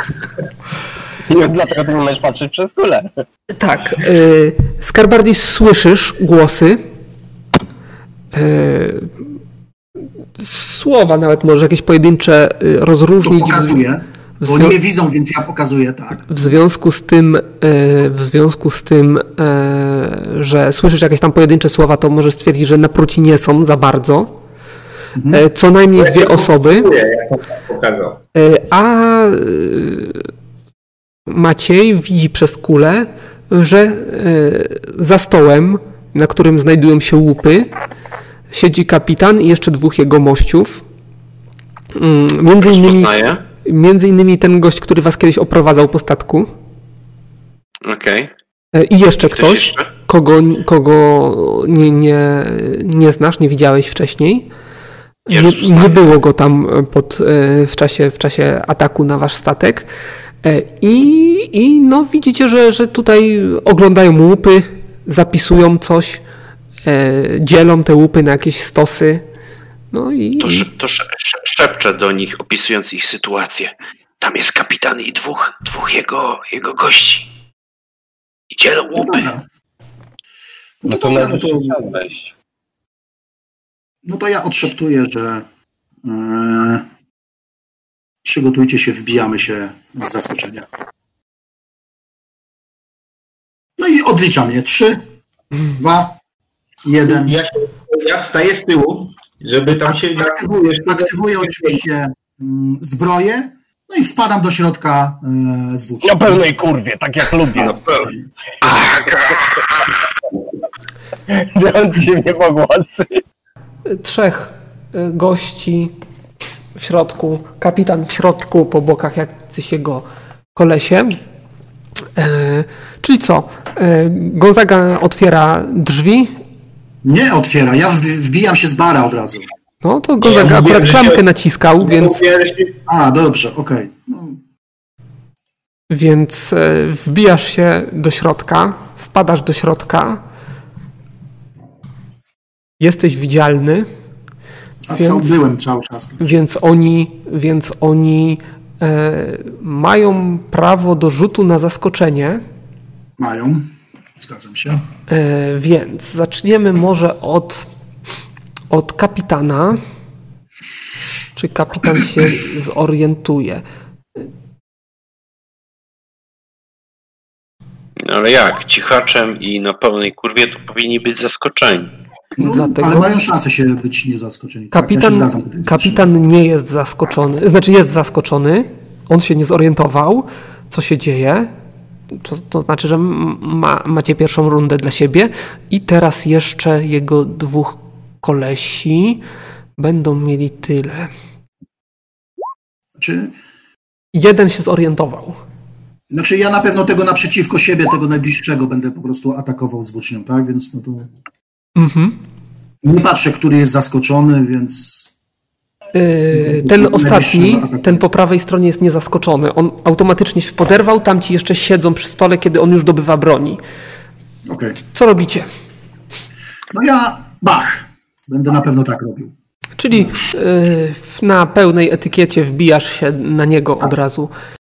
No, dlatego ty nie możesz patrzeć przez kulę. Tak. Y, Skarbardis słyszysz głosy. Y, słowa nawet może jakieś pojedyncze y, To rozróżnić. zwi- Bo oni zwią- mnie widzą, więc ja pokazuję tak. W związku z tym, e, w związku z tym, e, że słyszysz jakieś tam pojedyncze słowa, to możesz stwierdzić, że napróci nie są za bardzo. E, Co najmniej dwie osoby, jak on pokazał. a Maciej widzi przez kulę, że za stołem, na którym znajdują się łupy, siedzi kapitan i jeszcze dwóch jego mościów. Mm, Między innymi. Między innymi ten gość, który was kiedyś oprowadzał po statku. Okej. E, I jeszcze Ktoś ktoś, jeszcze? kogo, kogo nie, nie, nie znasz, nie widziałeś wcześniej. Nie, nie było go tam pod, e, w, czasie, w czasie ataku na wasz statek. E, I, i no, widzicie, że, że tutaj oglądają łupy, zapisują coś, e, dzielą te łupy na jakieś stosy. No i, To, to do nich, opisując ich sytuację. Tam jest kapitan i dwóch, dwóch jego, jego gości. I dzielą No łupy. No No to dobra, no to, no to ja odszeptuję, że e, przygotujcie się, wbijamy się z zaskoczenia. No i odliczam je. Trzy, dwa, jeden. Ja, się, ja wstaję z tyłu, żeby tam się... Aktywuję, aktywuję oczywiście mm, zbroję, no i wpadam do środka e, z włócznią. Na pełnej kurwie, tak jak lubię. Się mnie po głosy. trzech e, gości w środku, kapitan w środku, po bokach jacyś jego kolesie. E, czyli co? E, Gonzaga otwiera drzwi. Nie otwiera, ja wb- wbijam się z bara od razu. No to Gonzaga ja akurat klamkę się- naciskał, więc, A, no dobrze, okej. No, więc e, wbijasz się do środka, wpadasz do środka. Jesteś widzialny. a Więc- byłem cały czas. Więc oni, więc oni e, mają prawo do rzutu na zaskoczenie. Mają, zgadzam się. E, więc zaczniemy może od, od kapitana. Czy kapitan się zorientuje? No ale jak? Cichaczem i na pełnej kurwie to powinni być zaskoczeni. No, Dlatego- Ale mają szansę się być niezaskoczeni. Tak, ja się Kapitan, tutaj z kapitan nie jest zaskoczony, znaczy jest zaskoczony. On się nie zorientował, co się dzieje. To, to znaczy, że ma, macie pierwszą rundę dla siebie i teraz jeszcze jego dwóch kolesi będą mieli tyle. Czy, Jeden się zorientował. znaczy ja na pewno tego naprzeciwko siebie, tego najbliższego będę po prostu atakował z włócznią, tak? Więc no to Mhm. nie patrzę, który jest zaskoczony, więc ten ostatni, ten po prawej stronie jest niezaskoczony. On automatycznie się poderwał, tamci jeszcze siedzą przy stole, kiedy on już dobywa broni. okej. Co robicie? No ja, bach, będę na pewno tak robił. Czyli yy, w- na pełnej etykiecie wbijasz się na niego od razu.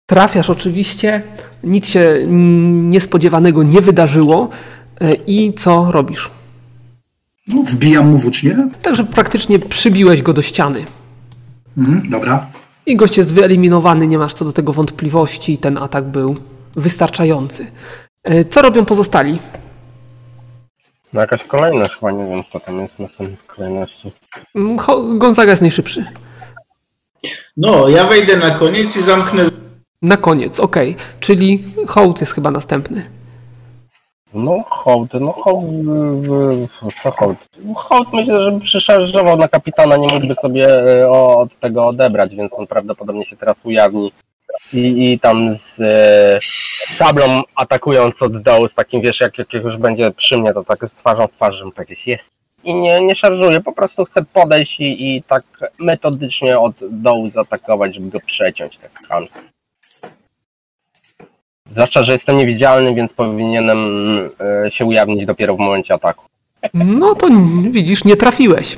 Trafiasz oczywiście, nic się niespodziewanego nie wydarzyło. Yy, I co robisz? No, wbijam mu włócznię. Także praktycznie przybiłeś go do ściany. Mhm, dobra. I gość jest wyeliminowany, nie masz co do tego wątpliwości. Ten atak był wystarczający. Yy, Co robią pozostali? No jakaś kolejność chyba, nie wiem co tam jest na tym kolejności. Mm, Gonzaga jest najszybszy. No, ja wejdę na koniec i zamknę. Na koniec, okej. Czyli hołd jest chyba następny. No hołd, no hołd, co hołd? Hołd myślę, że przyszarżował na kapitana, nie mógłby sobie e, od tego odebrać, więc on prawdopodobnie się teraz ujawni i, i tam z e, atakując od dołu, z takim wiesz, jak, jak już będzie przy mnie, to tak z twarzą w twarz, żebym powiedzieć jest. I nie, nie szarżuje, po prostu chce podejść i, i tak metodycznie od dołu zaatakować, żeby go przeciąć, tak chamsko. Zwłaszcza, że jestem niewidzialny, więc powinienem e, się ujawnić dopiero w momencie ataku. No to widzisz, nie trafiłeś.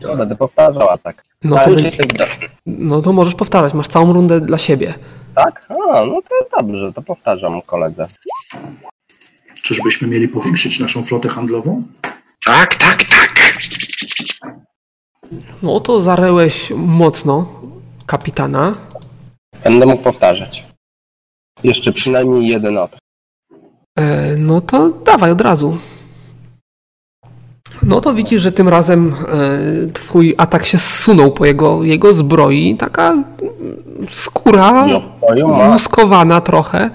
To będę powtarzał atak. No Ale to, widoczny. no to możesz powtarzać, masz całą rundę dla siebie. Tak? A, no to dobrze, to powtarzam koledze. Czyżbyśmy mieli powiększyć naszą flotę handlową? Tak, tak, tak. No to zarełeś mocno kapitana. Będę mógł powtarzać. Jeszcze przynajmniej jeden atak. E, no to dawaj od razu. No to widzisz, że tym razem e, twój atak się zsunął po jego, jego zbroi. Taka skóra ma. łuskowana trochę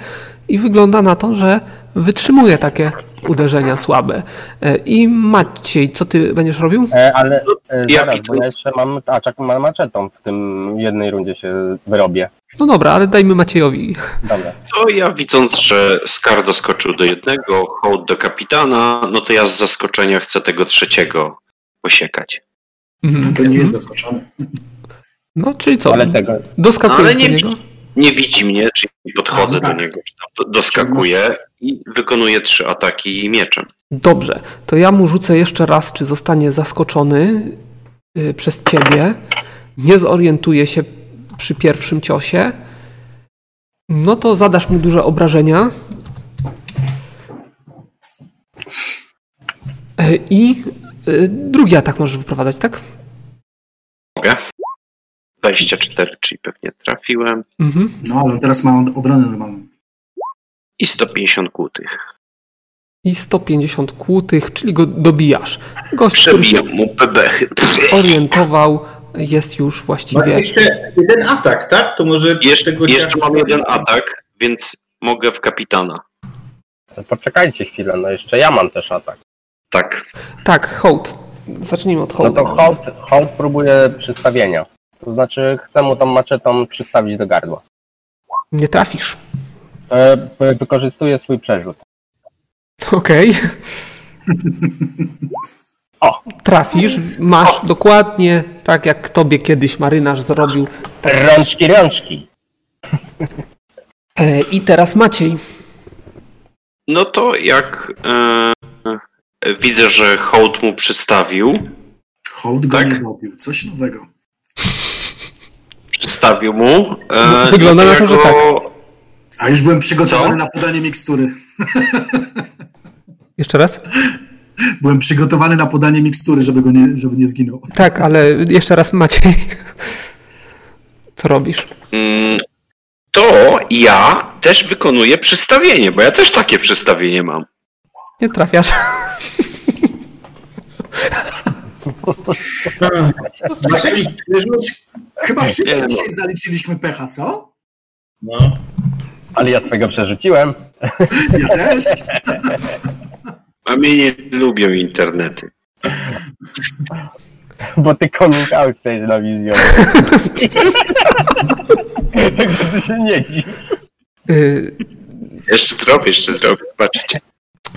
i wygląda na to, że wytrzymuje takie uderzenia słabe. E, I Maciej, co ty będziesz robił? E, ale e, Ja zaraz, bo ja jeszcze mam ma- maczetą w tym jednej rundzie się wyrobię. No dobra, ale dajmy Maciejowi. Dobra. To ja widząc, że Skar doskoczył do jednego, hołd do kapitana, no to ja z zaskoczenia chcę tego trzeciego posiekać. To nie jest zaskoczony. No, czyli co? Ale tego. Doskakujesz Ale do nie niego? Nie widzi mnie, czyli podchodzę A, no tak. do niego, czy tam do- doskakuję i wykonuję trzy ataki mieczem. Dobrze, to ja mu rzucę jeszcze raz, czy zostanie zaskoczony y, przez ciebie. Nie zorientuje się przy pierwszym ciosie. No to zadasz mu duże obrażenia. E, I y, drugi atak możesz wyprowadzać, tak? Mogę? 24, czyli pewnie trafiłem. Mhm. No, ale teraz ma on obronę normalną. I 150 kłutych. I 150 kłutych, czyli go dobijasz. Gość, który się Przebijam mu bebechy. orientował, jest już Ma właściwie jeszcze jeden atak, tak? To może Jeszcze, tego jeszcze mam jeden atak, więc mogę w kapitana. Poczekajcie chwilę, no jeszcze ja mam też atak. Tak. Tak, hołd. Zacznijmy od No hołdu. to hołd, hołd próbuje przystawienia. To znaczy chcę mu tą maczetą przystawić do gardła. Nie trafisz. E, swój przerzut. Okej. O! Trafisz, masz dokładnie tak jak tobie kiedyś marynarz zrobił. Rączki, rączki. E, I teraz Maciej. No to jak e, widzę, że hołd mu przystawił, Hołd go Tak? nie dobił. Coś nowego. Przystawił mu. E, Wygląda no na to, ja że go- A już byłem przygotowany Co? na podanie mikstury. Jeszcze raz? Byłem przygotowany na podanie mikstury, żeby go nie, żeby nie zginął. Tak, ale jeszcze raz Maciej. Co robisz? Mm, To ja też wykonuję przystawienie, bo ja też takie przystawienie mam. Nie trafiasz. Chyba wszyscy Nie, dzisiaj zaliczyliśmy pecha, co? No. Ale ja swego przerzuciłem, Ja też. A mnie nie lubią internety. bo ty coming out chcesz na wizję. Także ty się nie dziw. Y, Jeszcze zrobię, jeszcze zrobię, zobaczycie.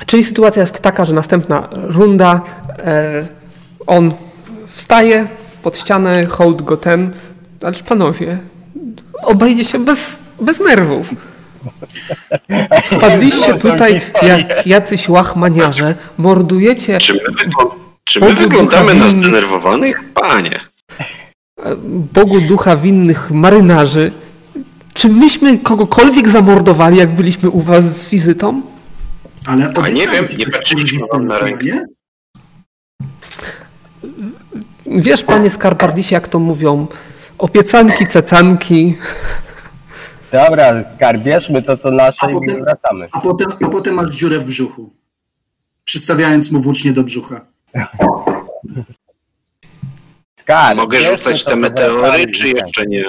Czyli sytuacja jest taka, że następna runda, e, on wstaje pod ścianę, hołd go ten, ależ panowie, obejdzie się bez, bez nerwów. Wpadliście tutaj jak jacyś łachmaniarze, mordujecie Czy my, czy my wyglądamy na zdenerwowanych? Panie. Bogu ducha winnych marynarzy. Czy myśmy kogokolwiek zamordowali, jak byliśmy u was z wizytą? Ale A nie wiem, nie patrzyliśmy wam na rękę. nie? Wiesz, panie Skarbardisie, jak to mówią, opiecanki, cecanki. Dobra, skarbierzmy to co nasze A i potem- wracamy. A potem, a potem masz dziurę w brzuchu. Przystawiając mu włócznie do brzucha. Skarb, Mogę rzucać te meteory, czy jeszcze nie?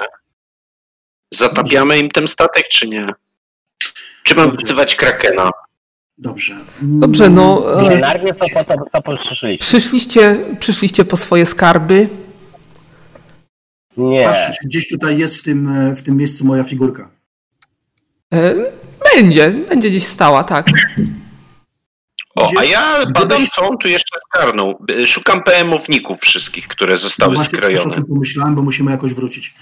Zatapiamy im ten statek, czy nie? Czy mam wzywać Krakena? Dobrze. Dobrze, no. E, to to, przyszliście, przyszliście po swoje skarby. Nie. Patrz, czy gdzieś tutaj jest w tym, e, w tym miejscu moja figurka. E, będzie, będzie gdzieś stała, tak. O, Gdzieś- a ja gdybyś- badam, co on tu jeszcze skarnął. Szukam PM-owników wszystkich, które zostały No Właśnie też o skrojone. tym pomyślałem, bo musimy jakoś wrócić.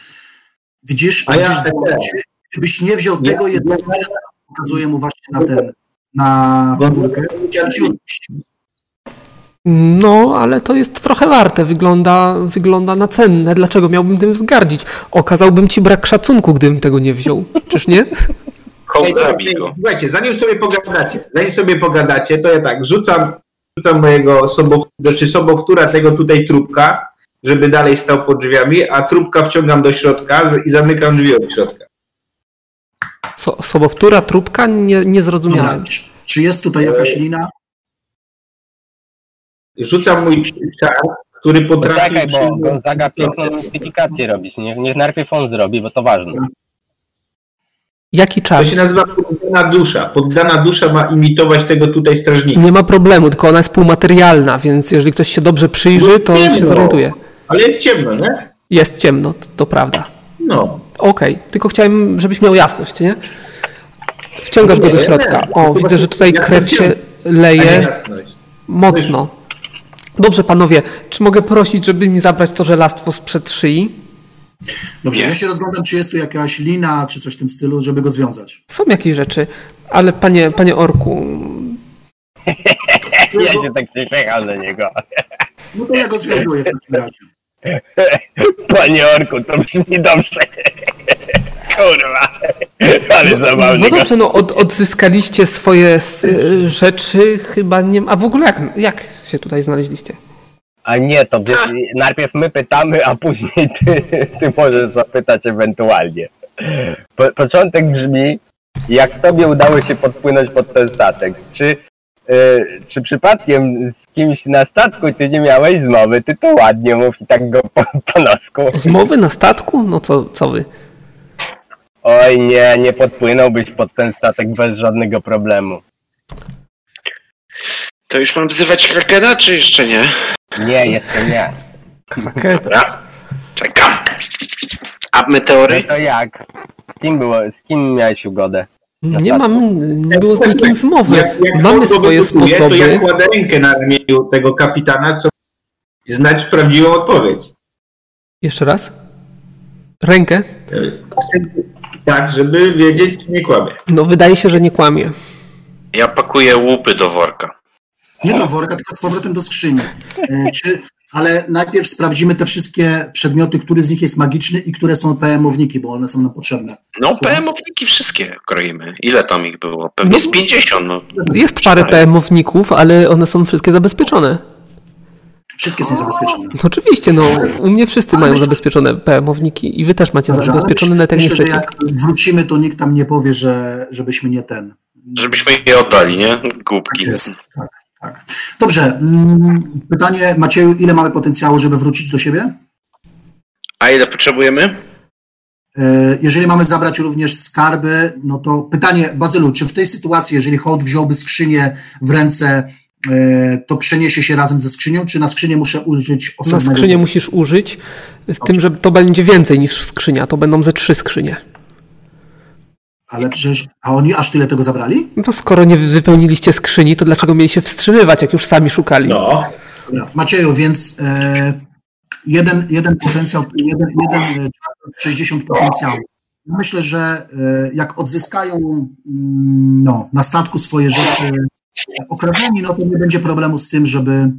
Widzisz, A ja- gdzieś z, boku, cie- Gdybyś nie wziął tego jednego, pokazuję mu właśnie na ten, na figurkę. No, ale to jest trochę warte, wygląda, wygląda na cenne. Dlaczego miałbym tym wzgardzić? Okazałbym ci brak szacunku, gdybym tego nie wziął. Czyż nie? Go. Słuchajcie, zanim sobie pogadacie, zanim sobie pogadacie, to ja tak, rzucam, rzucam mojego sobow, znaczy sobowtóra tego tutaj trupka, żeby dalej stał pod drzwiami, a trupka wciągam do środka i zamykam drzwi od środka. So, sobowtóra, trupka? Nie, nie Dobra, zrozumiałem. czy, czy jest tutaj jakaś lina? Rzucam mój czar, który potrafi... Poczekaj, bo Gonzaga piękną mistyfikację robisz. Niech, niech najpierw on zrobi, bo to ważne. Jaki To czar? się nazywa poddana dusza. Poddana dusza ma imitować tego tutaj strażnika. Nie ma problemu, tylko ona jest półmaterialna, więc jeżeli ktoś się dobrze przyjrzy, to No, się zorientuje. Ale jest ciemno, nie? Jest ciemno, to, to prawda. No. Okej, tylko chciałem, żebyś miał jasność, nie? Wciągasz go do Nie, środka. nie. O, widzę, że tutaj Ja krew się nie leje mocno. Dobrze, panowie, czy mogę prosić, żeby mi zabrać to żelastwo sprzed szyi? Dobrze, Nie. ja się rozglądam, czy jest tu jakaś lina, czy coś w tym stylu, żeby go związać. Są jakieś rzeczy, ale panie, panie Orku, Ja się tak przyśmiecham do niego. No to ja go związuję w takim razie. Panie Orku, to brzmi dobrze. Kurwa. Ale zabawnie. No dobrze, no od, odzyskaliście swoje y, rzeczy, chyba nie A w ogóle jak, jak się tutaj znaleźliście? A nie, to wiesz, najpierw my pytamy, a później ty, ty możesz zapytać ewentualnie. Po, początek brzmi, jak tobie udało się podpłynąć pod ten statek? Czy, czy przypadkiem z kimś na statku ty nie miałeś zmowy? Ty to ładnie mów i tak go po, po nosku. Zmowy na statku? No co, co wy? Oj nie, nie podpłynąłbyś pod ten statek bez żadnego problemu. To już mam wzywać Krakena, czy jeszcze nie? Nie, jeszcze nie. Dobra. Czekam. A No meteory? to jak? Z kim było, z kim miałeś ugodę? Nie mam, nie było z nikim zmowy. Jak, jak Mamy swoje wygotuje, To ja sposoby. kładę rękę na ramieniu tego kapitana, co znać prawdziwą odpowiedź. Jeszcze raz? Rękę? Tak, żeby wiedzieć, czy nie kłamie. No wydaje się, że nie kłamie. Ja pakuję łupy do worka. Nie do worka, tylko z powrotem do skrzyni. E, Czy, ale najpierw sprawdzimy te wszystkie przedmioty, który z nich jest magiczny i które są PM-owniki, bo one są nam potrzebne. No, PM-owniki wszystkie kroimy. Ile tam ich było? Pewnie No. z 50, no. Jest parę PM-owników, ale one są wszystkie zabezpieczone. Wszystkie są zabezpieczone. No Oczywiście, no u mnie wszyscy mają zabezpieczone PM-owniki i wy też macie Dobrze, ale zabezpieczone, nawet jak nie myślę, chcecie. jak wrócimy, to nikt tam nie powie, że, żebyśmy nie ten. Żebyśmy je oddali, nie? Głupki. Tak jest. Tak, tak. Dobrze. mm, Pytanie, Macieju, ile mamy potencjału, żeby wrócić do siebie? A ile potrzebujemy? E, Jeżeli mamy zabrać również skarby, no to pytanie, Bazylu, czy w tej sytuacji, jeżeli hołd wziąłby skrzynię w ręce, e, to przeniesie się razem ze skrzynią, czy na skrzynię muszę użyć Na osobnego? skrzynię musisz użyć, z tym, że to będzie więcej niż skrzynia, to będą ze trzy skrzynie. Ale przecież, a oni aż tyle tego zabrali? No to skoro nie wypełniliście skrzyni, to dlaczego mieli się wstrzymywać, jak już sami szukali? No. Dobra. Macieju, więc e, jeden, jeden potencjał, jeden, jeden e, 60 potencjału. Myślę, że e, jak odzyskają mm, no, na statku swoje rzeczy okrawieni, no to nie będzie problemu z tym, żeby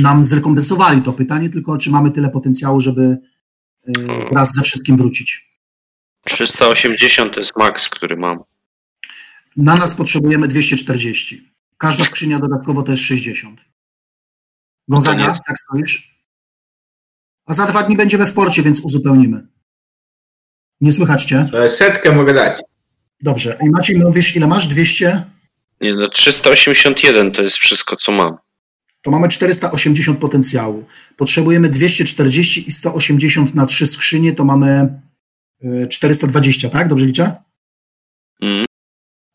nam zrekompensowali to pytanie, tylko czy mamy tyle potencjału, żeby e, raz ze wszystkim wrócić. 380 to jest maks, który mam. Na nas potrzebujemy 240. Każda skrzynia dodatkowo to jest 60. Gonzaga, tak stoisz? A za dwa dni będziemy w porcie, więc uzupełnimy. Nie słychać cię? E, Setkę mogę dać. Dobrze. I Maciej, mówisz, ile masz? 200? Nie, no 381 to jest wszystko, co mam. To mamy 480 potencjału. Potrzebujemy 240 i 180 na trzy skrzynie, to mamy 420, tak? Dobrze liczę? Mm.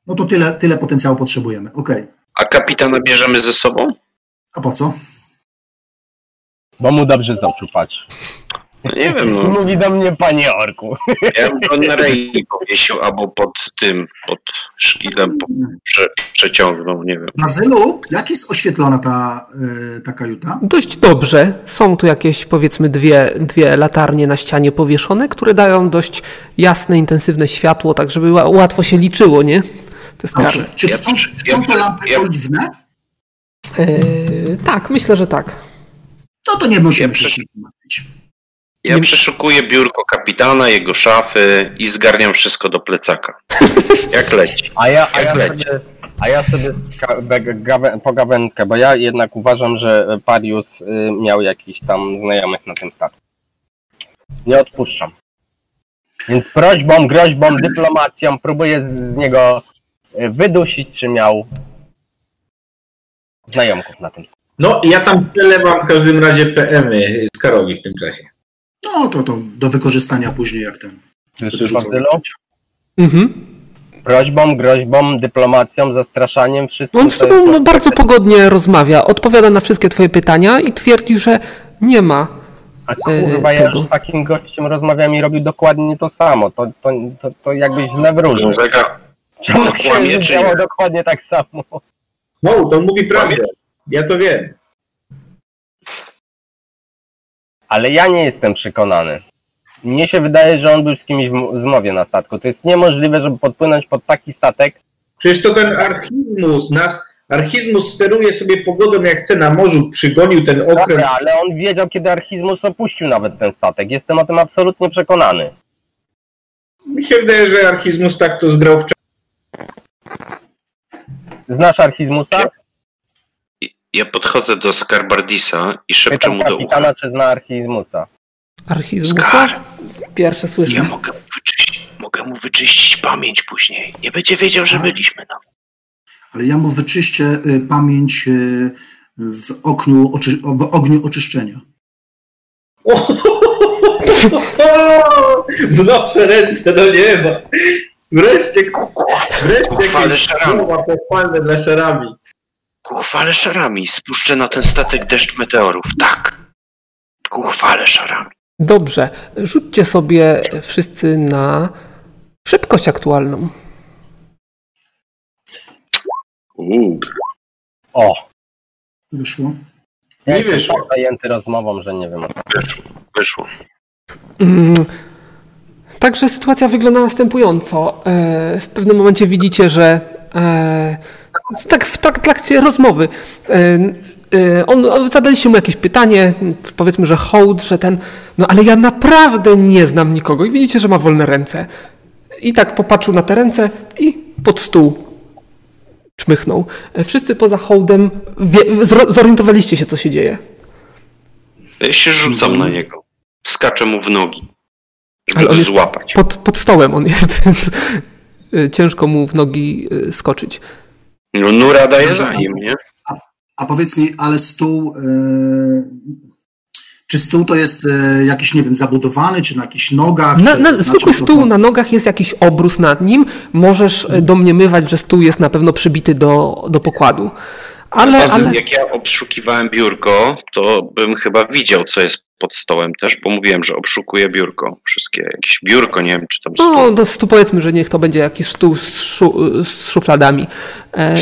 No to tyle, tyle potencjału potrzebujemy. Okej. A kapitana bierzemy ze sobą? A po co? Bo mu dobrze z oczu patrz. No nie wiem, no. Mówi do mnie panie orku. Ja bym go na rei powiesił albo pod tym, pod szkilem po, prze, przeciągnął, nie wiem. Bazylu, jak jest oświetlona ta, y, ta kajuta? Dość dobrze. Są tu jakieś powiedzmy dwie, dwie latarnie na ścianie powieszone, które dają dość jasne, intensywne światło, tak żeby ła- łatwo się liczyło, nie? Te. Dobrze. Czy są, czy są ja to przy- lampy ja- oliwne? Yy, tak, myślę, że tak. No to nie musimy Ja się przy- tym martwić. Ja Nie- przeszukuję biurko kapitana, jego szafy i zgarniam wszystko do plecaka. Jak leci. A ja, a ja Jak sobie, a ja sobie ska- be- gawę- pogawędkę, bo ja jednak uważam, że Parius y, miał jakiś tam znajomych na tym statku. Nie odpuszczam. Więc prośbą, groźbą, dyplomacją próbuję z, niego y, wydusić, czy miał znajomków na tym. No, ja tam przelewam w każdym razie PM-y z Karowi w tym czasie. No to, to do wykorzystania później jak ten. Bazylu? Mhm. Prośbą, groźbą, dyplomacją, zastraszaniem, wszystkim. On z tobą to- bardzo pogodnie rozmawia, odpowiada na wszystkie twoje pytania i twierdzi, że nie ma. A kurwa, e, ja tego. z takim gościem rozmawiałem i robił dokładnie to samo. To, to, to, to jakbyś źle wróżył. Czemu się działo nie? dokładnie tak samo? No, to on mówi prawdę. Ja to wiem. Ale ja nie jestem przekonany. Mnie się wydaje, że on był z kimś w zmowie na statku. To jest niemożliwe, żeby podpłynąć pod taki statek. Przecież to ten archizmus nas, archizmus steruje sobie pogodą jak chce na morzu, przygonił ten okręt. Dobra, ale on wiedział, kiedy Archizmus opuścił nawet ten statek. Jestem o tym absolutnie przekonany. Mi się wydaje, że archizmus tak to zgrał w Znasz Archizmusa? Ja podchodzę do Skarbardisa i szepczę mu do kapitana, ucha. czy zna Archizmusa. Archizmusa? Skar, Pierwsze słyszę. ja mogę mu, wyczyścić, mogę mu wyczyścić pamięć później. Nie będzie wiedział, że byliśmy no. Ale ja mu wyczyszczę y, pamięć y, w, okniu, oczy, w ogniu oczyszczenia. Znoszę ręce do nieba. Wreszcie, wreszcie Uchwale jakieś szarami. słowa pochwalne dla szarami. Ku chwale szarami, spuszczę na ten statek deszcz meteorów. Tak. Ku chwale szarami. Dobrze, rzućcie sobie wszyscy na szybkość aktualną. Uuu. O! Wyszło. Nie wyszło. tak zajęty rozmową, że nie wiem. Wyszło. Wyszło. Mm, Także sytuacja wygląda następująco. E, W pewnym momencie widzicie, że e, tak w trak- trakcie rozmowy e, e, on, zadaliście mu jakieś pytanie, powiedzmy, że hołd, że ten, no ale ja naprawdę nie znam nikogo i widzicie, że ma wolne ręce. I tak popatrzył na te ręce i pod stół czmychnął. E, Wszyscy poza hołdem wie, zorientowaliście się, co się dzieje. Ja się rzucam na niego. Skaczę mu w nogi. Ale on jest złapać. Pod, pod stołem on jest, więc ciężko mu w nogi skoczyć. No nura daje za nim, nie? A powiedz mi, ale stół. y, czy stół to jest y, jakiś, nie wiem, zabudowany, czy na jakichś nogach? Na, na, czym zwykły to- stół, na nogach jest jakiś obrus nad nim. Możesz y, domniemywać, że stół jest na pewno przybity do, do pokładu. Ale, Poza ale jak ja obszukiwałem biurko, to bym chyba widział, co jest pod stołem też, bo mówiłem, że obszukuję biurko. Wszystkie jakieś biurko, nie wiem, czy tam no, stół. to stu powiedzmy, że niech to będzie jakiś stół z, szu, z szufladami. E,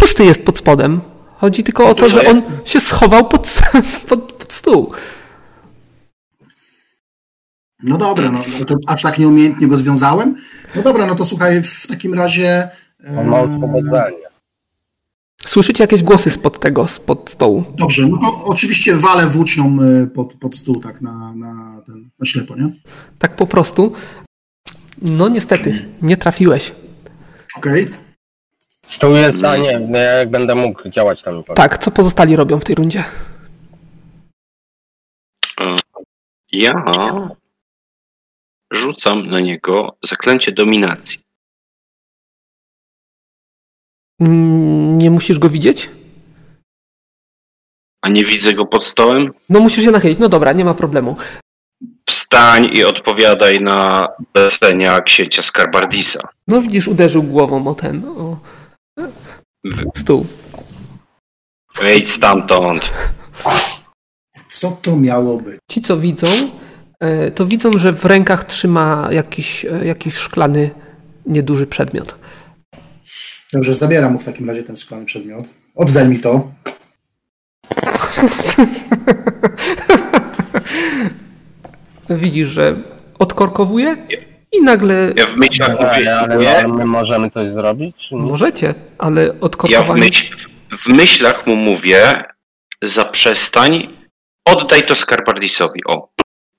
pusty jest pod spodem. Chodzi tylko o to, że on się schował pod, pod, pod stół. No dobra, no, no to aż tak nieumiejętnie go związałem. No dobra, no to słuchaj, w takim razie. On ma e, oswobodzenie. Słyszycie jakieś głosy spod tego, spod stołu. Dobrze, no to oczywiście walę włócznią y, pod, pod stół, tak na, na, ten, na ślepo, nie? Tak po prostu. No niestety, nie trafiłeś. Okej. Tu jest, a nie, no ja jak będę mógł działać tam. Tak, co pozostali robią w tej rundzie? Ja rzucam na niego zaklęcie dominacji. Mm, Nie musisz go widzieć? A nie widzę go pod stołem? No musisz się nachylić. No dobra, nie ma problemu. Wstań i odpowiadaj na lecenia księcia Skarbardisa. No widzisz, uderzył głową o ten, o stół. Wejdź stamtąd. Co to miało być? Ci, co widzą, e, to widzą, że w rękach trzyma jakiś, e, jakiś szklany, nieduży przedmiot. Dobrze, zabieram mu w takim razie ten szklany przedmiot. Oddaj mi to. Widzisz, że odkorkowuje i nagle Ja w myślach Ale, mówię, ale, ale my możemy coś zrobić? Możecie, ale ja w, odkorkowanie... myśl, w myślach mu mówię, zaprzestań, oddaj to Skarbardisowi. O,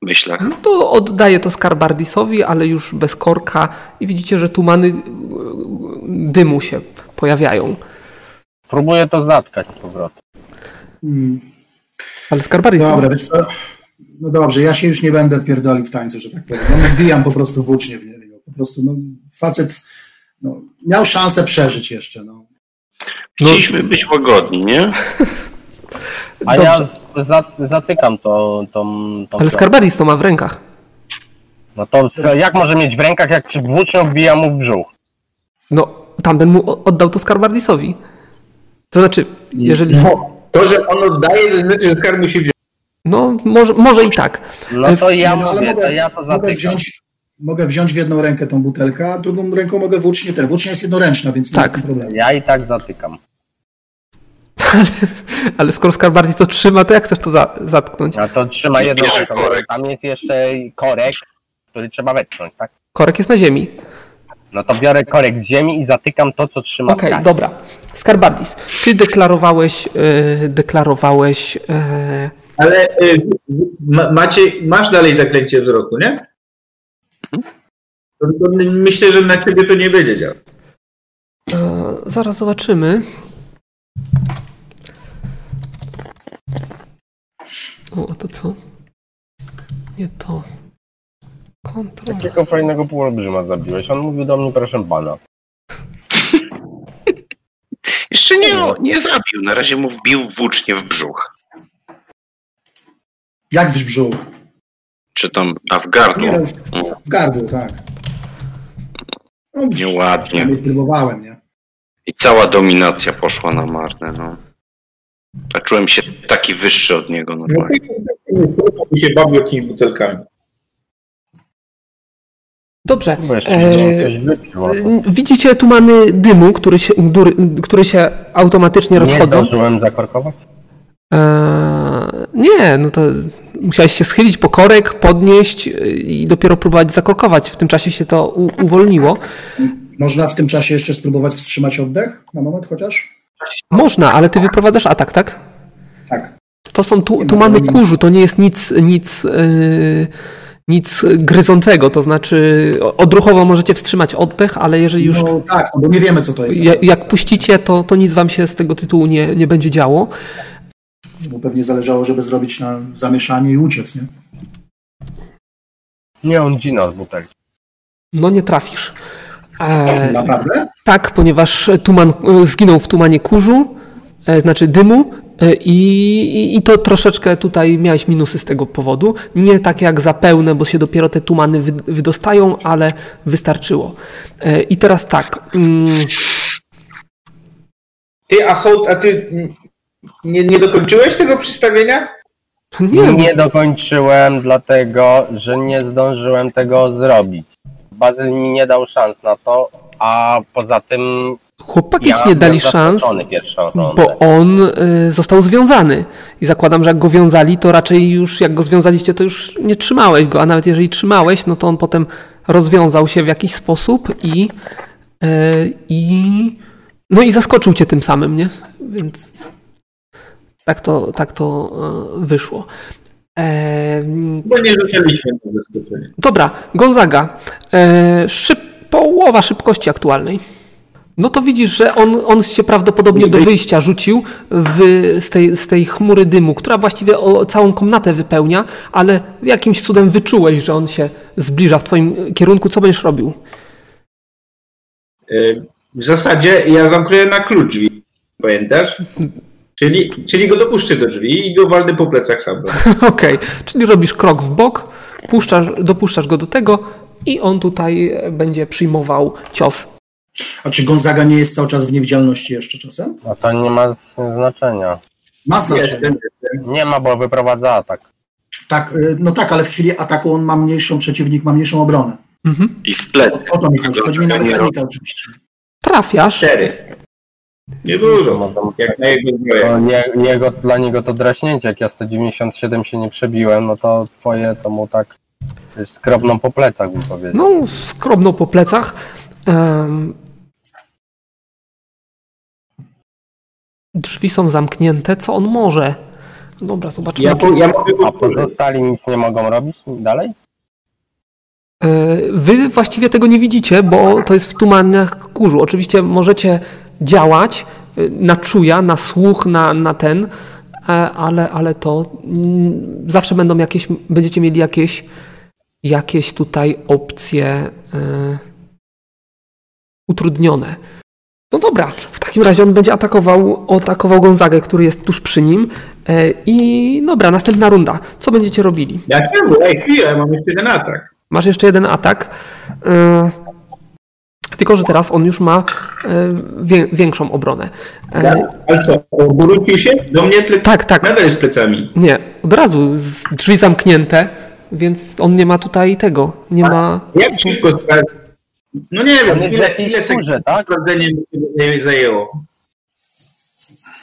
w myślach. No to oddaje to Skarbardisowi, ale już bez korka i widzicie, że tumany e, dymu się pojawiają. Próbuję to zatkać z powrotem. Mm, Ale Skarbardis... Dobra, wiesz co? No dobrze, ja się już nie będę pierdolił w tańcu, że tak powiem. No, wbijam po prostu włócznie w niego. Po prostu, no, facet no, miał szansę przeżyć jeszcze, no. Chcieliśmy być łagodni, nie? A Dobrze. ja zatykam to, tą, tą Ale Skarbardis to ma w rękach. No to jak może mieć w rękach, jak włócznią wbija mu w brzuch? No, tamten mu oddał to Skarbardisowi. To znaczy, jeżeli... To, że on oddaje, to znaczy, że skarb musi wziąć. No, może, może i tak. No to ja No, mówię, mogę, to ja to mogę, zatykam. wziąć, mogę wziąć w jedną rękę tą butelkę, a drugą ręką mogę włócznie ten. Włócznia jest jednoręczna, więc nie Tak. jest tym problemu. Ja i tak zatykam. Ale skoro Skarbardis to trzyma, to jak chcesz to za, zatknąć? A to trzyma jedną Bierze ręką. korek. Tam jest jeszcze korek, który trzeba wetknąć, tak? Korek jest na ziemi. No to biorę korek z ziemi i zatykam to, co trzyma Okej, kasie. dobra. Skarbardis, ty deklarowałeś, e, deklarowałeś, e, Ale y, ma, macie, masz dalej zaklęcie wzroku, nie? To, to myślę, że na ciebie to nie będzie działać. e, zaraz zobaczymy. O, a to co? Nie to. Kontrola. Takiego fajnego półolbrzyma zabiłeś. On mówił do mnie, proszę pana. Jeszcze nie, nie zabił, na razie mu wbił włócznie w brzuch. Jak w brzuch? Czy tam, a w gardło. Nie, w, w gardło, tak. No, Nieładnie. próbowałem, nie? I cała dominacja poszła na marne, no. A czułem się taki wyższy od niego No, normalnie. mi się bawi jakimiś butelkami. Dobrze. Jeszcze E, to- Widzicie tumany dymu, który się, który, które się automatycznie Nie rozchodzą. zdążyłem zakorkować? Eee, nie, no to musiałeś się schylić po korek, podnieść yy, i dopiero próbować zakorkować. W tym czasie się to u, uwolniło. Można w tym czasie jeszcze spróbować wstrzymać oddech? Na moment chociaż? Można, ale ty wyprowadzasz atak, tak? Tak. To są tu, Nie ma tumany problemu. kurzu, to nie jest nic, nic, yy, nic gryzącego. To znaczy odruchowo możecie wstrzymać oddech, ale jeżeli już No tak, no bo nie wiemy co to jest. ja- jak puścicie, to, to nic wam się z tego tytułu nie, nie będzie działo. Bo pewnie zależało, żeby zrobić na zamieszanie i uciec, nie? Nie, on dzina z butelki. No nie trafisz. Eee, Naprawdę? Tak, ponieważ tuman e, zginął w tumanie kurzu, e, znaczy dymu, e, i, i to troszeczkę tutaj miałeś minusy z tego powodu. Nie tak jak za pełne, bo się dopiero te tumany wy, wydostają, ale wystarczyło. E, I teraz tak. mm, Ty, a hołd, a ty nie, nie dokończyłeś tego przedstawienia? Nie, Nie dokończyłem, dlatego że nie zdążyłem tego zrobić. Bazyl mi nie dał szans na to, a poza tym chłopaki ja ci nie dali szans, bo on e, został związany. I zakładam, że jak go wiązali, to raczej już jak go związaliście, to już nie trzymałeś go, a nawet jeżeli trzymałeś, no to on potem rozwiązał się w jakiś sposób i, e, i no i zaskoczył cię tym samym, nie? Więc tak to, tak to e, wyszło. Bo nie rzucaliśmy tego zaskoczenia. Dobra, Gonzaga. E, szyb, połowa szybkości aktualnej. No to widzisz, że on, on się prawdopodobnie do wyjścia rzucił w, z, tej, z tej chmury dymu, która właściwie o, całą komnatę wypełnia, ale jakimś cudem wyczułeś, że on się zbliża w twoim kierunku. Co będziesz robił? Y, W zasadzie ja zamknąłem na klucz pamiętasz? Czyli, czyli go dopuszczę do drzwi i go walnę po plecach szablą. Okej, czyli robisz krok w bok, puszczasz, dopuszczasz go do tego i on tutaj będzie przyjmował cios. A czy Gonzaga nie jest cały czas w niewidzialności jeszcze czasem? No to nie ma znaczenia. Ma znaczenie. Nie ma, bo wyprowadza atak. Tak, y, no tak, ale w chwili ataku on ma mniejszą, przeciwnik ma mniejszą obronę. Mhm. I w plecy. O to mi chodzi. Chodzi mi na Nie mechanika oczywiście. Trafiasz. Cztery. Niedużo. Jak na jego nie, niego, dla niego to draśnięcie, jak ja 197 się nie przebiłem, no to twoje to mu tak skrobną po plecach bym powiedział. No, skromną po plecach. Em, Drzwi są zamknięte. Co on może? Dobra, zobaczmy. Ja, po, ja mogę A pozostali nic nie mogą robić dalej? E, Wy właściwie tego nie widzicie, bo to jest w tumanach kurzu. Oczywiście możecie działać e, na czuja, na słuch, na, na ten, e, ale, ale to zawsze będą jakieś, będziecie mieli jakieś, jakieś tutaj opcje e, utrudnione. No dobra, w takim razie on będzie atakował, atakował Gonzagę, który jest tuż przy nim. E, I dobra, następna runda. Co będziecie robili? Ja czemu? Ej, chwilę, mam jeszcze jeden atak. Masz jeszcze jeden atak. e, Tylko, że teraz on już ma e, wie, większą obronę. E, Ale co, obrócił się? Do mnie ple... Tak, tak. Nadal jest plecami. Nie, od razu drzwi zamknięte, więc on nie ma tutaj tego. Nie ma. Jak szybko? No nie wiem, ile, ile sekund tak? sprawdzenie zajęło.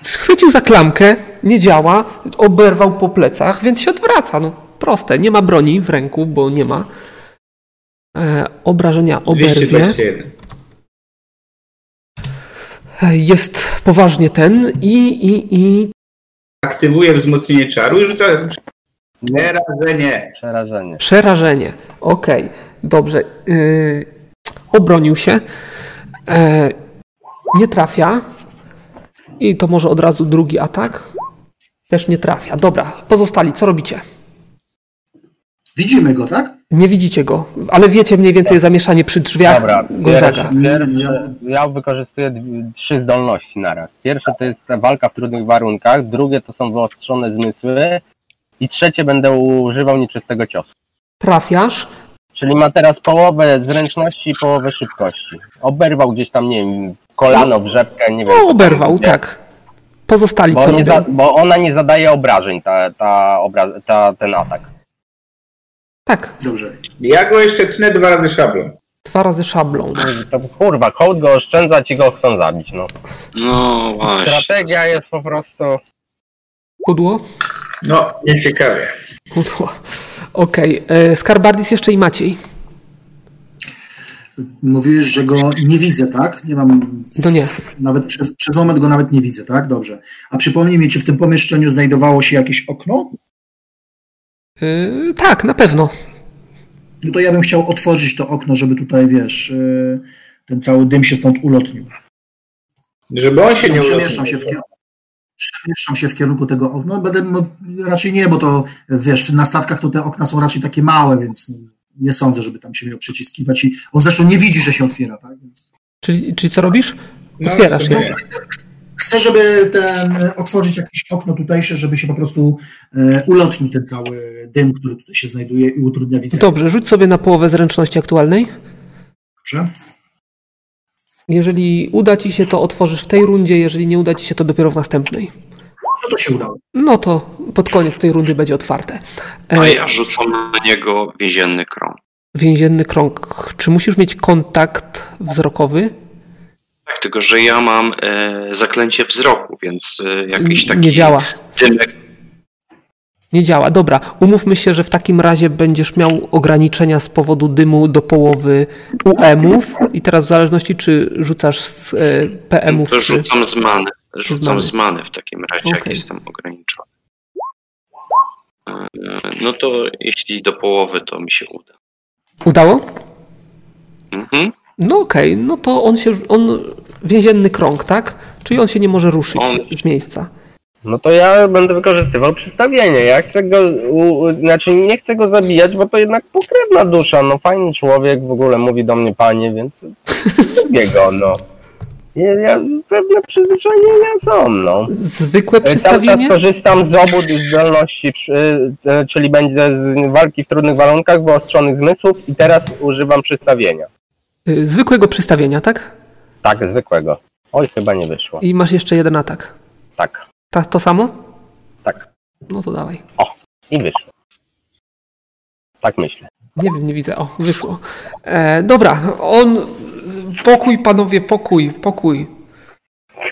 Schwycił za klamkę, nie działa, oberwał po plecach, więc się odwraca. No, proste. Nie ma broni w ręku, bo nie ma. E, obrażenia oberwie. 221. Jest poważnie ten i, i, i Aktywuję wzmocnienie czaru i rzucam przerażenie. Przerażenie. Przerażenie. Okej, dobrze. Yy, obronił się. E, nie trafia. I to może od razu drugi atak. Też nie trafia. Dobra, pozostali, co robicie? Widzimy go, tak? Nie widzicie go, ale wiecie mniej więcej zamieszanie przy drzwiach Dobra, Gonzaga. ja wykorzystuję trzy zdolności naraz. Pierwsze to jest walka w trudnych warunkach, drugie to są wyostrzone zmysły i trzecie będę używał nieczystego ciosu. Trafiasz. Czyli ma teraz połowę zręczności i połowę szybkości. Oberwał gdzieś tam, nie wiem, kolano w rzepkę, nie wiem. No, oberwał, tak. Pozostali Bo, co robią? za, bo ona nie zadaje obrażeń, ta, ta, obra, ta, ten atak. Tak, Dobrze. Ja go jeszcze tnę dwa razy szablą. dwa razy szablą. To kurwa, hołd go oszczędzać i go chcą zabić, no. No właśnie. Strategia jest po prostu... Pudło? No, nieciekawie. Pudło. Okej, okay. Skarbardis jeszcze i Maciej. Mówiłeś, że go nie widzę, tak? Nie mam. To nie. Nawet przez, przez moment go nawet nie widzę, tak? Dobrze. A przypomnij mi, czy w tym pomieszczeniu znajdowało się jakieś okno? Yy, tak, na pewno. No to ja bym chciał otworzyć to okno, żeby tutaj, wiesz, yy, ten cały dym się stąd ulotnił. Żeby on się nie Przemieszczam ulotnił. się w kierunku. Przemieszczam się w kierunku tego okna. No, będę, no, raczej nie, bo to wiesz, na statkach to te okna są raczej takie małe, więc nie sądzę, żeby tam się miał przyciskiwać. I on zresztą nie widzi, że się otwiera, tak? Więc Czyli, czyli co robisz? No, Otwierasz je. Chcę, żeby ten, e, otworzyć jakieś okno tutejsze, żeby się po prostu e, ulotnił ten cały dym, który tutaj się znajduje i utrudnia widzenie. Dobrze, rzuć sobie na połowę zręczności aktualnej. Dobrze? Jeżeli uda ci się, to otworzysz w tej rundzie, jeżeli nie uda ci się, to dopiero w następnej. No to się udało. No to pod koniec tej rundy będzie otwarte. A E, ja rzucam na niego więzienny krąg. więzienny krąg. Czy musisz mieć kontakt wzrokowy? Tak, tylko że ja mam e, zaklęcie wzroku, więc e, jakiś taki Nie działa. dymek. Nie działa. Dobra, umówmy się, że w takim razie będziesz miał ograniczenia z powodu dymu do połowy UM-ów i teraz w zależności czy rzucasz z e, PM-ów, To czy... rzucam z many. z Rzucam many. z many w takim razie, jak Okej. jestem ograniczony. E, No to jeśli do połowy, to mi się uda. Udało? Mhm. No okej, no to on się, on, więzienny krąg, tak? Czyli on się nie może ruszyć On- z miejsca. No to ja będę wykorzystywał przystawienie. Ja chcę go, u, znaczy nie chcę go zabijać, bo to jednak pokrewna dusza. No fajny człowiek, w ogóle mówi do mnie panie, więc lubię go, no. Ja, ja pewne przyzwyczajenia są, no. Zwykłe czas przystawienie? korzystam z obu zdolności, przy- e, czyli będzie z walki w trudnych warunkach, wyostrzonych zmysłów i teraz używam przystawienia. Y, Zwykłego przystawienia, tak? Tak, zwykłego. Oj, chyba nie wyszło. I masz jeszcze jeden atak. Tak, Ta, to samo? tak. No to dawaj. I wyszło. Tak myślę. Nie wiem, nie widzę. O, wyszło. E, dobra, on. Pokój, panowie, pokój, pokój.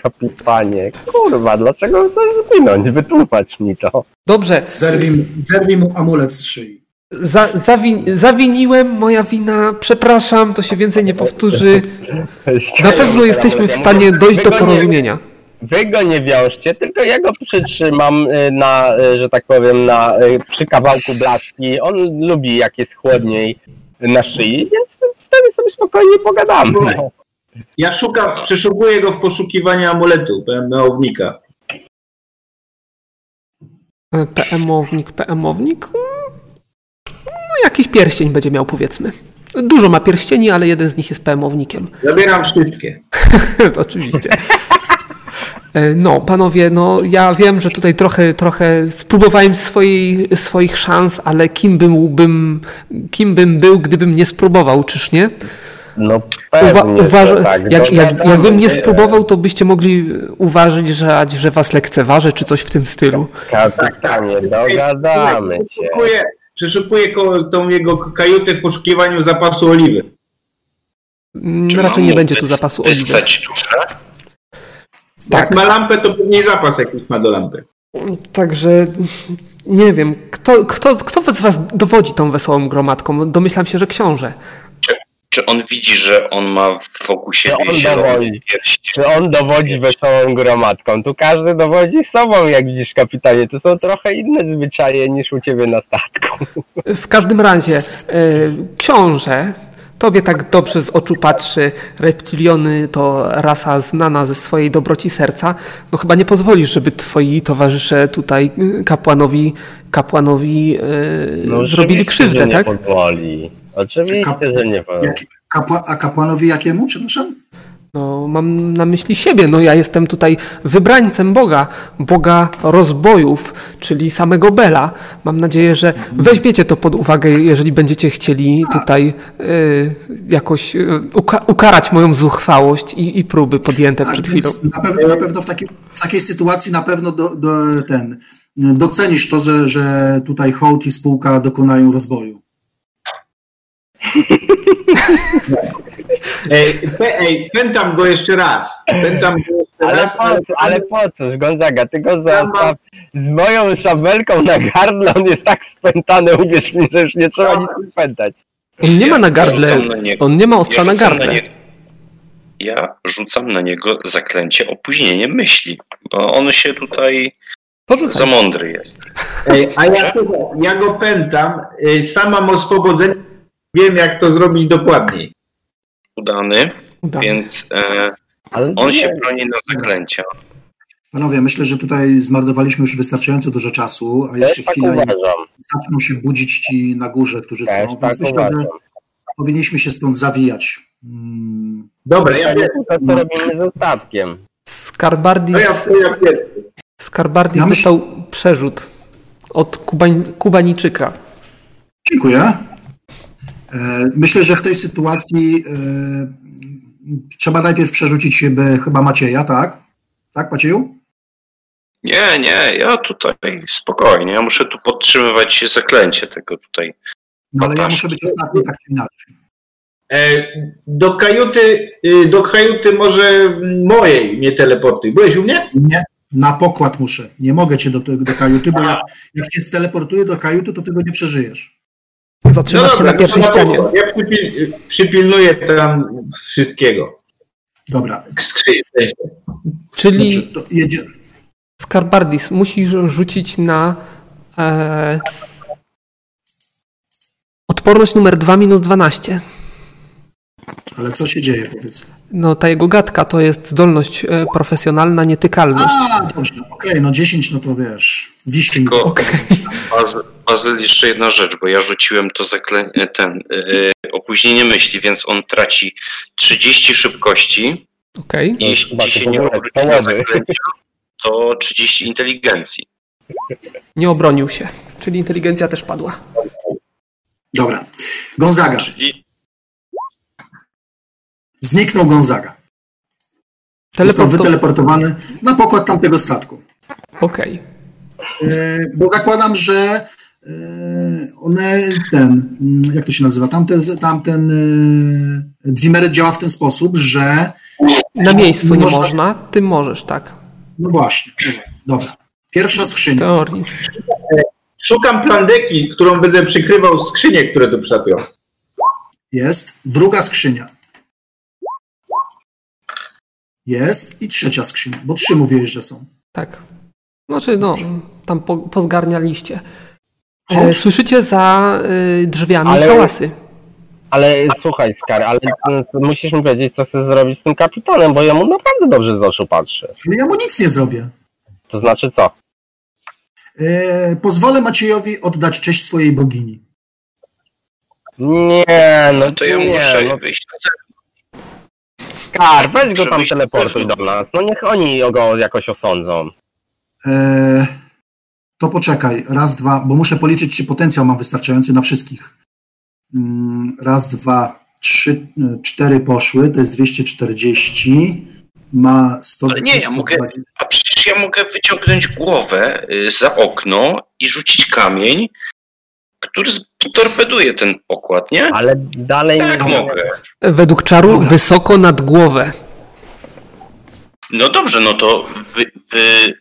Kapitanie, kurwa, dlaczego chcesz zginąć? Wytłumacz mi to. Dobrze, Zerwij, zerwij mu amulet z szyi. Za, zawin, zawiniłem, moja wina, przepraszam, to się więcej nie powtórzy. Na pewno jesteśmy w stanie dojść do porozumienia. Wy go nie wiążcie, tylko ja go przytrzymam y, na, y, że tak powiem, na, y, przy kawałku blaszki. On lubi jak jest chłodniej na szyi, więc wtedy sobie spokojnie pogadamy. Ja szukam, przeszukuję go w poszukiwaniu amuletu PMO-ownika. E, PM-ownik, PM-ownik? No jakiś pierścień będzie miał, powiedzmy. Dużo ma pierścieni, ale jeden z nich jest PM-ownikiem. Zabieram wszystkie. To Oczywiście. E, No, panowie, no ja wiem, że tutaj trochę, trochę spróbowałem swojej, swoich szans, ale kim byłbym, kim bym był, gdybym nie spróbował, czyż nie? No Uwa- pewnie, uważa- że tak. jak, jak, Dogadamy jakbym nie się. spróbował, to byście mogli uważać, że, że was lekceważę, czy coś w tym stylu. Kapitanie, dogadamy się. Przeszukuję, przeszukuję ko- tą jego kajutę w poszukiwaniu zapasu oliwy. Mm, Czy Raczej nie będzie tu zapasu oliwy. Tak, Jak ma lampę, to pewnie zapas jakiś ma do lampy. także nie wiem, kto, kto, kto z was dowodzi tą wesołą gromadką? Domyślam się, że książę. Czy on widzi, że on ma wokół siebie on zielony dowodzi? pierścień? Czy on dowodzi wesołą gromadką? Tu każdy dowodzi sobą, jak widzisz, kapitanie. To są trochę inne zwyczaje niż u ciebie na statku. W każdym razie, e, książę, tobie tak dobrze z oczu patrzy, reptiliony to rasa znana ze swojej dobroci serca, no chyba nie pozwolisz, żeby twoi towarzysze tutaj y, kapłanowi, kapłanowi e, zrobili oczywiście, krzywdę, że nie tak? pozwoli. Oczywiście, Kap- że nie. Jak, kapła, a kapłanowi jakiemu, przepraszam? No, mam na myśli siebie. No, ja jestem tutaj wybrańcem Boga, Boga rozbojów, czyli samego Bela. Mam nadzieję, że weźmiecie to pod uwagę, jeżeli będziecie chcieli tutaj y, jakoś y, uka- ukarać moją zuchwałość i, i próby podjęte Tak, przed chwilą. na pewno, na pewno w, takiej, w takiej sytuacji na pewno do, do, ten, docenisz to, że, że tutaj hołd i spółka dokonają rozwoju. Ej, pe, ej, pętam go jeszcze raz. Pętam go jeszcze Ale raz, po, co- ale po co, Gonzaga, ty go zostaw z moją szabelką na gardle, on jest tak spętany, uwierz mi, że już nie trzeba nic spętać. On nie ma na gardle, na on nie ma ostrza na rzucam gardle. nie- ja rzucam na niego zaklęcie opóźnienie myśli, bo on się tutaj To rzucaj. za mądry jest. Ej, a ja, ja go pętam, ej, sam mam oswobodzenie, wiem jak to zrobić dokładniej. Udany, Udane. więc e, Ale on nie, się broni na zaklęcia. Panowie, myślę, że tutaj zmarnowaliśmy już wystarczająco dużo czasu, a Też jeszcze tak chwilę i uważam, zaczną się budzić ci na górze, którzy też są, tak więc myślę, uważam. że powinniśmy się stąd zawijać. Mm, Dobra, ja, ja, To co robimy ze statkiem? Skarbardis, to ja, to ja pierwszy. Skarbardis Ja myśl- dostał przerzut od Kubań, Kubańczyka. Dziękuję. E, Myślę, że w tej sytuacji e, trzeba najpierw przerzucić by, chyba Macieja, tak? Tak, Macieju? Nie, nie, ja tutaj spokojnie, ja muszę tu podtrzymywać zaklęcie tego tutaj. No ale ja muszę być ostatni, tak czy inaczej. E, do kajuty, y, do kajuty może mojej mnie teleportuj. Byłeś u mnie? Nie, na pokład muszę. Nie mogę cię do, do kajuty, bo jak, jak cię steleportuję do kajuty, to tego nie przeżyjesz. Zatrzymasz się na pierwszej no ścianie. Ja przypil, przypilnuję tam wszystkiego. Dobra, sensie. Czyli dobrze, to. Skarbardis musisz rzucić na e, odporność numer 2 minus 12. Ale co się dzieje, powiedz? No ta jego gadka to jest zdolność e, profesjonalna, nietykalność. A, dobrze, okej, no 10, no to wiesz, wisi Tylko-. Okej. Bazyl, Bazyl, jeszcze jedna rzecz, bo ja rzuciłem to zaklęcie, ten, yy, opóźnienie myśli, więc on traci 30 szybkości Okej. i jeśli chyba ci się nie obróci na zaklęcia, to 30 inteligencji. Nie obronił się. Czyli inteligencja też padła. Dobra, Gonzaga. Czyli Zniknął Gonzaga. Został Teleport to... wyteleportowany na pokład tamtego statku. Okej. E, Bo zakładam, że e, one, ten, mm, jak to się nazywa, tamten, tamten e, Dwimeret działa w ten sposób, że Na miejscu nie Można- można, ty możesz, tak. no właśnie, dobra. Pierwsza skrzynia teorii. Szukam plandeki, którą będę przykrywał skrzynie, które tu przylatują. jest, druga skrzynia jest i trzecia skrzynia, bo trzy mówiłeś, że są. Tak. Znaczy, no, tam po, pozgarnialiście. E. Słyszycie za y, drzwiami Ale- hałasy. Ale słuchaj, Skar, ale musisz mi powiedzieć, co chcesz zrobić z tym kapitanem, bo jemu naprawdę dobrze z oczu patrzy. Ale ja mu nic nie zrobię. To znaczy co? E, pozwolę Maciejowi oddać cześć swojej bogini. Nie, no No to ja nie, muszę no wyjść na zewnątrz. Skar, weź go tam teleportuj do nas. No niech oni go jakoś osądzą. E, to poczekaj, raz, dwa, bo muszę policzyć, czy potencjał mam wystarczający na wszystkich. Mm, Raz, dwa, trzy, e, cztery poszły, to jest 240, ma 100. Ale nie, ja mogę- A przecież ja mogę wyciągnąć głowę y, za okno i rzucić kamień, który torpeduje ten pokład, nie? Ale dalej Tak nie mogę. Według czaru Dobra. wysoko nad głowę. No dobrze, no to wy, wy,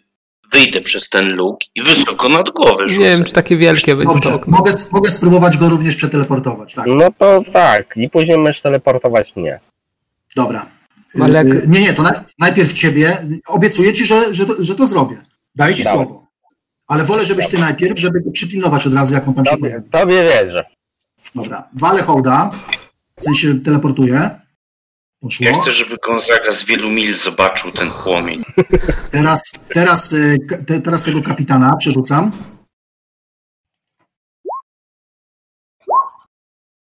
wyjdę przez ten luk i wysoko nad głowę rzucę. Nie wiem, czy takie wielkie będzie to okno. mogę, mogę spróbować go również przeteleportować, tak. No to tak, i później możesz teleportować mnie. Dobra. Ale jak- E, Nie, nie, to na, najpierw ciebie, obiecuję ci, że, że, to, że to zrobię. Daję ci Dobra. słowo. Ale wolę, żebyś ty najpierw, żeby go przypilnować od razu, jak on tam się Tobie, pojawi. tobie wierzę. Dobra, walę hołda, w sensie teleportuję. Poszło. Ja chcę, żeby Gonzaga z wielu mil zobaczył ten płomień. Teraz, teraz, y, te, teraz tego kapitana przerzucam.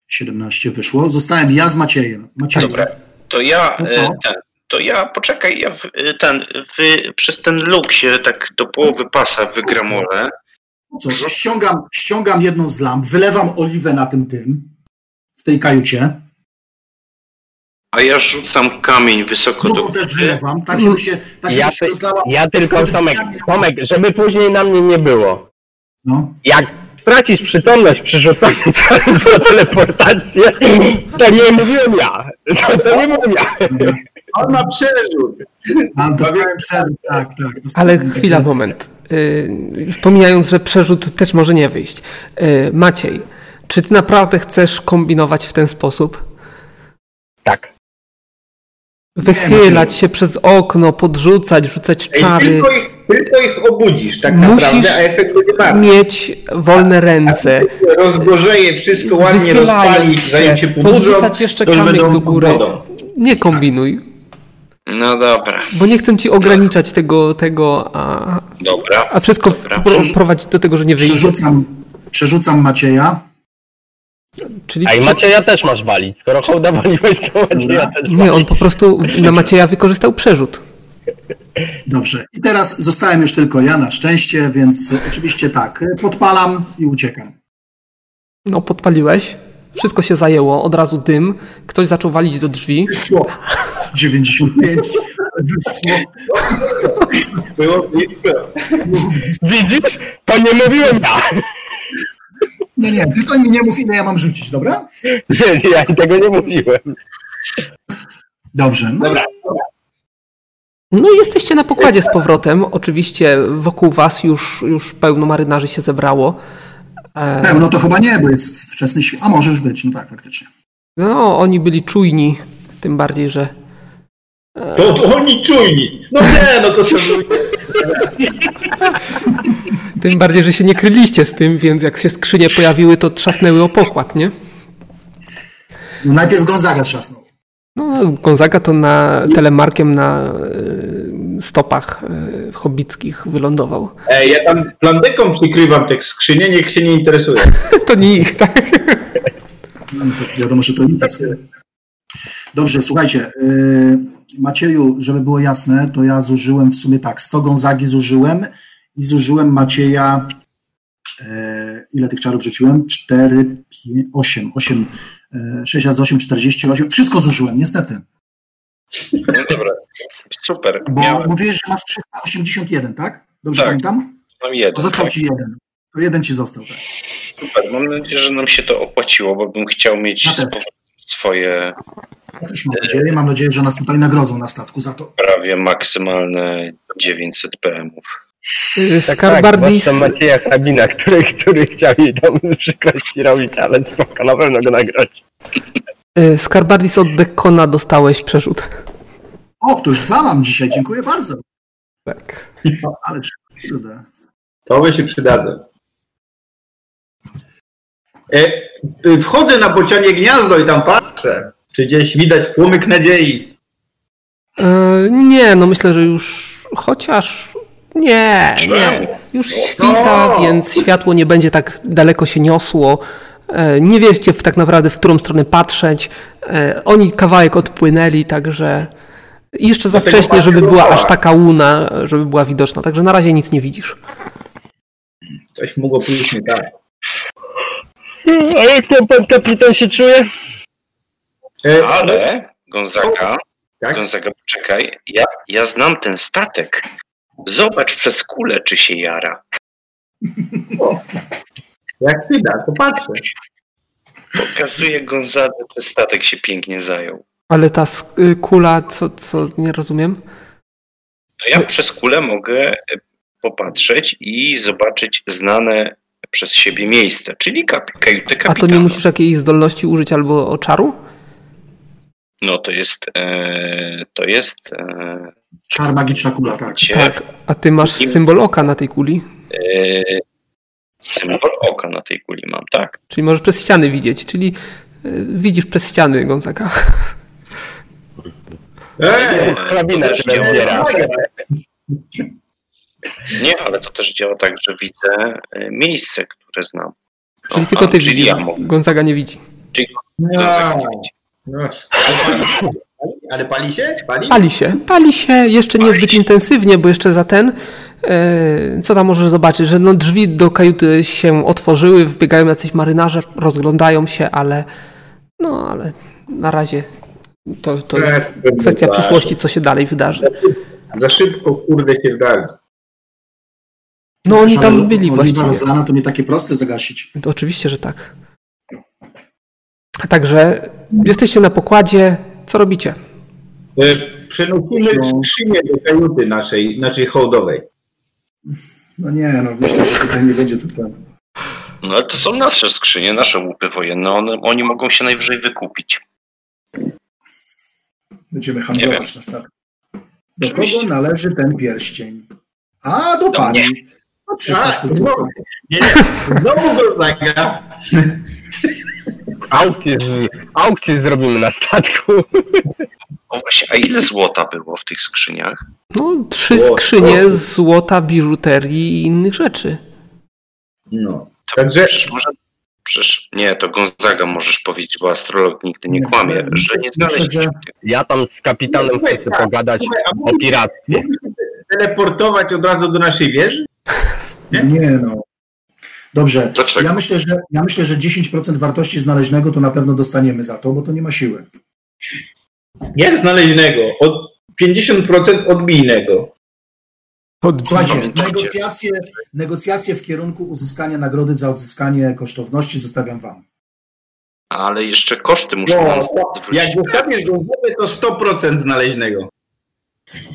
17 wyszło. Zostałem ja z Maciejem. Macieju. Dobra. To ja, No e, co? ten, to ja, poczekaj, ja w, e, ten, wy, przez ten luk się tak do połowy pasa wygramolę. Co, ściągam, ściągam jedną z lamp, wylewam oliwę na tym tym, w tej kajucie. A ja rzucam kamień wysoko do Drugą też góry. wylewam, tak żeby się, tak żeby Ja, się ty, rozlała. ja tylko, Tomek, Tomek, żeby później na mnie nie było. No. Jak stracisz przytomność przy rzucaniu do teleportacji, to nie mówiłem ja. To, to nie mówiłem ja. On ma przerzut. A, dostałem przerwę, tak, tak. Ale chwila, moment. Y, Już pomijając, że przerzut też może nie wyjść. Y, Maciej, czy ty naprawdę chcesz kombinować w ten sposób? Tak. Wychylać się przez okno, podrzucać, rzucać czary, tylko, ich, tylko ich obudzisz tak Musisz naprawdę, a efekt będzie mieć wolne ręce, Rozgorzeje, wszystko ładnie rozpalić, zanim się podrzucać jeszcze kamyk do góry. wodą. Nie kombinuj, No dobra, bo nie chcę ci ograniczać tego, tego a, dobra. a wszystko Dobra. pro, prowadzi do tego, że nie wyjdzie. Przerzucam, przerzucam Macieja. Czyli A i Macieja też masz walić. Skoro hołda waliłeś, to Macieja też nie, on po prostu na Macieja wykorzystał przerzut. Dobrze. I teraz zostałem już tylko ja na szczęście, więc oczywiście tak, podpalam i uciekam. No, podpaliłeś, wszystko się zajęło, od razu dym, ktoś zaczął walić do drzwi. Wyszło 95, wyszło. Było blisko. Widzisz? To nie mówiłem ja. Nie, nie, tylko mi nie mów ile ja mam rzucić, dobra? Nie, ja tego nie mówiłem. Dobrze. No, Dobra. No i jesteście na pokładzie z powrotem. Oczywiście wokół was już, już pełno marynarzy się zebrało. E, Pełno to chyba nie, bo jest wczesny świt. A może już być, no tak, faktycznie. no, oni byli czujni, tym bardziej, że To, to oni czujni. No nie, no co sobie tym bardziej, że się nie kryliście z tym, więc jak się skrzynie pojawiły, to trzasnęły o pokład, nie? No, najpierw Gonzaga trzasnął. No, Gonzaga to na telemarkiem na e, stopach e, hobbickich wylądował. Ej, ja tam plandeką przykrywam te skrzynie, niech się nie interesuje. To nie ich, tak? No, to wiadomo, że to nie jest. Dobrze, słuchajcie. Yy, Macieju, żeby było jasne, to ja zużyłem w sumie tak, 100 Gonzagi zużyłem i zużyłem Macieja. Yy, ile tych czarów rzuciłem? 4, 5, 8, 8, yy, 6 razy 8, 48. Wszystko zużyłem, niestety. No dobra, super. Bo Miałem mówiłeś, że masz 381, tak? Dobrze Tak. pamiętam? mam jeden. Został tak. ci jeden. To jeden ci został, tak. super. Mam nadzieję, że nam się to opłaciło, bo bym chciał mieć swoje Ja też mam nadzieję, mam nadzieję, że nas tutaj nagrodzą na statku za to. prawie maksymalne 900 PM-ów. Y, Tak, Skarbardis, tak, Macieja Hrabina, który, który chciał jej tam przykrości robić, ale spoko, na pewno go nagrać. y, Skarbardis od Dekona dostałeś przerzut. O, to już dwa mam dzisiaj, dziękuję bardzo. Tak. Ale kurde. To by się przydadzą. E, y, wchodzę na bocianie gniazdo i tam patrzę, czy gdzieś widać płomyk nadziei. Y, Nie, no myślę, że już chociaż nie, nie. Już świta, No. więc światło nie będzie tak daleko się niosło. E, Nie wiecie w- tak naprawdę, w którą stronę patrzeć. E, Oni kawałek odpłynęli, także jeszcze za wcześnie, żeby była aż taka łuna, żeby była widoczna. Także na razie nic nie widzisz. Coś mogło pójść nie tak. A jak tam pan kapitan się czuje? E, Ale, Gonzaga, Tak? Gonzaga, poczekaj, ja, ja znam ten statek. Zobacz przez kulę, czy się jara. Jak widać, to patrzę. Pokazuje Gonzadze, że statek się pięknie zajął. Ale ta y, kula, co, co nie rozumiem? To ja przez kulę mogę e, popatrzeć i zobaczyć znane przez siebie miejsca, czyli kap- kajuty A kapitana. to nie musisz jakiejś zdolności użyć albo oczaru? No to jest, e, to jest e, Czar magiczna kula, tak. Tak. A ty masz symbol oka na tej kuli? e, symbol oka na tej kuli mam, tak. Czyli możesz przez ściany widzieć, czyli y, widzisz przez ściany Gonzaga. E, Hrabina to też się działa. rozbiera. Nie, ale to też działa tak, że widzę e, miejsce, które znam. Czyli No, tylko ty czyli widzisz, ja. Gonzaga nie widzi. Gonzaga nie widzi. No. Ale pali, się? Pali? Pali się, pali się jeszcze niezbyt intensywnie, bo jeszcze za ten, e, co tam możesz zobaczyć, że no drzwi do kajuty się otworzyły, wbiegają jacyś marynarze, rozglądają się, ale no ale na razie to, to jest kwestia przyszłości, co się dalej wydarzy. Za szybko, kurde, się wdali. No oni tam byli właściwie. rozlana to nie takie proste zagasić. To oczywiście, że tak. Także jesteście na pokładzie, co robicie? E, Przenosimy No. skrzynię do kajuty naszej, naszej hołdowej. No nie, no myślę, że tutaj nie będzie tutaj. No ale to są nasze skrzynie, nasze łupy wojenne, one, oni mogą się najwyżej wykupić. Będziemy handlować na statku. Do Oczywiście. kogo należy ten pierścień? A, do pani. No, 300 A, sztuk znowu, złota. nie, znowu go zaga. Aukcję, zrobimy na statku. O właśnie, a ile złota było w tych skrzyniach? No, trzy O, skrzynie o. złota, biżuterii i innych rzeczy. No. To Także- przecież może, przecież nie, to Gonzaga możesz powiedzieć, bo astrolog nigdy nie Nie, kłamie, że nie myślę, znaleźliście że-. Ja tam z kapitanem chcę sobie pogadać a o piractwie. teleportować od razu do naszej wieży? Nie? Nie no. Dobrze. Dlaczego? Ja myślę, że, ja myślę, że 10% wartości znaleźnego to na pewno dostaniemy za to, bo to nie ma siły. Jak znaleźnego? Od 50% odbijnego. Słuchajcie, negocjacje, negocjacje w kierunku uzyskania nagrody za odzyskanie kosztowności zostawiam wam. Ale jeszcze koszty muszą No, zwrócić. jak dostaniesz go w głowę, to 100% znaleźnego.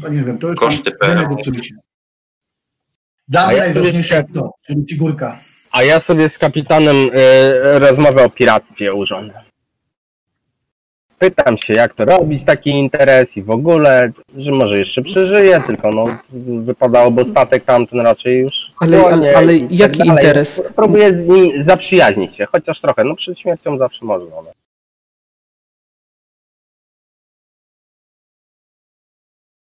To nie wiem, to już Koszty tam PRL. wynegocjujcie. Damy A ja najważniejsze co? Czyli figurka. A ja sobie z kapitanem e, rozmowę o piractwie urządzę. Pytam się, jak to robić, taki interes i w ogóle, że może jeszcze przeżyje, tylko no wypadałoby statek tamten raczej już Ale- ale- ale tak jaki dalej. interes? Próbuję z nim zaprzyjaźnić się, chociaż trochę, no przed śmiercią zawsze można. No.